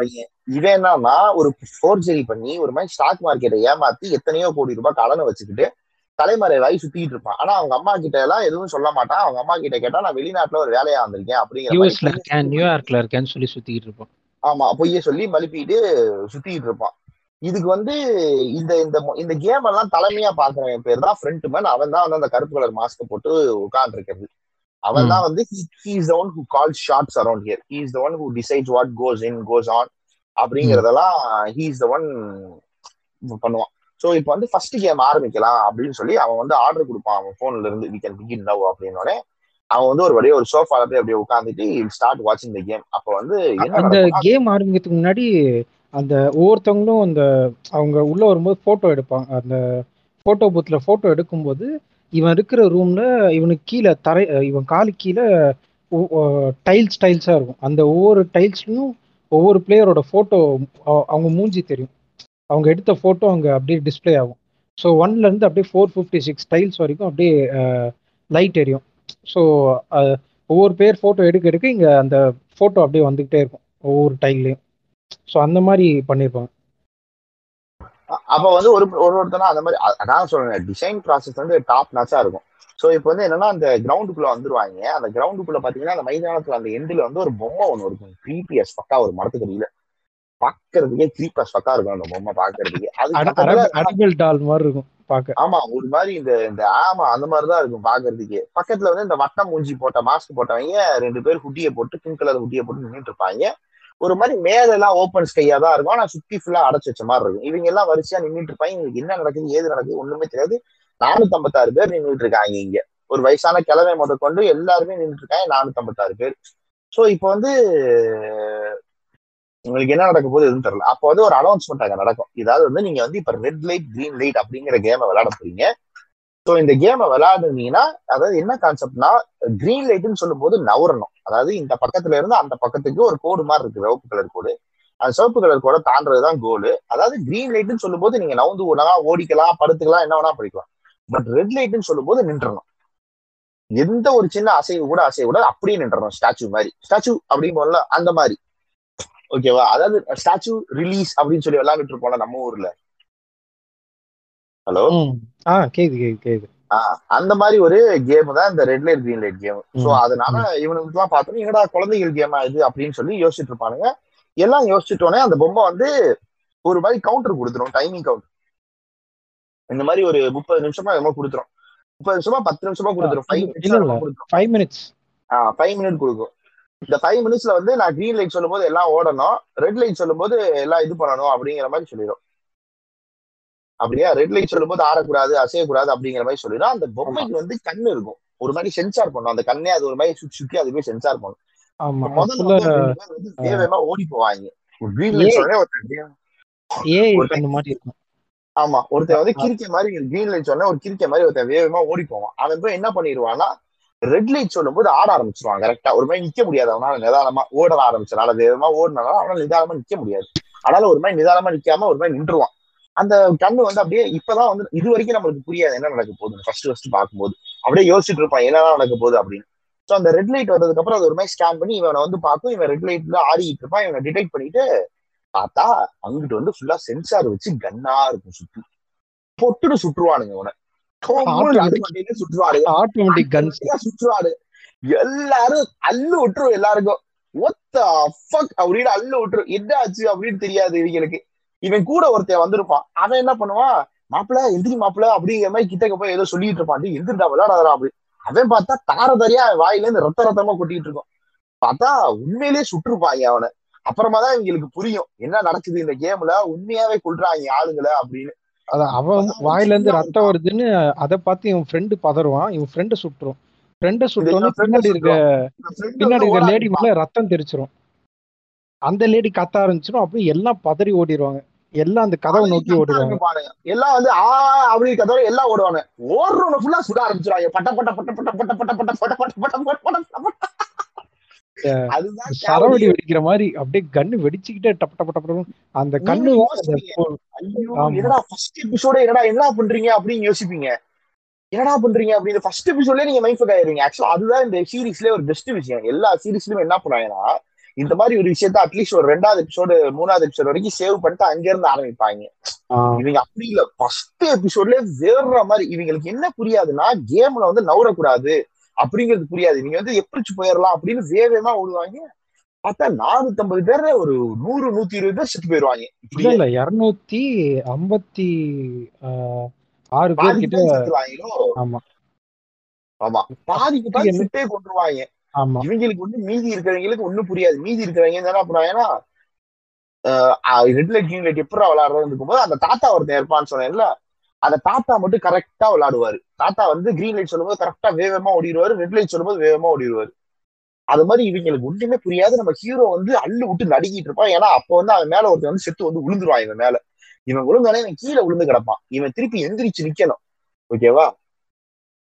பையன். இவன் என்னன்னா ஒரு ஃபோர்ஜரி பண்ணி ஒரு மாதிரி ஸ்டாக் மார்க்கெட்டை ஏமாத்தி எத்தனையோ கோடி ரூபாய் கடனை வச்சுக்கிட்டு தலைமறைவாகி சுத்திட்டு இருப்பான். ஆனா அவங்க அம்மா கிட்ட எல்லாம் எதுவும் சொல்ல மாட்டான். அவங்க அம்மா கிட்ட கேட்டா நான் வெளிநாட்டுல ஒரு வேலையா வந்திருக்கேன் அப்படிங்கிற இருக்கேன் நியூயார்க்ல இருக்கேன்னு சொல்லி சுத்திட்டு இருப்போம் ஆமா பொய்ய சொல்லி மழுப்பிட்டு சுத்திட்டு இருப்பான். இதுக்கு வந்து இந்த இந்த இந்த கேம் எல்லாம் தலைமையா பாக்குறவன் பேர் தான் ஃப்ரண்ட் மேன் அவன் தான் வந்து அந்த கருப்பு கலர் மாஸ்க் போட்டு உட்கார்ந்து இருக்கிறது அவன் தான் வந்து he's one who call shots around here he's the one who decides what goes in goes on அப்படிங்கறதெல்லாம் ஹீஸ் த ஒன் பண்ணுவான். சோ இப்போ வந்து ஃபர்ஸ்ட் கேம் ஆரம்பிக்கலாம் அப்படின்னு சொல்லி அவன் வந்து ஆர்டர் கொடுப்பான். அவன் போன்ல இருந்து வி கேன் பிகின் நவ் அப்படின்னோடனே அவன் வந்து ஒரு வழியா ஒரு சோஃபால போய் அப்படியே உட்காந்துட்டு ஸ்டார்ட் வாட்சிங் த கேம் அப்ப வந்து அந்த கேம் ஆரம்பிக்கிறதுக்கு முன்னாடி அந்த ஒவ்வொருத்தவங்களும் அந்த அவங்க உள்ள வரும்போது போட்டோ எடுப்பாங்க. அந்த போட்டோ பூத்துல போட்டோ எடுக்கும்போது இவன் இருக்கிற ரூம்ல இவனுக்கு கீழே தரை இவன் காலு கீழே டைல்ஸ் டைல்ஸா இருக்கும். அந்த ஒவ்வொரு டைல்ஸ்லையும் ஒவ்வொரு பிளேயரோட போட்டோ அவங்க மூஞ்சி தெரியும். அவங்க எடுத்த போட்டோ அங்க அப்படியே டிஸ்ப்ளே ஆகும். ஸோ ஒன்ல இருந்து அப்படியே ஃபோர் ஃபிஃப்டி சிக்ஸ் டைல்ஸ் வரைக்கும் அப்படியே லைட் எரியும். ஸோ ஒவ்வொரு பேர் போட்டோ எடுக்க எடுக்க இங்க அந்த போட்டோ அப்படியே வந்துகிட்டே இருக்கும். ஒவ்வொரு டைல்லையும் ஸோ அந்த மாதிரி பண்ணியிருப்பாங்க அப்ப வந்து ஒரு ஒரு ஒருத்தனா அந்த மாதிரி அதான் சொல்றேன் டிசைன் ப்ராசஸ் வந்து டாப் நாச்சா இருக்கும். சோ இப்போ வந்து என்னன்னா அந்த கிரவுண்டுக்குள்ள வந்துருவாங்க. அந்த கிரவுண்டுக்குள்ள பாத்தீங்கன்னா அந்த மைதானத்துல அந்த எண்டுல வந்து ஒரு பொம்மை ஒண்ணு இருக்கும். கிரீபியஸ் பக்கா ஒரு மரத்துக்கடியில பாக்குறதுக்கே கிரீப்பஸ் பக்கா இருக்கும் அந்த பொம்மை பாக்குறதுக்கு. அது டால் மாதிரி இருக்கும் பார்க்க ஆமா ஒரு மாதிரி இந்த இந்த ஆமா அந்த மாதிரிதான் இருக்கும் பாக்குறதுக்கே. பக்கத்துல வந்து இந்த வட்டம் மூஞ்சி போட்ட மாஸ்க் போட்டவங்க ரெண்டு பேர் ஹுட்டியை போட்டு பிங்க் கலர் ஹுட்டியை போட்டு நின்னுட்டு இருப்பாங்க. ஒரு மாதிரி மேலெல்லாம் ஓப்பன் ஸ்கையா தான் இருக்கும். ஆனா சுத்தி ஃபுல்லா அடைச்சு வச்ச மாதிரி இருக்கும். இவங்க எல்லாம் வரிசையா நின்றுட்டு இருப்பாங்க. இவங்களுக்கு என்ன நடக்குது ஏது நடக்குது ஒண்ணுமே தெரியாது. நானூத்தி ஐம்பத்தாறு பேர் நின்றுட்டு இருக்காங்க இங்க. ஒரு வயசான கிழமை முதல் கொண்டு எல்லாருமே நின்றுட்டு இருக்காங்க. நானூத்தி ஐம்பத்தாறு பேர். சோ இப்போ வந்து உங்களுக்கு என்ன நடக்க போகுது எதுவும் தெரியல. அப்போ வந்து ஒரு அனௌன்ஸ்மெண்ட் அங்கே நடக்கும். இதாவது வந்து நீங்க வந்து இப்ப ரெட் லைட் கிரீன் லைட் அப்படிங்கிற கேமை விளையாட போறீங்க. ஸோ இந்த கேமை விளையாடுனீங்கன்னா அதாவது என்ன கான்செப்ட்னா கிரீன் லைட்னு சொல்லும்போது நவரணும். அதாவது இந்த பக்கத்துல இருந்து அந்த பக்கத்துக்கு ஒரு கோடு மாதிரி இருக்கு சிவப்பு கலர் கோடு அந்த சிவப்பு கலர் கோடை தாண்டதுதான் கோலு அதாவது கிரீன் லைட்னு சொல்லும்போது நீங்க நவுந்து ஓடனா ஓடிக்கலாம் படுத்துக்கலாம் என்ன வேணா படிக்கலாம் பட் ரெட் லைட்னு சொல்லும்போது நின்றணும். எந்த ஒரு சின்ன அசைவு கூட அசைவு கூட அப்படியே நின்றணும். ஸ்டாச்சு மாதிரி. ஸ்டாச்சு அப்படிம்போம்ல அந்த மாதிரி. ஓகேவா அதாவது ஸ்டாச்சு ரிலீஸ் அப்படின்னு சொல்லி விளையாண்டுட்டு இருப்போம்ல நம்ம ஊர்ல. ஹலோ. ஆ கேக்குது கேக்குது கேக்குது. அந்த மாதிரி ஒரு கேம் தான் இந்த red light green light game. So hmm, அதனால இவனுக்கு எல்லாம் பார்த்தோம் என்னடா குழந்தைகள் கேமா இது? அப்படின்னு சொல்லி யோசிச்சுட்டு இருப்பானுங்க. எல்லாம் யோசிச்சுட்டோன்னே அந்த பொம்மை வந்து ஒரு மாதிரி கவுண்டர் கொடுத்துரும் டைமிங் கவுண்டர் இந்த மாதிரி ஒரு முப்பது நிமிஷமா என்னமோ கொடுத்துரும். முப்பது நிமிஷமா பத்து நிமிஷமா கொடுத்துரும். Five. Minutes five minutes five minute கொடுக்கும். இந்த ஃபைவ் மினிட்ஸ்ல வந்து நான் கிரீன் லைட் சொல்லும்போது எல்லாம் ஓடணும். ரெட் லைட் சொல்லும்போது எல்லாம் இது பண்ணணும் அப்படிங்கிற மாதிரி சொல்லிடும் அப்படியா? ரெட் லைட் சொல்லும்போது ஆடக்கூடாது அசையக்கூடாது அப்படிங்கிற மாதிரி சொல்லிடும். அந்த பொம்மைக்கு வந்து கண்ணு இருக்கும். ஒரு மாதிரி சென்சார் பண்ணும். அந்த கண்ணே அது ஒரு மாதிரி சுத்தி சுத்தி அதுவே சென்சார் பண்ணும். முதல்ல ஓடி போவாங்க. ஆமா. ஒருத்தன் வந்து கிரிக்கெட் மாதிரி கிரீன் லைட் சொன்னா ஒரு கிரிக்கெட் மாதிரி ஒருத்தன் வேகமா ஓடி போவான். அவன் போய் என்ன பண்ணிடுவான்னா ரெட் லைட் சொல்லும்போது ஆட ஆரம்பிச்சிருவான் கரெக்டா ஒரு மாதிரி நிக்க முடியாது. அவனால நிதானமா ஓட ஆரம்பிச்சனால வேகமா ஓடினால அவனால நிதானமா நிக்க முடியாது. அதனால ஒரு மாதிரி நிதானமா நிக்காம ஒரு மாதிரி நின்றுவான். அந்த கண்ணு வந்து அப்படியே இப்பதான் வந்து இது வரைக்கும் நம்மளுக்கு புரியாது என்ன நடக்க போகுது ஃபர்ஸ்ட் ஃபர்ஸ்ட் பார்க்கும்போது. அப்படியே யோசிச்சுட்டு இருப்பான் என்னதான் நடக்க போகுது அப்படின்னு. சோ அந்த ரெட் லைட் வந்ததுக்கு அப்புறம் அது ஒரு மாதிரி ஸ்கேன் பண்ணி இவனை வந்து பார்க்கும். இவன் ரெட் லைட்ல ஆடிட்டு இருப்பான். இவனை டிடெக்ட் பண்ணிட்டு பார்த்தா அங்கிட்டு வந்து ஃபுல்லா சென்சார் வச்சு கன்னா இருக்கும் சுத்தி. பொட்டுன்னு சுற்றுவானுங்க இவனை. சுற்றுவாடு எல்லாரும் அள்ளு விட்டுரும் எல்லாருக்கும். ஒத்த ஃபக் அப்படின்னு அள்ளு விட்டுரும். என்ன ஆச்சு அப்படின்னு தெரியாது இவங்களுக்கு. இவன் கூட ஒருத்தன் வந்திருப்பான். அவன் என்ன பண்ணுவான்? மாப்பிள எந்திரி மாப்பிள அப்படிங்கிற மாதிரி கிட்டக்க போய் ஏதோ சொல்லிட்டு இருப்பான். "டேய், எந்திரிடா விளையாடாதா அப்படி. அவன் பார்த்தா தாரதரியா வாயில இருந்து ரத்த ரத்தமா கொட்டிட்டு இருக்கும் பார்த்தா உண்மையிலேயே சுட்டிருப்பாங்க அவனை. அப்புறமா தான் இவங்களுக்கு புரியும். என்ன நடக்குது இந்த கேம்ல உண்மையாவே கொள்றாங்க ஆளுங்களை அப்படின்னு. அதான் அவன் வாயில இருந்து ரத்தம் வருதுன்னு அதை பார்த்து இவன் ஃப்ரெண்டு பதறுவான். இவன் ஃப்ரெண்டு சுட்டுரும். ஃப்ரெண்டை சுட்டோன்னே பின்னாடி இருக்க பின்னாடி இருக்க லேடி. மேல ரத்தம் தெரிச்சிரும். அந்த லேடி கத்த ஆரம்பிச்சிடும் அப்படியே எல்லாம் பதறி ஓடிடுவாங்க எல்லாம் அந்த கதவை நோக்கி ஆரம்பிப்பானுங்க. எல்லாம் வந்து ஆ அப்படின்னு கதவை எல்லாம் ஓடுவாங்க ஓடுறவன ஃபுல்லா சுட ஆரம்பிச்சிருவாங்க பட்ட பட்ட பட்ட பட்ட பட்ட பட்ட பட்ட பட்ட பட்ட பட்ட பட்ட பட்ட சரவடி. வெடிக்கிற மாதிரி அப்படியே கண்ணு வெடிச்சுக்கிட்டே டப் டப் டப் அந்த கண்ணு. என்னடா ஃபர்ஸ்ட் எபிசோட என்னடா என்ன பண்றீங்க அப்படின்னு யோசிப்பீங்க என்னடா பண்றீங்க அப்படின்னு ஃபர்ஸ்ட் எபிசோட்லயே நீங்க மைண்ட் ஆயிருவீங்க ஆக்சுவலா அதுதான் இந்த சீரிஸ்லயே ஒரு பெஸ்ட் விஷயம் எல்லா சீரிஸ்லயும் என்ன பண்ணாங்கன்னா இந்த மாதிரி ஒரு விஷயத்த அட்லீஸ்ட் ஒரு ரெண்டாவது எபிசோடு மூணாவது எபிசோட் வரைக்கும் சேவ் பண்ணிட்டு அங்க இருந்து ஆரம்பிப்பாங்க இவங்க அப்படி இல்ல. ஃபர்ஸ்ட் எபிசோட்ல வேற மாதிரி இவங்களுக்கு என்ன புரியாதுன்னா கேம்ல வந்து நவரக்கூடாது அப்படிங்கிறது புரியாது. இவங்க வந்து எப்படி போயிடலாம் அப்படின்னு வேகமா ஓடுவாங்க. பார்த்தா நானூத்தம்பது பேர்ல ஒரு நூறு நூத்தி இருபது பேர் செத்து போயிருவாங்க. இல்ல இருநூத்தி ஐம்பத்தி ஆறு பேர் கிட்ட பேர் ஆமா. ஆமா. பாதிக்கு பாதி சுட்டே கொண்டுருவாங்க இவங்களுக்கு ஒண்ணு மீதி இருக்கிறவங்களுக்கு ஒண்ணும் புரியாது. மீதி இருக்கிறவங்க என்ன பண்ணுவாங்கன்னா ரெட் லைட் கிரீன் லைட் எப்படி விளையாடுறது இருக்கும்போது அந்த தாத்தா ஒருத்தன் இருப்பான்னு சொன்னேன்ல அந்த தாத்தா மட்டும் கரெக்டா விளையாடுவாரு. தாத்தா வந்து கிரீன் லைட் சொல்லும்போது கரெக்டா வேகமா ஓடிடுவாரு ரெட் லைட் சொல்லும்போது வேகமா ஓடிடுவாரு. அது மாதிரி இவங்களுக்கு ஒண்ணுமே புரியாது. நம்ம ஹீரோ வந்து அள்ளு விட்டு நடுக்கிட்டு இருப்பான். ஏன்னா அப்போ வந்து அவன் மேல ஒருத்தன் வந்து செத்து வந்து விழுந்துருவான் இவன் மேல. இவன் விழுந்தானே இவன் கீழே விழுந்து கிடப்பான். இவன் திருப்பி எந்திரிச்சு நிக்கணும். ஓகேவா?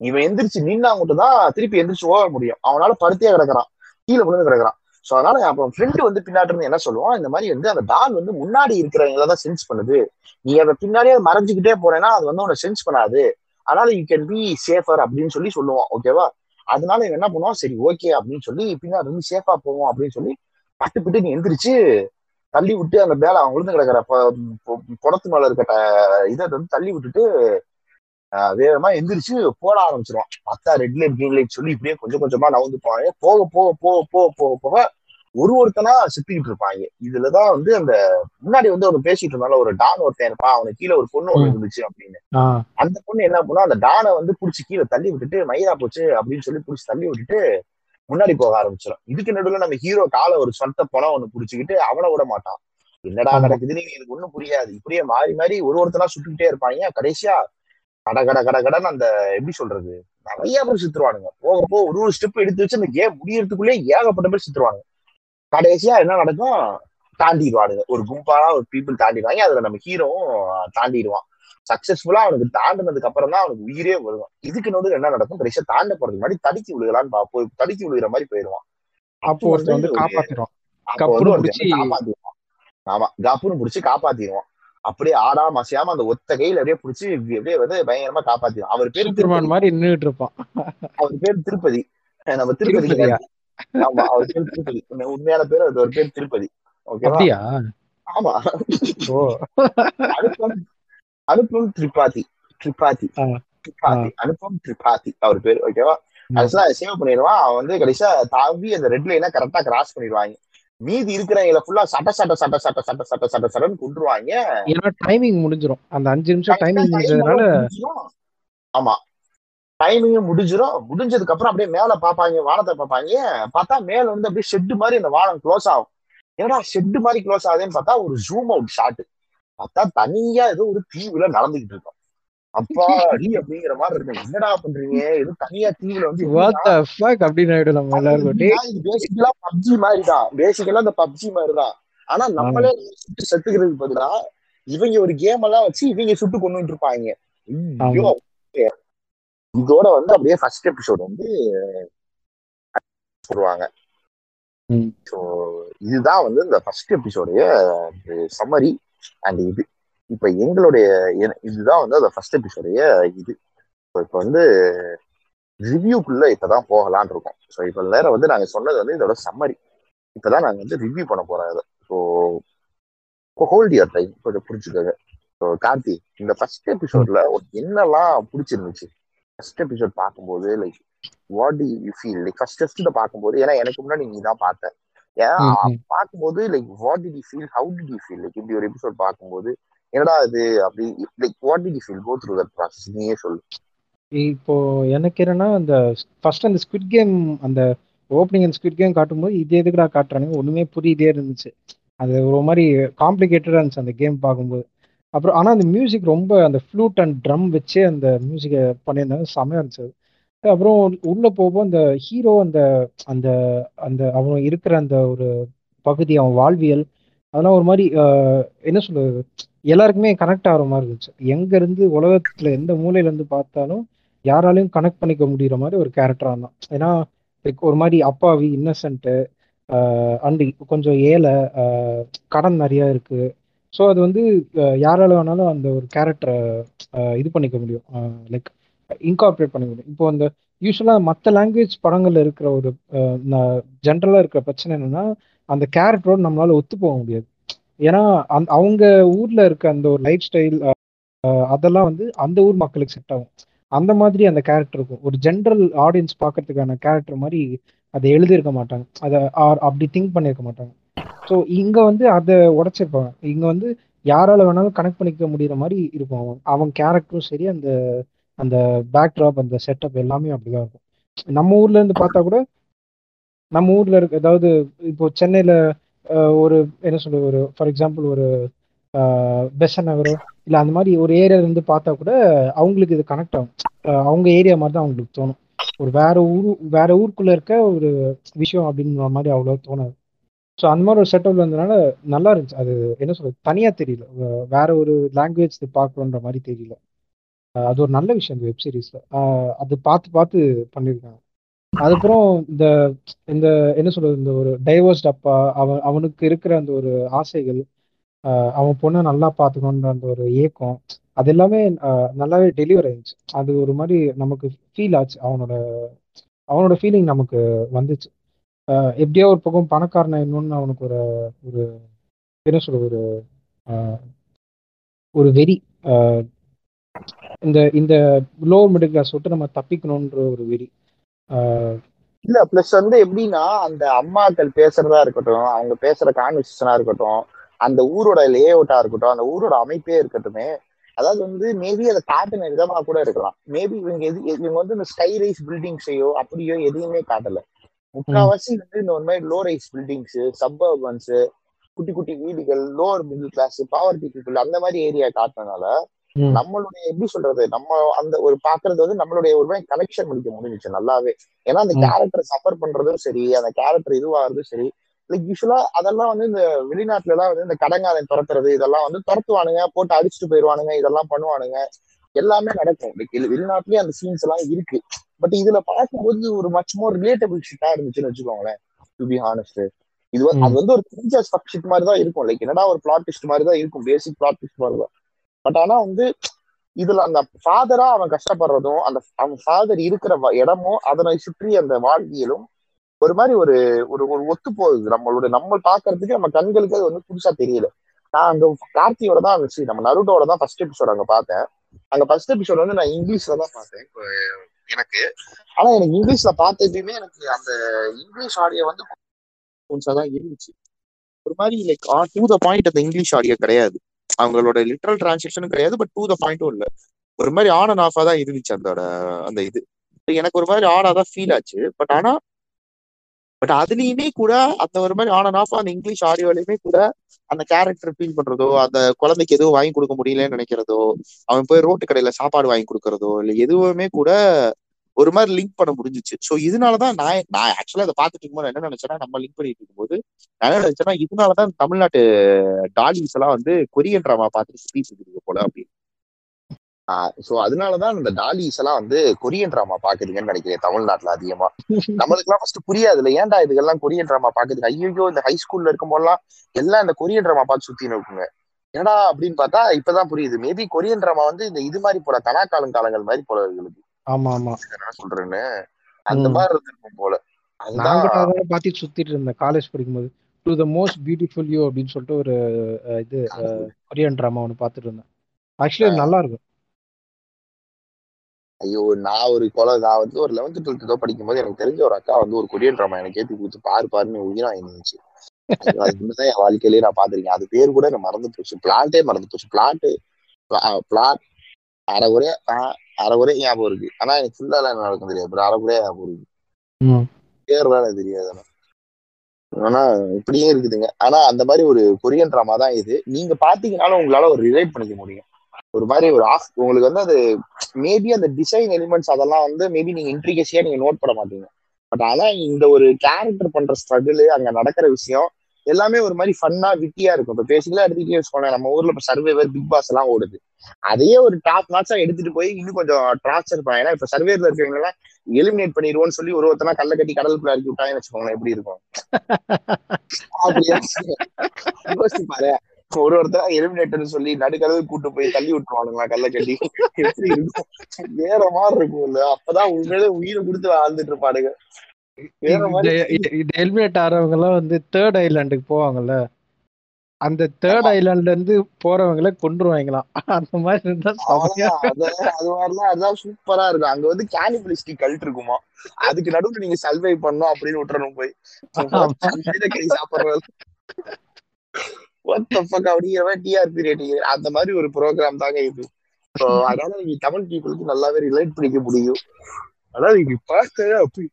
இவன் எந்திரிச்சு நின்னா மட்டும் தான் திருப்பி எந்திரிச்சு ஓட முடியும். அவனால படுத்தே கிடக்குறான். கீழே விழுந்து கிடக்குறான். சோ அதனால அப்புறம் ஃப்ரெண்டு வந்து பின்னாடி இருந்து என்ன சொல்லுவான்? இந்த மாதிரி வந்து அந்த டால் வந்து முன்னாடி இருக்கிறவங்கள தான் சென்ஸ் பண்ணுது. நீ அதை பின்னாடியே மறைஞ்சுக்கிட்டே போறேன்னா அது வந்து உன்னை சென்ஸ் பண்ணாது. அதனால யூ கேன் பி சேஃபர் அப்படின்னு சொல்லி சொல்லுவான். ஓகேவா அதனால இவன் என்ன பண்ணுவான்? சரி ஓகே அப்படின்னு சொல்லி பின்னாடி இருந்து சேஃபா போவோம் அப்படின்னு சொல்லி பட்டு பிட்டு நீ எந்திரிச்சு தள்ளி விட்டு அந்த மேல அவன் விழுந்து கிடக்குற புடத்து மேல இருக்க இதை வந்து தள்ளி விட்டுட்டு வேகமா எந்திரிச்சு போட ஆரம்பிச்சிருவான் பார்த்தா ரெட் லைட் கிரீன் லைட் சொல்லி இப்படியே கொஞ்சம் கொஞ்சமா நவுந்து போவாங்க. போக போக போக போக போக போக ஒரு ஒருத்தனா சுத்திக்கிட்டு இருப்பாங்க. இதுலதான் வந்து அந்த முன்னாடி வந்து ஒரு பேசிட்டு இருந்தாலும் ஒரு டான் ஒருத்தன் இருப்பான். அவனுக்கு கீழே ஒரு பொண்ணு ஒண்ணு இருந்துச்சு அப்படின்னு. அந்த பொண்ணு என்ன பண்ணும் அந்த டானை வந்து புடிச்சு கீழே தள்ளி விட்டுட்டு மயிரா போச்சு அப்படின்னு சொல்லி புடிச்சு தள்ளி விட்டுட்டு முன்னாடி போக ஆரம்பிச்சிடும் இதுக்கு நடுவுல நம்ம ஹீரோ காலை ஒரு சொந்த பணம் ஒண்ணு புடிச்சுக்கிட்டு அவனை விட மாட்டான். என்னடா. நடக்குதுன்னு எனக்கு ஒண்ணும் புரியாது. இப்படியே மாறி மாறி ஒரு ஒருத்தனா சுட்டுக்கிட்டே இருப்பாங்க. கடைசியா கட கட கட கடன்னு அந்த எப்படி சொல்றது? நிறைய பேர் சுத்துருவானுங்க. போக போக ஒரு ஒரு ஸ்டெப் எடுத்து வச்சு அந்த கேம் முடியறதுக்குள்ளே ஏகப்பட்ட பேர் சுத்துருவாங்க கடைசியா என்ன நடக்கும்? தாண்டிடுவானுங்க. ஒரு கும்பாலா ஒரு பீப்புள் தாண்டிடுவாங்க. அதுல நம்ம ஹீரோவும் தாண்டிடுவான். சக்சஸ்ஃபுல்லா அவனுக்கு தாண்டினதுக்கு அப்புறம் தான் அவனுக்கு உயிரே வருவான். இதுக்கு நடுவில் என்ன நடக்கும்? கடைசியா தாண்ட போறதுக்கு முன்னாடி தடுக்கி விழுகலான்னு பா- போய் தடுக்கி விழுகிற மாதிரி போயிடுவான். அப்போ வந்து காப்பாத்திடுவான். ஆமா கப்புன்னு பிடிச்சி காப்பாத்திடுவான். அப்படியே ஆடாம அசையாம அந்த ஒத்த கையில அப்படியே பிடிச்சி அப்படியே வந்து பயங்கரமா காப்பாத்திடுவான் அவர் பேர் திருப்பதி. மாதிரி நின்றுட்டு இருப்பான். அவர் பேர் திருப்பதி. நம்ம திருப்பதி? ஆமா அவர் பேர் திருப்பதி. உண்மை- உண்மையான பேர் அது ஒரு பேர் திருப்பதி. ஓகேவா? ஆமா. ஓ. அனுப்பம் அனுப்பம் திரிபாதி. திரிபாதி. திரிபாதி. அனுப்பம் திரிபாதி. அவர் பேர் ஓகேவா? ம். அதுல சேவ் பண்ணிடுவான். அவன் வந்து கடைசியா தாவி அந்த ரெட் லைனை கரெக்டா கிராஸ் பண்ணிடுவாங்க. மீதி இருக்கிறவங்கள ஃபுல்லா சட்ட சட்ட சட்ட சட்ட சட்ட சட்ட சட்ட சட்டன்னு கொண்டுருவாங்க ஏன்னா டைமிங் முடிஞ்சிரும். அந்த அஞ்சு நிமிஷம் டைமிங் முடிஞ்சதுனால. ஆமா. டைமிங் முடிஞ்சிரும். முடிஞ்சதுக்கு அப்புறம் அப்படியே மேல பாப்பாங்க வானத்தை பாப்பாங்க. பார்த்தா மேல வந்து அப்படியே ஷெட் மாதிரி அந்த வானம் க்ளோஸ் ஆகும். ஏன்னா ஷெட் மாதிரி க்ளோஸ் ஆகுதுன்னு பார்த்தா ஒரு ஜூம் அவுட் ஷாட் பார்த்தா தனியா ஏதோ ஒரு தீவுல நடந்துகிட்டு இருக்கும். அப்பா அடி அப்படிங்கிற மாதிரி இருக்கும் என்னடா பண்றீங்க? ஏதோ தனியா தீவுல வந்து வாட் த ஃபக் அப்படின்னு ஆயிடும் நம்ம எல்லாருக்கும். டேய் இது பேசிக்கலா பப்ஜி மாதிரி தான் பேசிக்கலா இந்த பப்ஜி மாதிரி தான் ஆனா நம்மளே செத்துக்கிறதுக்கு பதிலா இவங்க ஒரு கேம் எல்லாம் வச்சு இவங்க சுட்டு கொண்டுட்டு இருப்பாங்க. இதோட வந்து அப்படியே ஃபர்ஸ்ட் எபிசோட் வந்து. ஸோ இதுதான் வந்து இந்த ஃபர்ஸ்ட் எபிசோடைய சம்மரி அண்ட் இது. இப்ப எங்களுடைய இதுதான் வந்து அந்த ஃபர்ஸ்ட் எபிசோடைய இது. இப்போ வந்து ரிவ்யூக்குள்ள இப்பதான் போகலான் இருக்கோம். ஸோ இப்போ நேரம் வந்து நாங்க சொன்னது வந்து இதோட சம்மரி இப்பதான் நாங்க வந்து ரிவ்யூ பண்ண போறோம் இதை. ஸோ ஹோல்ட் இயர் டைம் கொஞ்சம் புரிஞ்சுக்கோங்க. ஸோ கார்த்தி இந்த ஃபர்ஸ்ட் எபிசோட்ல என்னெல்லாம் பிடிச்சிருந்துச்சு? ஃபர்ஸ்ட் எபிசோட் பார்க்கும்போது like what do you feel like first first பார்க்கும்போது ஏன்னா எனக்கு முன்னாடி நீ தான் பார்த்த ஏன்னா. பார்க்கும்போது like what you feel how you feel like இப்படி ஒரு எபிசோட் பார்க்கும்போது என்னடா இது அப்படி like what did you feel go through that process நீயே சொல்லு. இப்போ எனக்கு என்னன்னா அந்த ஃபர்ஸ்ட் அந்த ஸ்குவிட் கேம் அந்த ஓப்பனிங் அந்த ஸ்குவிட் கேம் காட்டும்போது இது எதுக்குடா காட்டுறானுங்க? ஒண்ணுமே புரியுதே இருந்துச்சு. அது ஒரு மாதிரி காம்ப்ளிகேட்டடா இருந்துச்சு அந்த கேம் பார்க்கும்போது. அப்புறம் ஆனா அந்த மியூசிக் ரொம்ப அந்த ஃப்ளூட் அண்ட் ட்ரம் வச்சே அந்த மியூசிக்கை பண்ணியிருந்தாங்க. செமையா இருந்துச்சு அது. அப்புறம் உள்ள போகும் அந்த ஹீரோ அந்த அந்த அந்த அவன் இருக்கிற அந்த ஒரு பகுதி அவன் வாழ்வியல் அதெல்லாம் ஒரு மாதிரி என்ன சொல்றது எல்லாருக்குமே கனெக்ட் ஆகிற மாதிரி இருந்துச்சு. எங்க இருந்து உலகத்துல எந்த மூலையில இருந்து பார்த்தாலும் யாராலையும் கனெக்ட் பண்ணிக்க முடியற மாதிரி ஒரு கேரக்டரா இருந்தான். ஏன்னா லைக் ஒரு மாதிரி அப்பாவி இன்னசென்ட்டு அண்ட் கொஞ்சம் ஏழை கடன் நிறைய இருக்கு. ஸோ அது வந்து யாரால வேணாலும் அந்த ஒரு கேரக்டரை இது பண்ணிக்க முடியும். லைக் இன்கார்பரேட் பண்ணிக்க முடியும். இப்போ அந்த யூஸ்வலாக மற்ற லாங்குவேஜ் படங்கள்ல இருக்கிற ஒரு ஜென்ரலாக இருக்கிற பிரச்சனை என்னன்னா அந்த கேரக்டரோட நம்மளால ஒத்து போக முடியாது. ஏன்னா அந் அவங்க ஊர்ல இருக்க அந்த ஒரு லைஃப் ஸ்டைல் அதெல்லாம் வந்து அந்த ஊர் மக்களுக்கு செட் ஆகும். அந்த மாதிரி அந்த கேரக்டர் இருக்கும். ஒரு ஜென்ரல் ஆடியன்ஸ் பார்க்கறதுக்கான கேரக்டர் மாதிரி அதை எழுதியிருக்க மாட்டாங்க. அதை ஆர் அப்படி திங்க் பண்ணியிருக்க மாட்டாங்க. ஸோ இங்க வந்து அதை உடைச்சிருப்பாங்க. இங்க வந்து யாரால வேணாலும் கனெக்ட் பண்ணிக்க முடியற மாதிரி இருக்கும் அவன் அவன் கேரக்டரும் சரி அந்த அந்த பேக்ட்ராப் அந்த செட்டப் எல்லாமே அப்படிதான் இருக்கும். நம்ம ஊர்ல இருந்து பார்த்தா கூட நம்ம ஊர்ல இருக்க அதாவது இப்போ சென்னையில ஒரு என்ன சொல்றது ஒரு ஃபார் எக்ஸாம்பிள் ஒரு பெசன் நகரோ இல்ல அந்த மாதிரி ஒரு ஏரியால இருந்து பார்த்தா கூட அவங்களுக்கு இது கனெக்ட் ஆகும். அவங்க ஏரியா மாதிரி தான் அவங்களுக்கு தோணும். ஒரு வேற ஊர் வேற ஊருக்குள்ள இருக்க ஒரு விஷயம் அப்படின்ற மாதிரி அவ்வளோ தோணாது. ஸோ அந்த மாதிரி ஒரு செட்டப்ல இருந்ததுனால நல்லா இருந்துச்சு. அது என்ன சொல்றது தனியா தெரியல. வேற ஒரு லாங்குவேஜ் பார்க்கணுன்ற மாதிரி தெரியல. அது ஒரு நல்ல விஷயம் இந்த வெப் சீரிஸ்ல அது பார்த்து பார்த்து பண்ணியிருக்காங்க. அதுக்கப்புறம் இந்த இந்த என்ன சொல்றது இந்த ஒரு டைவர்ஸ்ட் அப்பா அவன் அவனுக்கு இருக்கிற அந்த ஒரு ஆசைகள் அவன் பொண்ணை நல்லா பார்த்துக்கணுன்ற அந்த ஒரு ஏக்கம் அது எல்லாமே நல்லாவே டெலிவர் ஆயிடுச்சு. அது ஒரு மாதிரி நமக்கு ஃபீல் ஆச்சு. அவனோட அவனோட ஃபீலிங் நமக்கு வந்துச்சு. எப்படியோ ஒரு பக்கம் பணக்காரன் இன்னொன்னு அவனுக்கு ஒரு ஒரு என்ன சொல்ற ஒரு ஆஹ் ஒரு வெறி ஆஹ் இந்த இந்த லோவர் மிடில் கிளாஸ் விட்டு நம்ம தப்பிக்கணுன்ற ஒரு வெறி. இல்ல பிளஸ் வந்து எப்படின்னா அந்த அம்மாக்கள் பேசுறதா இருக்கட்டும் அவங்க பேசுற கான்வர்சேஷனா இருக்கட்டும் அந்த ஊரோட லே அவுட்டா இருக்கட்டும் அந்த ஊரோட அமைப்பே இருக்கட்டுமே அதாவது வந்து மேபி அதை காட்டின விதமா கூட இருக்கலாம். மேபி இவங்க எது இவங்க வந்து இந்த ஸ்கை ரைஸ் பில்டிங்ஸையோ அப்படியோ எதையுமே காட்டல. முக்காவாசி வந்து இந்த ஒரு மாதிரி லோ ரைஸ் பில்டிங்ஸ் சப்பர்பன்ஸ் குட்டி குட்டி வீடுகள் lower middle class poverty people அந்த மாதிரி ஏரியா காட்டினால நம்மளுடைய எப்படி சொல்றது நம்ம அந்த ஒரு பாக்குறது வந்து நம்மளுடைய ஒரு கனெக்ஷன் பண்ணிக்க முடிஞ்சுச்சு நல்லாவே. ஏன்னா அந்த. கேரக்டர் சஃபர் பண்றதும் சரி அந்த கேரக்டர் இதுவாகிறதும் சரி லைக் யூஸ்வலா அதெல்லாம் வந்து இந்த வெளிநாட்டுல எல்லாம் வந்து இந்த கடங்காரன் துரத்துறது இதெல்லாம் வந்து துரத்துவானுங்க போட்டு அடிச்சுட்டு போயிடுவானுங்க இதெல்லாம் பண்ணுவானுங்க. எல்லாமே நடக்கும். லைக் வெளிநாட்டுலயே அந்த சீன்ஸ் எல்லாம் இருக்கு. பட் இதுல பார்க்கும்போது ஒரு மச் மோர் ரிலேட்டபிள் ஷிட்டா இருந்துச்சுன்னு வச்சுக்கோங்களேன் டு பி ஹானஸ்ட் இது. அது வந்து ஒரு கிரிஞ்சஸ் ஃபக் ஷிட் மாதிரி தான் இருக்கும். லைக் என்னடா ஒரு பிளாட் ட்விஸ்ட் மாதிரி தான் இருக்கும். பேசிக் பிளாட் ட்விஸ்ட் மாதிரி தான். பட் ஆனா வந்து இதுல அந்த ஃபாதரா அவன் கஷ்டப்படுறதும் அந்த அவன் ஃபாதர் இருக்கிற இடமும் அதனை சுற்றி அந்த வாழ்வியலும் ஒரு மாதிரி ஒரு ஒரு ஒரு ஒத்து போகுது நம்மளோட நம்ம பாக்குறதுக்கு நம்ம கண்களுக்கு அது வந்து புதுசா தெரியல. நான் அங்க கார்த்தியோட தான் இருந்துச்சு நம்ம நருட்டோட தான் ஃபர்ஸ்ட் எபிசோட் அங்க பார்த்தேன். அங்க ஃபர்ஸ்ட் எபிசோட் வந்து நான் இங்கிலீஷ்ல தான் பார்த்தேன். இப்போ எனக்கு. ஆனா எனக்கு இங்கிலீஷ்ல பார்த்ததுமே எனக்கு அந்த இங்கிலீஷ் ஆடியோ வந்து கொஞ்சம் தான் இருந்துச்சு. ஒரு மாதிரி லைக் டு த பாயிண்ட் அந்த இங்கிலீஷ் ஆடியோ கிடையாது. அவங்களோட லிட்டரல் டிரான்ஸ்லேஷனும் கிடையாது பட் டூ த பாயிண்ட்டும் இல்லை. ஒரு மாதிரி ஆன் அண்ட் ஆஃபா தான் இருந்துச்சு அதோட அந்த இது. எனக்கு ஒரு மாதிரி ஆடா தான் ஃபீல் ஆச்சு. பட் ஆனா பட் அதுலயுமே கூட அந்த ஒரு மாதிரி ஆன் அண்ட் ஆஃப் அந்த இங்கிலீஷ் ஆடியோலயுமே கூட அந்த கேரக்டர் ஃபீல் பண்றதோ அந்த குழந்தைக்கு எதுவும் வாங்கி கொடுக்க முடியலன்னு நினைக்கிறதோ அவன் போய் ரோட்டு கடையில சாப்பாடு வாங்கி கொடுக்கறதோ இல்லை எதுவுமே கூட ஒரு மாதிரி லிங்க் பண்ண முடிஞ்சிச்சு. சோ இதனாலதான் நான் நான் ஆக்சுவலா அதை பார்த்துட்டு இருக்கும்போது என்ன நினைச்சேன்னா நம்ம லிங்க் பண்ணிட்டு இருக்கும்போது நான் என்ன நினைச்சேன்னா இதனாலதான் தமிழ்நாட்டு டாலிஸ் எல்லாம் வந்து கொரியன் ட்ராமா பார்த்துட்டு சுத்திட்டு இருக்குது போல அப்படின்னு. சோ அதனாலதான் இந்த டாலிஸ் எல்லாம் வந்து கொரியன் ட்ராமா பாக்குதுங்கன்னு நினைக்கிறேன் தமிழ்நாட்டுல அதிகமா. நம்மளுக்கு எல்லாம் ஃபர்ஸ்ட் புரியாது இல்ல ஏன்டா இதுக்கெல்லாம் கொரியன் ட்ராமா பாக்குதுங்க ஐயோ இந்த ஹை ஸ்கூல்ல இருக்கும் போதெல்லாம் எல்லாம் இந்த கொரியன் ட்ராமா பார்த்து சுத்தி இருக்குங்க. என்னடா அப்படின்னு பார்த்தா இப்பதான் புரியுது. மேபி கொரியன் ட்ராமா வந்து இந்த இது மாதிரி போல கலாக்காலம் காலங்கள் மாதிரி போல இவங்களுக்கு ஆமா ஆமா என்ன சொல்றேன்னு. அந்த. மாதிரி இருந்திருக்கும் போல. நான் கூட அதான் பார்த்துட்டு சுத்திட்டு இருந்தேன் காலேஜ் படிக்கும்போது. To the most beautiful you அப்படின்னு சொல்லிட்டு ஒரு இது கொரியன் ட்ராமா ஒன்று பார்த்துட்டு இருந்தேன். ஆக்சுவலி நல்லா இருக்கும். ஐயோ நான் ஒரு கொலை நான் வந்து ஒரு லெவன்த் டுவெல்த் ஏதோ படிக்கும்போது எனக்கு தெரிஞ்ச ஒரு அக்கா வந்து ஒரு கொரியன் ட்ராமா எனக்கு ஏத்தி கொடுத்து பாரு பாருன்னு உயிரா இருந்துச்சு. அது என் வாழ்க்கையிலேயே நான் பாத்திருக்கேன் அது பேர் கூட எனக்கு மறந்து போச்சு. பிளாட்டே மறந்து போச்சு. பிளாட்டு பிளாட் அரைகுறையா ஆஹ் அரைகுறையா ஞாபகம் இருக்கு. ஆனா எனக்கு ஃபுல்லா எல்லாம் நடக்கும் தெரியாது but அரைகுறையா ஞாபகம் இருக்கு. ம் பேர் வேற தெரியாது. ஆனா இப்படியே இருக்குதுங்க. ஆனா அந்த மாதிரி ஒரு கொரியன் ட்ராமா தான் இது. நீங்க பாத்தீங்கன்னாலும் உங்களால ஒரு ரிலேட் பண்ணிக்க முடியும். ஒரு மாதிரி ஒரு ஆஃப் உங்களுக்கு வந்து அது மேபி அந்த டிசைன் எலிமெண்ட்ஸ் அதெல்லாம் வந்து மேபி நீங்க இன்ட்ரிகேசியா நீங்க நோட் பண்ண மாட்டீங்க. பட் ஆனா இந்த ஒரு கேரக்டர் பண்ற ஸ்ட்ரகிள் அங்க நடக்கிற விஷயம் எல்லாமே ஒரு மாதிரி ஃபன்னா விட்டியா இருக்கும். இப்ப பேசிக்கலாம் எடுத்துக்கிட்டே வச்சுக்கோங்க நம்ம ஊர்ல இப்ப சர்வேவர் பிக் பாஸ் எல்லாம் ஓடுது. அதையே ஒரு டாப் நாட்சா எடுத்துட்டு போய் இன்னும் கொஞ்சம் டார்ச்சர் பண்ண. ஏன்னா இப்ப சர்வேர்ல இருக்கவங்க எல்லாம் எலிமினேட் பண்ணிடுவோம்னு சொல்லி ஒரு ஒருத்தனா கல்ல கட்டி கடலுக்குள்ள இறக்கி விட்டாங்கன்னு வச்சுக்கோங்களேன் எப்படி இருக்கும்? அப்படியா யோசிச்சு பாரு. ஒரு ஒருத்தரா எலிமினேட்டர்னு சொல்லி நடுக்கடவு கூட்டு போய் தள்ளி விட்டுருவானுங்களா கல்ல கட்டி? எப்படி இருக்கும்? வேற மாதிரி இருக்கும் இல்ல அப்பதான் உண்மையிலே உயிரை கொடுத்து வாழ்ந்துட்டு இருப்பாடுங்க இந்த ஹெல்மெட் ஆறவங்க எல்லாம் வந்து தேர்ட் ஐலாண்டுக்கு போவாங்கல்ல. அந்த தேர்ட் ஐலாண்ட்ல இருந்து போறவங்கள கொண்டுருவாங்களாம் அந்த மாதிரி இருந்தா அது மாதிரிலாம் அதான் சூப்பரா இருக்கும். அங்க வந்து கேனிபலிஸ்டிக் கல்ட் இருக்குமா? அதுக்கு நடுவுல நீங்க சர்வை பண்ணணும் அப்படின்னு விட்டுறணும் போய். கறி சாப்பிடுறது. அந்த மாதிரி ஒரு ப்ரோக்ராம் தாங்க இது. அதனால நீங்க தமிழ் பீப்புளுக்கு நல்லாவே ரிலேட் பண்ணிக்க முடியும். அதாவது நீங்க பார்க்க அப்படி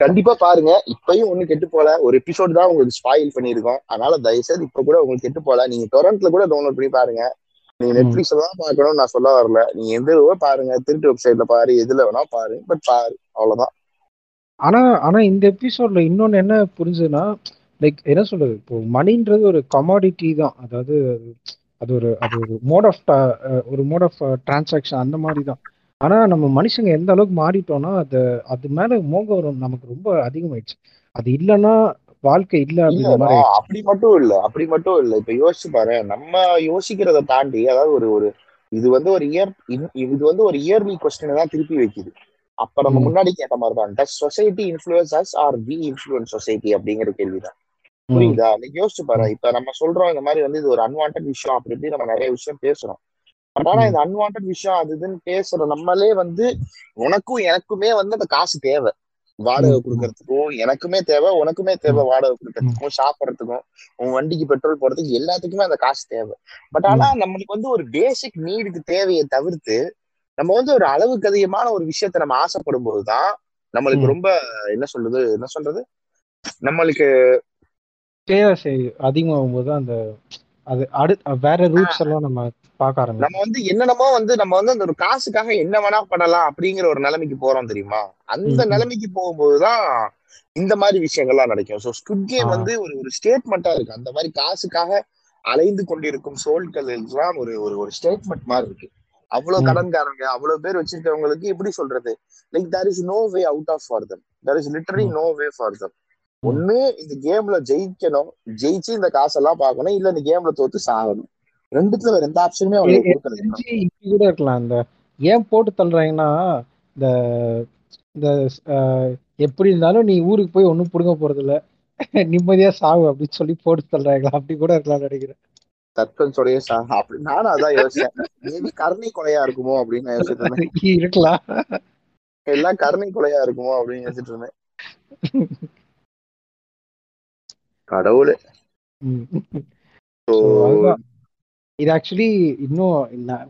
கண்டிப்பா பாருங்க. இப்பயும் ஒண்ணு கெட்டு போல. ஒரு எபிசோட் தான் உங்களுக்கு ஸ்பாயில் பண்ணிருக்கோம் அதனால தயவுசெய்து இப்ப கூட உங்களுக்கு கெட்டு போல. நீங்க டொரண்ட்ல கூட டவுன்லோட் பண்ணி பாருங்க. நீங்க நெட்ஃபிளிக்ஸ்ல தான் பார்க்கணும்னு நான் சொல்ல வரல. நீங்க எந்த இதுவோ பாருங்க. திருட்டு வெப்சைட்ல பாரு எதுல வேணா பாரு. பட் பாரு. அவ்வளவுதான். ஆனா ஆனா இந்த எபிசோட்ல இன்னொன்னு என்ன புரிஞ்சுதுன்னா லைக் என்ன சொல்றது? இப்போ மணின்றது ஒரு கமாடிட்டி தான். அதாவது அது ஒரு அது ஒரு மோட் ஆஃப் ஒரு மோட் ஆஃப் டிரான்சாக்ஷன் அந்த மாதிரி தான். ஆனா நம்ம மனுஷங்க எந்த அளவுக்கு மாறிட்டோம்னா அது அது மேல மோகம் நமக்கு ரொம்ப அதிகமாயிடுச்சு. அது இல்லைன்னா வாழ்க்கை இல்லை. அப்படி மட்டும் இல்ல அப்படி மட்டும் இல்ல. இப்ப யோசிச்சு பாரு நம்ம யோசிக்கிறத தாண்டி அதாவது ஒரு ஒரு இது வந்து ஒரு இயர் இது வந்து ஒரு இயர்லி கொஸ்டினை தான் திருப்பி வைக்குது. அப்ப நம்ம. முன்னாடி கேட்ட மாதிரி தான் does society influences are we influence society அப்படிங்கிற கேள்விதான். புரியுதா? நீங்க யோசிச்சு பாரு இப்ப நம்ம சொல்றோம் இந்த மாதிரி வந்து இது ஒரு அன்வான்ட் விஷயம் அப்படி இப்படி நம்ம நிறைய விஷயம் பேசுறோம். பட் ஆனா. இந்த அன்வான்ட் விஷயம் அது இதுன்னு பேசுற நம்மளே வந்து உனக்கும் எனக்குமே வந்து அந்த காசு தேவை. வாடகை. கொடுக்கறதுக்கும் எனக்குமே தேவை உனக்குமே தேவை வாடகை கொடுக்கறதுக்கும் சாப்பிடறதுக்கும் உன் வண்டிக்கு பெட்ரோல் போறதுக்கு எல்லாத்துக்குமே அந்த காசு தேவை. பட் ஆனா நம்மளுக்கு வந்து ஒரு பேசிக் நீடுக்கு தேவையை தவிர்த்து நம்ம வந்து ஒரு அளவுக்கு அதிகமான ஒரு விஷயத்த நம்ம ஆசைப்படும் போதுதான் நம்மளுக்கு. ரொம்ப என்ன சொல்றது என்ன சொல்றது? நம்மளுக்கு தேவை அதிகமாகும் போது அந்த அது அடு வேற ரூட்ஸ் எல்லாம் நம்ம பார்க்க நம்ம ஆரம்பிக்கும் வந்து என்னென்னமோ வந்து நம்ம வந்து அந்த ஒரு காசுக்காக என்ன வேணா பண்ணலாம் அப்படிங்கிற ஒரு நிலைமைக்கு போறோம் தெரியுமா அந்த. நிலைமைக்கு போகும்போதுதான் இந்த மாதிரி விஷயங்கள்லாம் நடக்கும் ஸோ ஸ்குட் கேம். வந்து ஒரு ஒரு ஸ்டேட்மெண்டா இருக்கு அந்த மாதிரி காசுக்காக அலைந்து கொண்டிருக்கும் சோல்கள் எல்லாம் ஒரு ஒரு ஒரு ஸ்டேட்மெண்ட் மாதிரி இருக்கு அவ்வளவு. கடன்காரங்க அவ்வளவு பேர் வச்சிருக்கவங்களுக்கு எப்படி சொல்றது like there is no way out of for them there is literally hmm. No way for them. ஒண்ணு இந்த கேம்ல ஜெயிக்கணும் ஜெயிச்சு இந்த காசெல்லாம் பார்க்கணும் இல்ல இந்த கேம்ல தோத்து சாகணும் ரெண்டுத்துல வேற எந்த ஆப்ஷனுமே இப்படி கூட இருக்கலாம். இந்த ஏன் போட்டு தள்ளுறாங்கன்னா இந்த இந்த எப்படி இருந்தாலும் நீ ஊருக்கு போய் ஒன்றும் பிடுங்க போறது இல்ல நிம்மதியா சாவு அப்படின்னு சொல்லி போட்டு தள்ளுறாங்களா? அப்படி கூட இருக்கலாம் நினைக்கிறேன். சஸ்பென்ஸோடய அப்படி நானும் அதான் யோசிச்சேன். மேபி கருணை கொலையா இருக்குமோ அப்படின்னு நான் யோசிச்சுட்டு இருந்தேன். இருக்கலாம். எல்லாம் கருணை கொலையா இருக்குமோ அப்படின்னு யோசிச்சுட்டு இருந்தேன். கடவுளே ம். So, So, அதுதான் இது ஆக்சுவலி இன்னும்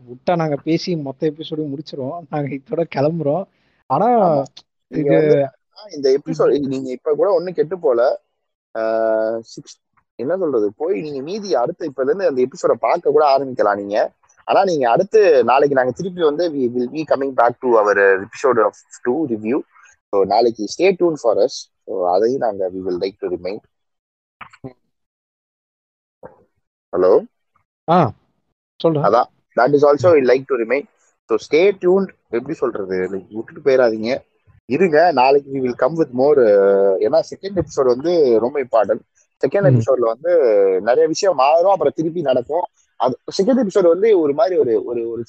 விட்டா நாங்க பேசி மொத்த எபிசோடையும் முடிச்சிருவோம். நாங்க இதோட கிளம்புறோம். ஆனா இது இந்த எபிசோட் நீங்க இப்ப கூட ஒண்ணு கெட்டு போல. சிக்ஸ் என்ன சொல்றது? போய் நீங்க மீதி அடுத்த இப்பல இருந்து அந்த எபிசோட பார்க்க கூட ஆரம்பிக்கலாம் நீங்க. ஆனா நீங்க அடுத்து நாளைக்கு நாங்க திருப்பி வந்து we will be coming back to our episode of to review so நாளைக்கு stay tuned for us so அதையும் நாங்க we will like to remind hello ah. சொல்றேன் அதான். That is also like to remain so stay tuned எப்படி சொல்றது? Like விட்டுட்டு போயிடாதீங்க இருங்க. நாளைக்கு we will come with more ஏன்னா செகண்ட் எபிசோட் வந்து ரொம்ப இம்பார்ட்டன்ட் செகண்ட். எபிசோட்ல வந்து நிறைய விஷயம் மாறும். அப்புறம் திருப்பி நடக்கும். அது செகண்ட் எபிசோட் வந்து ஒரு மாதிரி ஒரு ஒரு ஒரு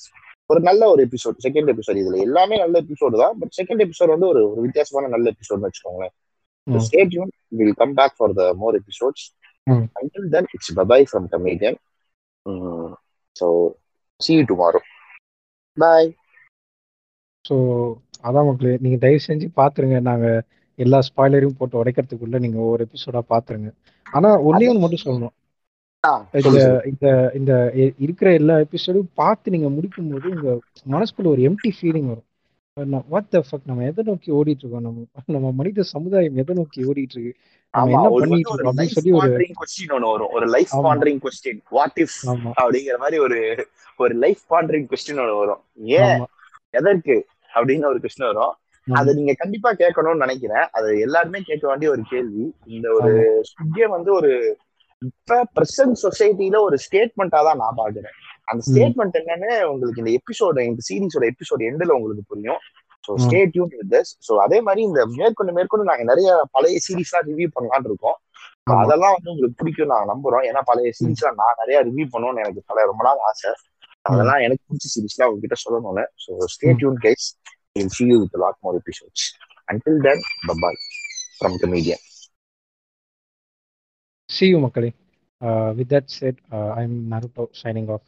ஒரு நல்ல ஒரு எபிசோட் செகண்ட் எபிசோட் இதுல. எல்லாமே நல்ல எபிசோடு தான். பட் செகண்ட் எபிசோட் வந்து ஒரு ஒரு வித்தியாசமான நல்ல எபிசோட்னு வச்சுக்கோங்களேன். Stay tuned will come back for the more episodes hmm. until then it's bye bye see you tomorrow. Bye. So அதான் மக்களே நீங்க தயவு செஞ்சு பாத்துருங்க. நாங்க எல்லா ஸ்பாய்லரையும் போட்டு உடைக்கிறதுக்குள்ள நீங்க ஒவ்வொரு எபிசோடா பாத்துருங்க. ஆனா ஒன்னே ஒன்று மட்டும் சொல்லணும். இந்த. இந்த இருக்கிற எல்லா எபிசோடும் பார்த்து நீங்க முடிக்கும் போது உங்க மனசுக்குள்ள ஒரு எம்டி ஃபீலிங் வரும். வாட் த ஃபக் நம்ம எதை நோக்கி ஓடிட்டு இருக்கோம் நம்ம நம்ம மனித சமுதாயம் எதை நோக்கி ஓடிட்டு இருக்கு நம்ம என்ன பண்ணிட்டு இருக்கோம் அப்படின்னு சொல்லி ஒரு வரும். ஒரு life pondering question what if அப்படிங்கிற மாதிரி ஒரு ஒரு லைஃப் பாண்டரிங் கொஸ்டின் ஒண்ணு வரும். ஏன்? எதற்கு அப்படின்னு ஒரு கொஸ்டின் வரும். அதை நீங்க கண்டிப்பா கேட்கணும்னு நினைக்கிறேன். அது எல்லாருமே கேட்க வேண்டிய ஒரு கேள்வி. இந்த வந்து ஒரு இப்ப பிரசன்ட் சொசைட்டில ஒரு ஸ்டேட்மெண்டா தான் நான் பாக்குறேன் அந்த ஸ்டேட்மெண்ட் என்னன்னு உங்களுக்கு இந்த எபிசோட இந்த சீரிஸோட எபிசோட் எண்ட்ல உங்களுக்கு புரியும். So hmm. Stay tuned with this so அதே மாதிரி இந்த மேற்கொண்டு மேற்கொண்டு நாங்க நிறைய பழைய சீரிஸ்லாம் ரிவ்யூ பண்ணலாம்னு இருக்கோம். அதெல்லாம் வந்து உங்களுக்கு பிடிக்கும் நான் நம்புறோம். ஏன்னா பழைய ம். சீரிஸ்லாம் நான் நிறைய ரிவ்யூ பண்ணணும்னு எனக்கு பல ரொம்ப நாள் ஆசை. அதெல்லாம் எனக்கு பிடிச்ச சீரிஸ்லாம் உங்ககிட்ட சொல்லணும்னு so stay tuned guys will with a lot more episodes. Until then bye bye from comedian see you மக்களே. Uh, with that said uh, i'm naruto signing off.